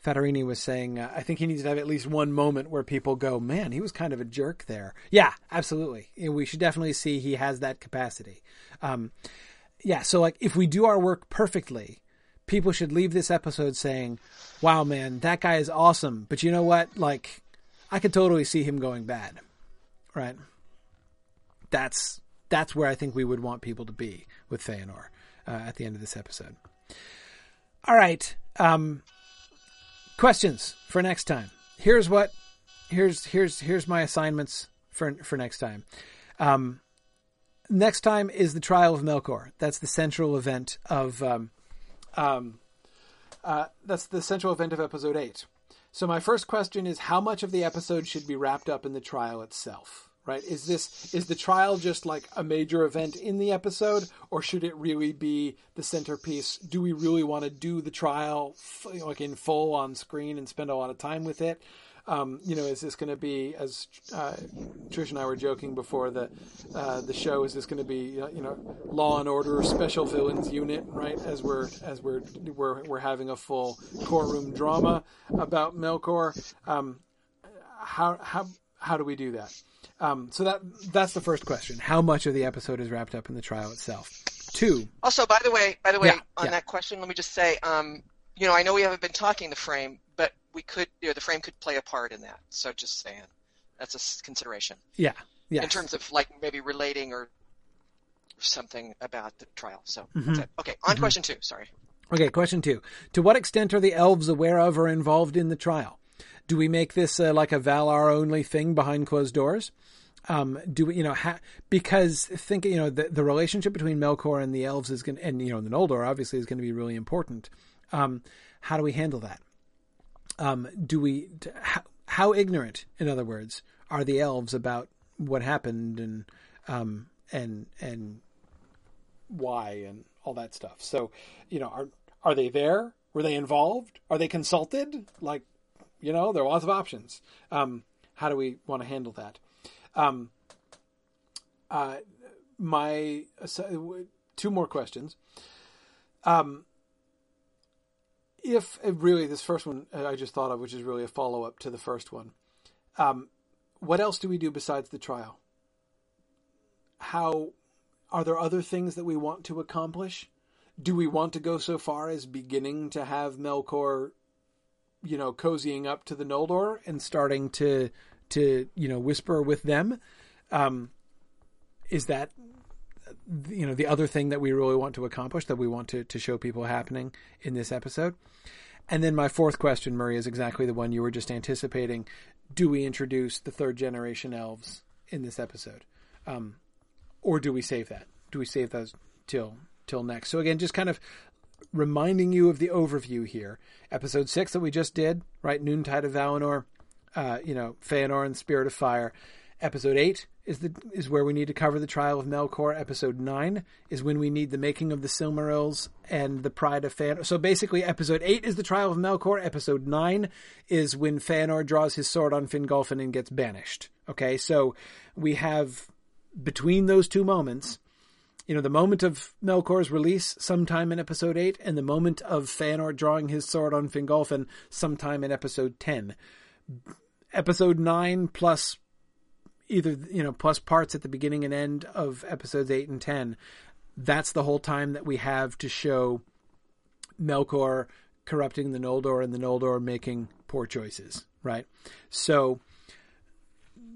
Fattorini was saying, uh, I think he needs to have at least one moment where people go, man, he was kind of a jerk there. Yeah, absolutely. We should definitely see he has that capacity. Um, yeah, so like if we do our work perfectly, people should leave this episode saying, wow, man, that guy is awesome. But you know what? Like, I could totally see him going bad. Right? That's that's where I think we would want people to be with Feanor uh, at the end of this episode. All right. Um, questions for next time. Here's what here's here's here's my assignments for for next time. Um, next time is the trial of Melkor. That's the central event of um, um, uh, that's the central event of episode eight. So my first question is how much of the episode should be wrapped up in the trial itself? Right? Is this is the trial just like a major event in the episode, or should it really be the centerpiece? Do we really want to do the trial like in full on screen and spend a lot of time with it? Um, you know, is this going to be as uh, Trish and I were joking before the uh, the show? Is this going to be you know Law and Order Special Villains Unit, right? As we're as we're we're we're having a full courtroom drama about Melkor. Um, how how how do we do that? Um, so that that's the first question. How much of the episode is wrapped up in the trial itself? Two. Also, by the way, by the way, Yeah, on yeah. that question, let me just say, um, you know, I know we haven't been talking the frame, but we could, you know, the frame could play a part in that. So just saying, that's a consideration Yeah. Yeah. in terms of like maybe relating or something about the trial. So Mm-hmm. that's it. Okay, on to question two. Sorry. Okay, question two. To what extent are the elves aware of or involved in the trial? Do we make this uh, like a Valar only thing behind closed doors? Um, do we, you know, ha- because think, you know, the, the relationship between Melkor and the elves is going to, and, you know, the Noldor obviously is going to be really important. Um, how do we handle that? Um, do we, how, how ignorant, in other words, are the elves about what happened and, um, and, and why and all that stuff. So, you know, are are they there? Were they involved? Are they consulted? Like, you know, there are lots of options. Um, how do we want to handle that? Um, uh, my two more questions. Um, if really this first one uh, I just thought of, which is really a follow up to the first one. Um, what else do we do besides the trial? How are there other things that we want to accomplish? Do we want to go so far as beginning to have Melkor, you know, cozying up to the Noldor and starting to to you know whisper with them. Um, is that you know the other thing that we really want to accomplish that we want to to show people happening in this episode? And then my fourth question, Murray, is exactly the one you were just anticipating. Do we introduce the third generation elves in this episode, um, or do we save that? Do we save those till till next? So again, just kind of reminding you of the overview here. Episode six that we just did, right? Noontide of Valinor, uh, you know, Feanor and Spirit of Fire. Episode eight is the is where we need to cover the trial of Melkor. Episode nine is when we need the making of the Silmarils and the Pride of Feanor. So basically, episode eight is the trial of Melkor. Episode nine is when Feanor draws his sword on Fingolfin and gets banished. Okay, so we have between those two moments, you know, the moment of Melkor's release sometime in episode eight, and the moment of Feanor drawing his sword on Fingolfin sometime in episode ten. Episode nine plus either you know plus parts at the beginning and end of episodes 8 and 10 that's the whole time that we have to show Melkor corrupting the Noldor and the Noldor making poor choices right so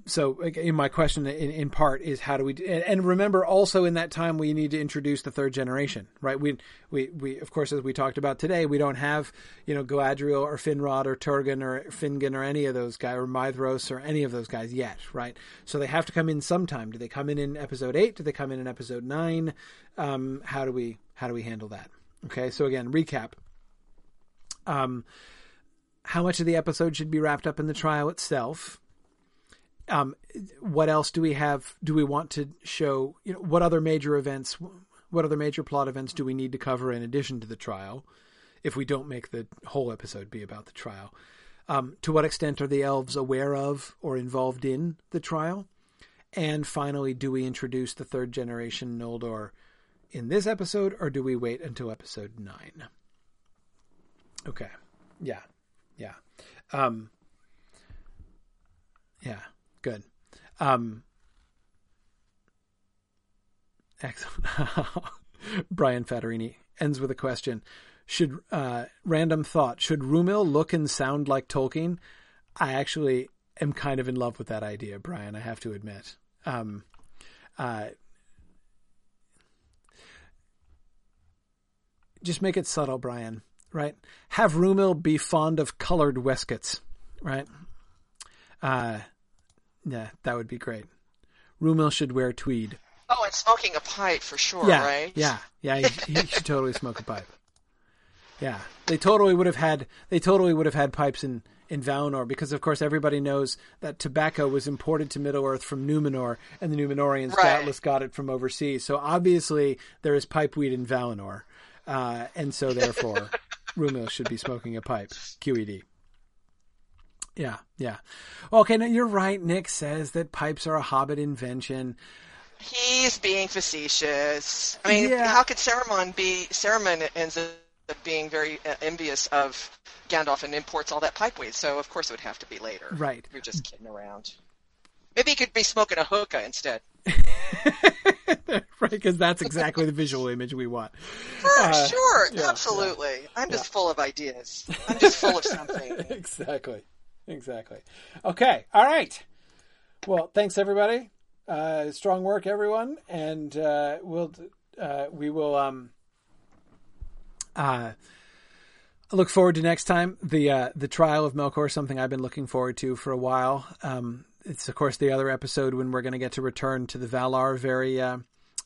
so in my question in, in part is how do we and remember also in that time we need to introduce the third generation right? We we we of course as we talked about today we don't have you know Galadriel or Finrod or Turgon or Fingon or any of those guys or Maedhros or any of those guys yet right? So they have to come in sometime. Do they come in in episode 8 do they come in in episode 9 um, how do we how do we handle that? Okay so again recap. Um how much of the episode should be wrapped up in the trial itself um, what else do we have? Do we want to show? You know, what other major events? What other major plot events do we need to cover in addition to the trial? If we don't make the whole episode be about the trial, um, to what extent are the elves aware of or involved in the trial? And finally, do we introduce the third generation Noldor in this episode, or do we wait until episode nine? Okay, yeah, yeah, um, yeah. Good. Um, excellent. (laughs) Brian Fattorini ends with a question. Should uh, random thought? Should Rumil look and sound like Tolkien? I actually am kind of in love with that idea, Brian. I have to admit. Um, uh, just make it subtle, Brian. Right? Have Rumil be fond of colored waistcoats. Right? Uh, yeah, that would be great. Rumil should wear tweed. Oh, and smoking a pipe for sure, yeah, right? Yeah, yeah, he, he (laughs) should totally smoke a pipe. Yeah, they totally would have had. They totally would have had pipes in in Valinor because, of course, everybody knows that tobacco was imported to Middle Earth from Numenor, and the Numenoreans Right. doubtless got it from overseas. So obviously, there is pipe weed in Valinor, uh, and so therefore, (laughs) Rumil should be smoking a pipe. QED. Yeah, yeah. Okay, now you're right. Nick says that pipes are a Hobbit invention. He's being facetious. I mean, Yeah. how could Saruman be? Saruman ends up being very uh, envious of Gandalf and imports all that pipe weed. So of course it would have to be later. Right. You're just kidding around. Maybe he could be smoking a hookah instead. (laughs) right, because that's exactly the visual image we want. For Uh, sure, yeah, absolutely. I'm just full of ideas. I'm just full of something. (laughs) exactly, exactly. Okay, all right. Well, thanks everybody. Uh, strong work, everyone, and uh, we'll uh, we will um, uh, look forward to next time. The uh, the trial of Melkor, something I've been looking forward to for a while. Um, it's of course the other episode when we're going to get to return to the Valar very, uh,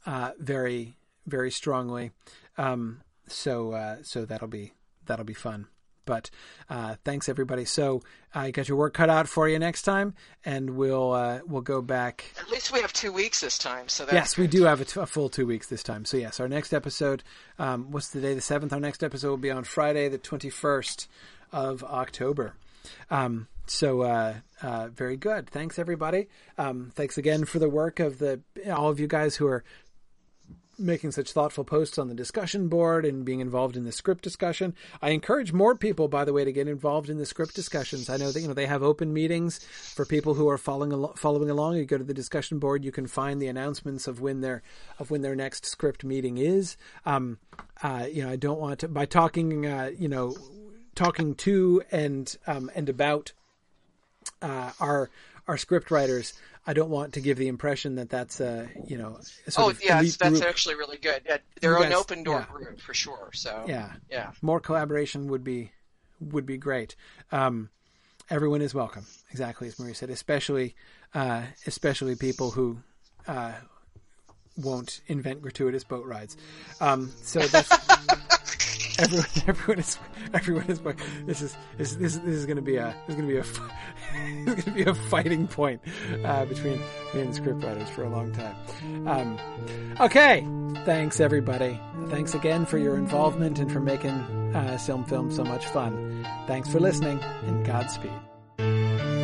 uh, very, very strongly. Um, so uh, so that'll be that'll be fun. But uh, thanks everybody. So I got your work cut out for you next time, and we'll uh, we'll go back At least we have two weeks this time. So that's yes, we do have a, t- a full two weeks this time. So yes, our next episode, um, what's the day? The seventh. Our next episode will be on Friday, the twenty first of October. Um, so uh, uh, very good. Thanks everybody. Um, thanks again for the work of the all of you guys who are making such thoughtful posts on the discussion board and being involved in the script discussion. I encourage more people, by the way, to get involved in the script discussions. I know that you know they have open meetings for people who are following al- following along. You go to the discussion board, you can find the announcements of when their of when their next script meeting is. Um, uh, you know, I don't want to by talking, uh, you know, talking to and um, and about uh, our our script writers, I don't want to give the impression that that's a you know. A oh yeah, that's, that's actually really good. Yeah, they're an open door yeah. group for sure. So yeah, yeah, more collaboration would be would be great. Um, everyone is welcome, exactly as Marie said, especially uh, especially people who uh, won't invent gratuitous boat rides. Um, so that's (laughs) everyone. (laughs) Everyone is everyone is. This is this this, this is going to be a this is going to be a (laughs) this is going to be a fighting point uh, between me and scriptwriters for a long time. Um, okay, thanks everybody. Thanks again for your involvement and for making uh, Film Film so much fun. Thanks for listening and Godspeed.